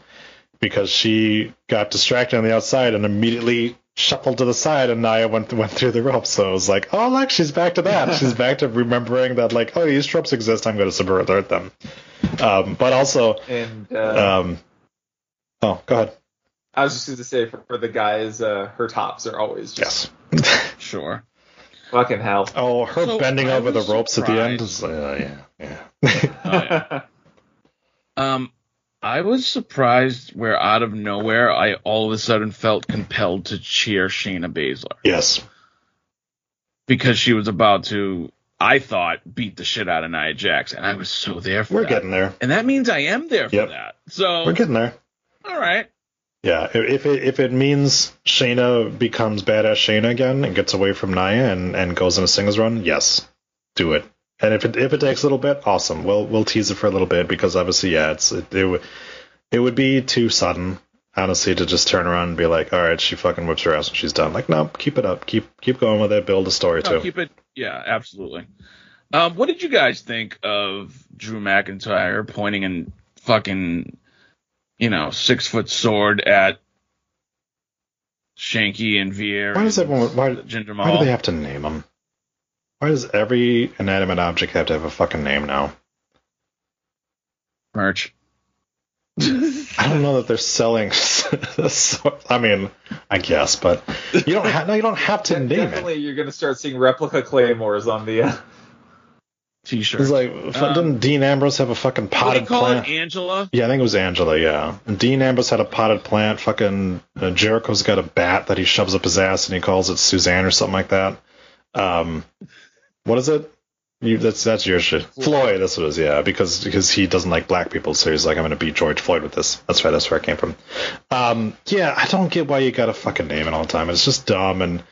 because she got distracted on the outside and immediately shuffled to the side, and Nia went went through the ropes. So it was like, oh look, she's back to that. she's back to remembering that like, oh these tropes exist. I'm going to subvert them. Um, but also, and uh, um, oh, go ahead. i was just going to say for, for the guys uh her tops are always just Yes. Sure. fucking hell Oh, her So, bending I over the was ropes at the end. Is, uh, yeah, yeah. Oh, yeah. Um, I was surprised where out of nowhere I all of a sudden felt compelled to cheer Shayna Baszler yes. because she was about to, I thought, beat the shit out of Nia Jax, and I was so there for that. We're that. getting there. and that means I am there for Yep. that. So, We're getting there. all right. Yeah, if- if it if it means Shayna becomes badass Shayna again and gets away from Nia and, and goes in a singles run, yes, do it. And if it if it takes a little bit, awesome. We'll we'll tease it for a little bit because obviously, yeah, it's it, it would it would be too sudden. honestly to just turn around and be like, all right, she fucking whips her ass and she's done. Like, no, keep it up, keep keep going with it, build a story No, too. keep it. Yeah, absolutely. Um, what did you guys think of Drew McIntyre pointing and fucking, you know, six foot sword at Shanky and Veer? Why does everyone? Why, Jinder why do they have to name them? Why does every inanimate object have to have a fucking name now? merch? I don't know that they're selling. so- I mean, I guess, but you don't have. No, you don't have to name it. Definitely, you're gonna start seeing replica claymores on the. Uh, T-shirt. It's like, Um, didn't Dean Ambrose have a fucking what do potted you call plant? it, Angela? Yeah, I think it was Angela. Yeah, and Dean Ambrose had a potted plant. Fucking uh, Jericho's got a bat that he shoves up his ass and he calls it Suzanne or something like that. Um, what is it? You, that's that's your shit. Floyd. That's what it is. Yeah, because because he doesn't like black people, so he's like, I'm gonna beat George Floyd with this. That's right. That's where I came from. Um, yeah, I don't get why you got to fucking name it all the time. It's just dumb and.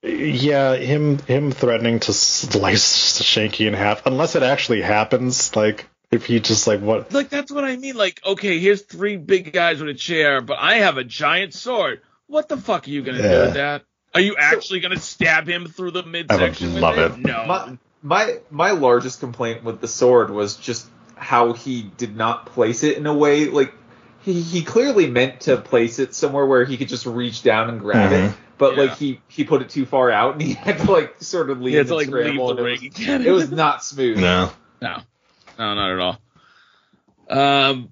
Yeah, him him threatening to slice Shanky in half, unless it actually happens. Like if he just like what Like that's what I mean. Like, okay, here's three big guys with a chair, but I have a giant sword. What the fuck are you gonna do with that? Are you actually gonna stab him through the midsection? with love it? it. No. my, my my largest complaint with the sword was just how he did not place it in a way like he, he clearly meant to place it somewhere where he could just reach down and grab it, Mhm. but Yeah. like he he put it too far out and he had to like sort of lean He had to, and like, leave the and ring It was, it was not smooth. no. No, no, not at all. Um,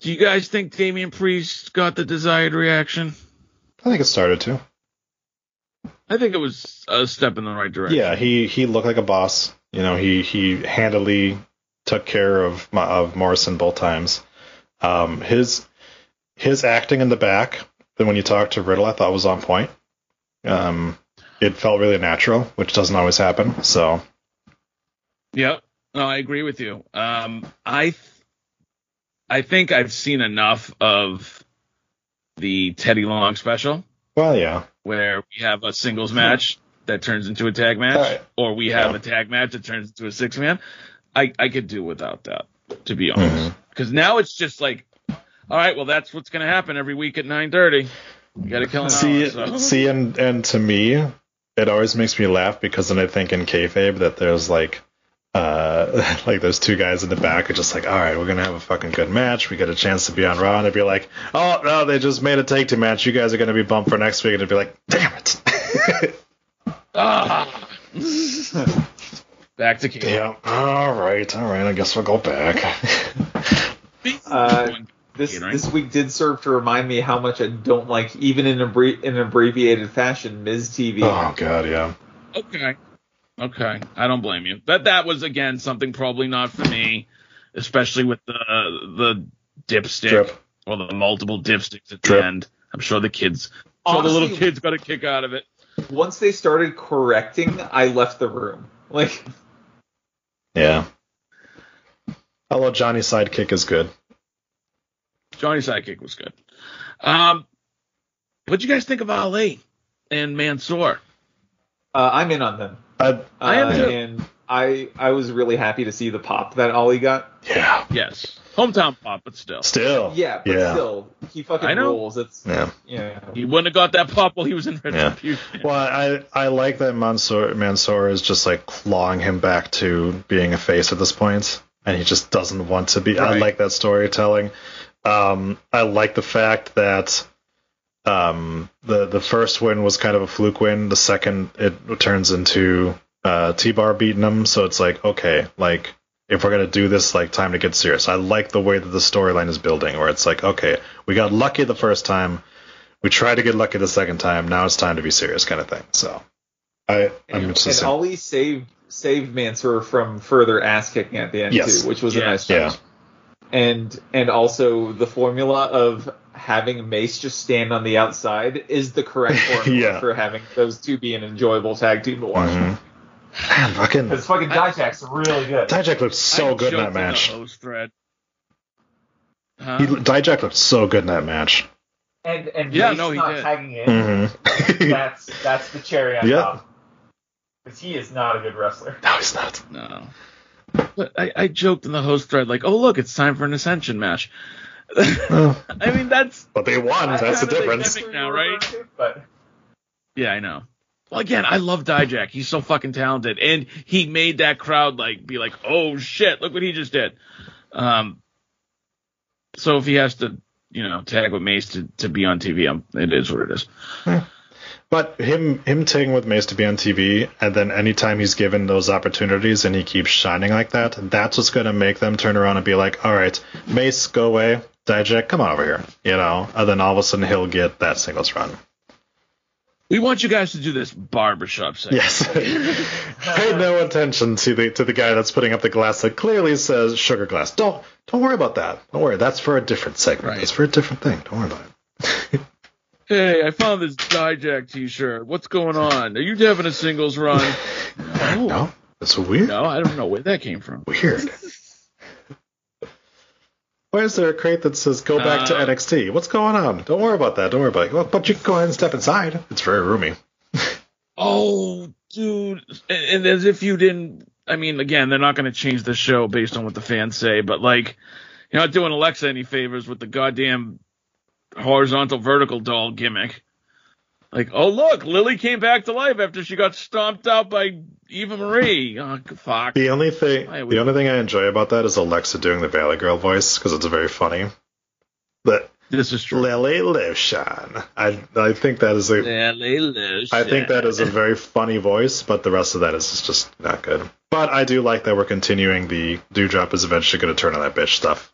do you guys think Damian Priest got the desired reaction? I think it started to. I think it was a step in the right direction. Yeah, he he looked like a boss. You know, he he handily took care of of Morrison both times. Um, his his acting in the back, then when you talk to Riddle, I thought was on point. Um, it felt really natural, which doesn't always happen. So Yep. No, I agree with you. Um, I, th- I think I've seen enough of the Teddy Long special well, yeah, where we have a singles match that turns into a tag match, Alright. or we have Yeah. a tag match that turns into a six man. I, I could do without that, to be honest. Mm-hmm. Because now it's just like, all right, well, that's what's going to happen every week at 9:30. You got to kill an see, hour. So. see, and and to me, it always makes me laugh because then I think in kayfabe that there's like, uh, like those two guys in the back are just like, all right, we're gonna have a fucking good match. We get a chance to be on Raw, and they'd be like, oh no, they just made a take two match. You guys are gonna be bumped for next week, and it'd be like, damn it. Ah. Back to King. yeah. All right, all right. I guess we'll go back. Uh, This Right? this week did serve to remind me how much I don't like, even in abbre- in abbreviated fashion, MizTV. oh god, yeah. Okay. Okay. I don't blame you. But that was again something probably not for me, especially with the the dipstick Drip. or the multiple dipsticks at Drip. the end. I'm sure the kids, I'm sure the little kids got a kick out of it. Once they started correcting, I left the room. Like, Yeah. Although Johnny's sidekick is good. Johnny's sidekick was good. Um, what'd you guys think of Ali and Mansoor? uh, I'm in on them. I, I am Uh, too. And I I was really happy to see the pop that Ali got. yeah. Yes, hometown pop, but still, Still. Yeah, but Yeah. still, he fucking I know. rules. It's Yeah. yeah. he wouldn't have got that pop while he was in Retribution. Well, I I like that Mansoor Mansoor is just like clawing him back to being a face at this point, and he just doesn't want to be. I like that storytelling. Um, I like the fact that um, the the first win was kind of a fluke win. The second it turns into uh, T-Bar beating them. so it's like okay, like if we're gonna do this, like time to get serious. I like the way that the storyline is building, where it's like okay, we got lucky the first time we tried to get lucky the second time. Now it's time to be serious, kind of thing. So, I I'm And, interested. and Ali saved saved Mansoor from further ass kicking at the end Yes. too, which was a Yes. nice yeah. And and also the formula of having Mace just stand on the outside is the correct formula Yeah. for having those two be an enjoyable tag team to watch. Mhm. Man, fucking Because fucking Dijak's really good. Dijak looked so I good in that match. host thread. Huh? He, Dijak looked so good in that match. And and Yeah, Mace no, he not did. tagging in. Mm-hmm. That's that's the cherry on Yeah. top. Because he is not a good wrestler. no, he's not. No. But I, I joked in the host thread like, oh look, it's time for an ascension match. I mean, that's But they won. That's the difference. now, right? But Yeah, I know. Well, again, I love Dijak. He's so fucking talented, and he made that crowd like be like, "Oh shit, look what he just did." Um, so if he has to, you know, tag with Mace to, to be on TV, um, it is what it is. But him him tagging with Mace to be on TV, and then anytime he's given those opportunities and he keeps shining like that, that's what's going to make them turn around and be like, all right, Mace, go away. Dijak, come on over here. You know, and then all of a sudden he'll get that singles run. We want you guys to do this barbershop segment. Yes. Pay no attention to the to the guy that's putting up the glass that clearly says sugar glass. Don't don't worry about that. Don't worry. That's for a different segment. Right. That's for a different thing. Don't worry about it. Hey, I found this Dijak T-shirt. What's going on? Are you having a singles run? No, No, that's weird. no, I don't know where that came from. Weird. Why is there a crate that says "Go back to Uh, NXT"? What's going on? Don't worry about that. Don't worry about it. Well, but you can go ahead and step inside. It's very roomy. Oh, dude, and, and as if you didn't. I mean, again, they're not going to change the show based on what the fans say, but like, you're not doing Alexa any favors with the goddamn horizontal vertical doll gimmick. Like, oh look, Lily came back to life after she got stomped out by Eva Marie. Oh, fuck. The only thing, Why we- the only thing I enjoy about that is Alexa doing the Valley Girl voice because it's very funny. But This is true. Lily Lucian, I I think that is a Lily I think that is a very funny voice, but the rest of that is just not good. But I do like that we're continuing the Doudrop is eventually going to turn on that bitch stuff.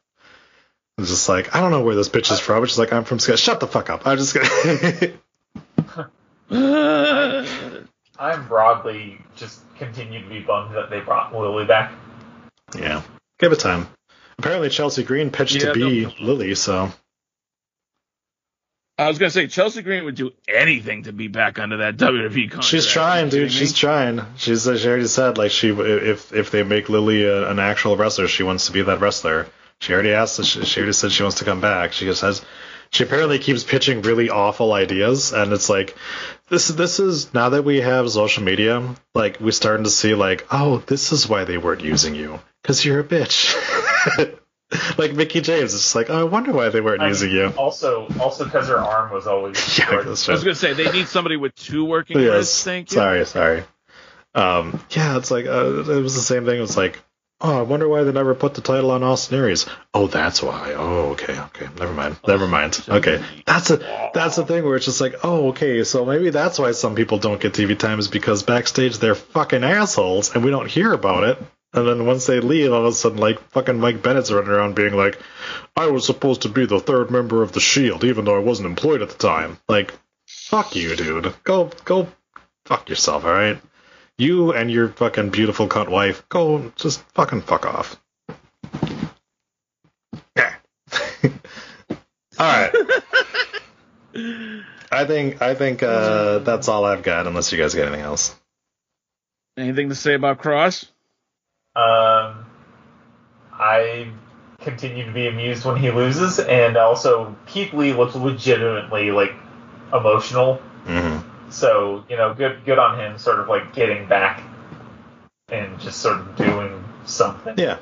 It's just like I don't know where this bitch is from. She's like I'm from Scott. Shut the fuck up. I'm just gonna. I'm broadly just continue to be bummed that they brought Lily back. yeah, give it time. Apparently Chelsea Green pitched Yeah, to be they'll- Lily, so I was gonna say Chelsea Green would do anything to be back under that WWE contract. she's trying, dude. She's me? trying. She's she already said like she if if they make Lily a, an actual wrestler, she wants to be that wrestler. She already asked. She, she already said she wants to come back. She just has. She apparently keeps pitching really awful ideas, and it's like this. This is now that we have social media, like we're starting to see like, oh, this is why they weren't using you because you're a bitch. like Mickie James, it's like, oh, I wonder why they weren't I using mean, you. Also, also because her arm was always Yeah, short. that's I was gonna say they need somebody with two working Yes. wrists. Thank you. Sorry, sorry. Um, yeah, it's like uh, it was the same thing. It was like, oh, I wonder why they never put the title on Austin Aries. Oh, that's why. Oh, okay, okay. Never mind. Never mind. Okay, that's a that's the thing where it's just like, oh, okay. So maybe that's why some people don't get TV time is because backstage they're fucking assholes and we don't hear about it. And then once they leave, all of a sudden, like fucking Mike Bennett's running around being like, I was supposed to be the third member of the Shield, even though I wasn't employed at the time. Like, fuck you, dude. Go, go, fuck yourself, all right? You and your fucking beautiful cunt wife, go just fucking fuck off. Yeah. all right. I think I think uh, that's all I've got, unless you guys got anything else. Anything to say about Kross? Um, I continue to be amused when he loses, and also Keith Lee looks legitimately like emotional. Mm-hmm. So you know, good good on him, sort of like getting back and just sort of doing something. Yeah.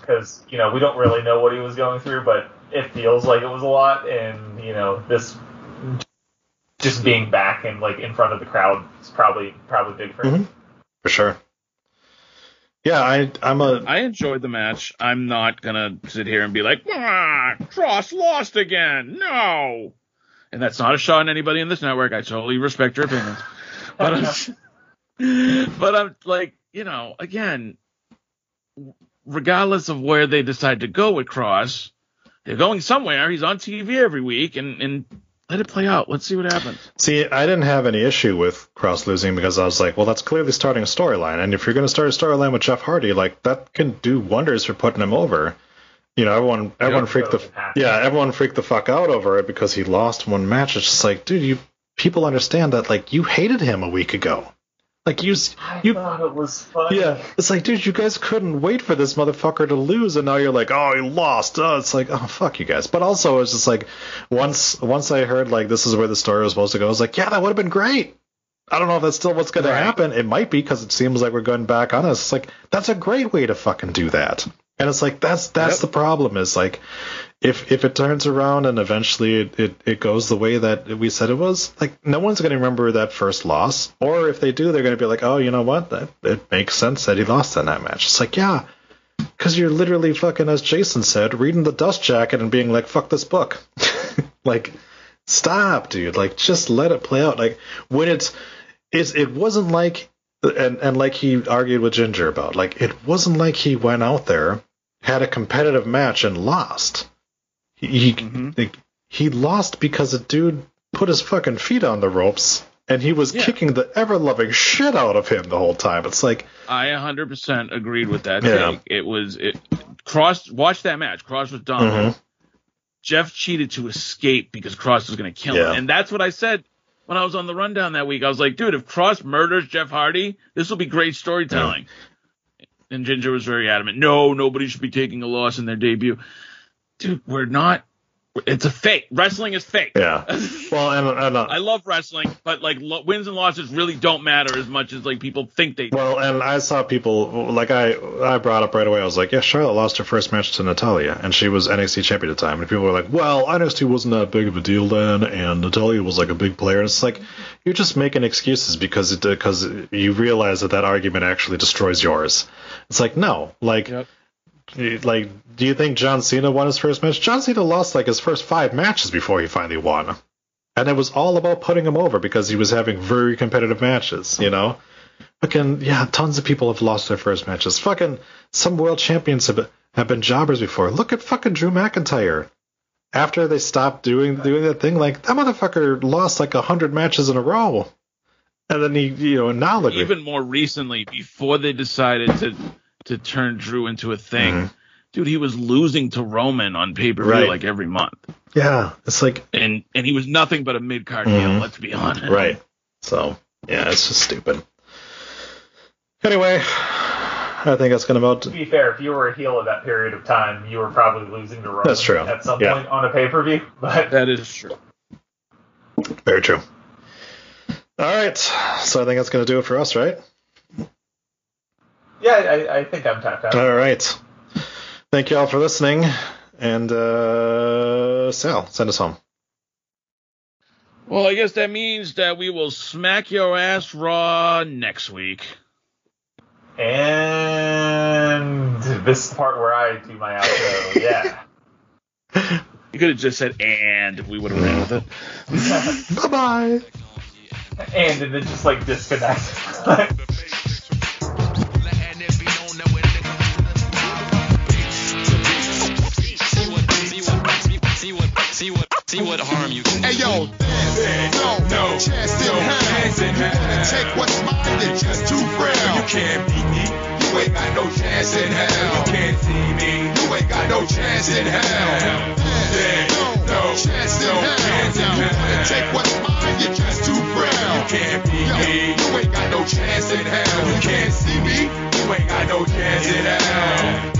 Because you know we don't really know what he was going through, but it feels like it was a lot, and you know this just being back and like in front of the crowd is probably probably big for him. Mhm. For sure. Yeah, I I'm a I enjoyed the match. I'm not gonna sit here and be like, ah, Kross lost again. No. And that's not a shot on anybody in this network. I totally respect your opinions. But I'm, but I'm like, you know, again, regardless of where they decide to go with Kross, they're going somewhere. He's on TV every week, and and let it play out. Let's see what happens. See, I didn't have any issue with Kross losing because I was like, well, that's clearly starting a storyline, and if you're going to start a storyline with Jeff Hardy, like that can do wonders for putting him over. You know, everyone, everyone freaked the, yeah, everyone freaked the fuck out over it because he lost one match. It's just like, dude, you people understand that like you hated him a week ago, like you, I you, thought it was funny. yeah, it's like, dude, you guys couldn't wait for this motherfucker to lose, and now you're like, oh, he lost. Oh, it's like, oh, fuck you guys. But also, it's just like, once once I heard like this is where the story was supposed to go, I was like, yeah, that would have been great. I don't know if that's still what's going to happen. It might be because it seems like we're going back on us. It's like that's a great way to fucking do that. And it's like that's that's Yep. the problem is like if if it turns around and eventually it, it, it goes the way that we said it was, like no one's gonna remember that first loss. Or if they do, they're gonna be like, Oh, you know what? That it makes sense that he lost in that match. It's like, yeah. Because you're literally fucking, as Jason said, reading the dust jacket and being like, fuck this book. like, stop, dude. Like, just let it play out. Like, when it's, it's it wasn't like, and, and like he argued with Ginger about, like, it wasn't like he went out there, had a competitive match, and lost. He, he, Mhm. he lost because a dude put his fucking feet on the ropes and he was Yeah. kicking the ever loving shit out of him the whole time. It's like, I 100% agreed with that Yeah. take. It was it Kross watch that match. Kross was dominant. Mhm. Jeff cheated to escape because Kross was going to kill Yeah. him. And that's what I said when I was on the rundown that week. I was like, dude, if Kross murders Jeff Hardy, this will be great storytelling. And Ginger was very adamant. No, nobody should be taking a loss in their debut. Dude, we're not. It's a fake. Wrestling is fake. yeah. Well, and, and uh, I love wrestling, but like lo- wins and losses really don't matter as much as like people think they. do. Well, and I saw people like I I brought up right away. I was like, yeah, Charlotte lost her first match to Natalya, and she was NXT champion at the time. And people were like, well, NXT wasn't that big of a deal then, and Natalya was like a big player. And it's like you're just making excuses because it because you realize that that argument actually destroys yours. It's like no, like. Yep. Like, do you think John Cena won his first match? John Cena lost like his first five matches before he finally won, and it was all about putting him over because he was having very competitive matches. You know, Fucking yeah, tons of people have lost their first matches. Fucking some world champions have have been jobbers before. Look at fucking Drew McIntyre. After they stopped doing doing that thing, like that motherfucker lost like a hundred matches in a row, and then he you know now look Even more recently, before they decided to to turn Drew into a thing, Mhm. dude, he was losing to Roman on pay per view Right. like every month, yeah, it's like and and he was nothing but a mid card Mhm. heel. Let's be honest. right. So yeah, it's just stupid. Anyway, I think that's gonna about. To be fair, if you were a heel at that period of time, you were probably losing to Roman That's true. at some Yeah. point on a pay per view. But That is true. Very true. All right, so I think that's gonna do it for us, right? Yeah, I, I think I'm tapped out. All right. Thank you all for listening. And uh, Sal, send us home. Well, I guess that means that we will smack your ass raw next week. And this is the part where I do my outro. Yeah. You could have just said and we would have ran with it. Bye bye. and, and then just like disconnect. See what harm you can Hey yo, there's no, no chance in hell. You wanna take what's mine, you're just too frail. You can't beat me. You ain't got no chance in hell. You can't see me. You ain't got no chance in hell. There's no, no chance in hell. You wanna take what's mine, you're just too frail. You can't beat me. You ain't got no chance in hell. You can't see me. You ain't got no chance in hell.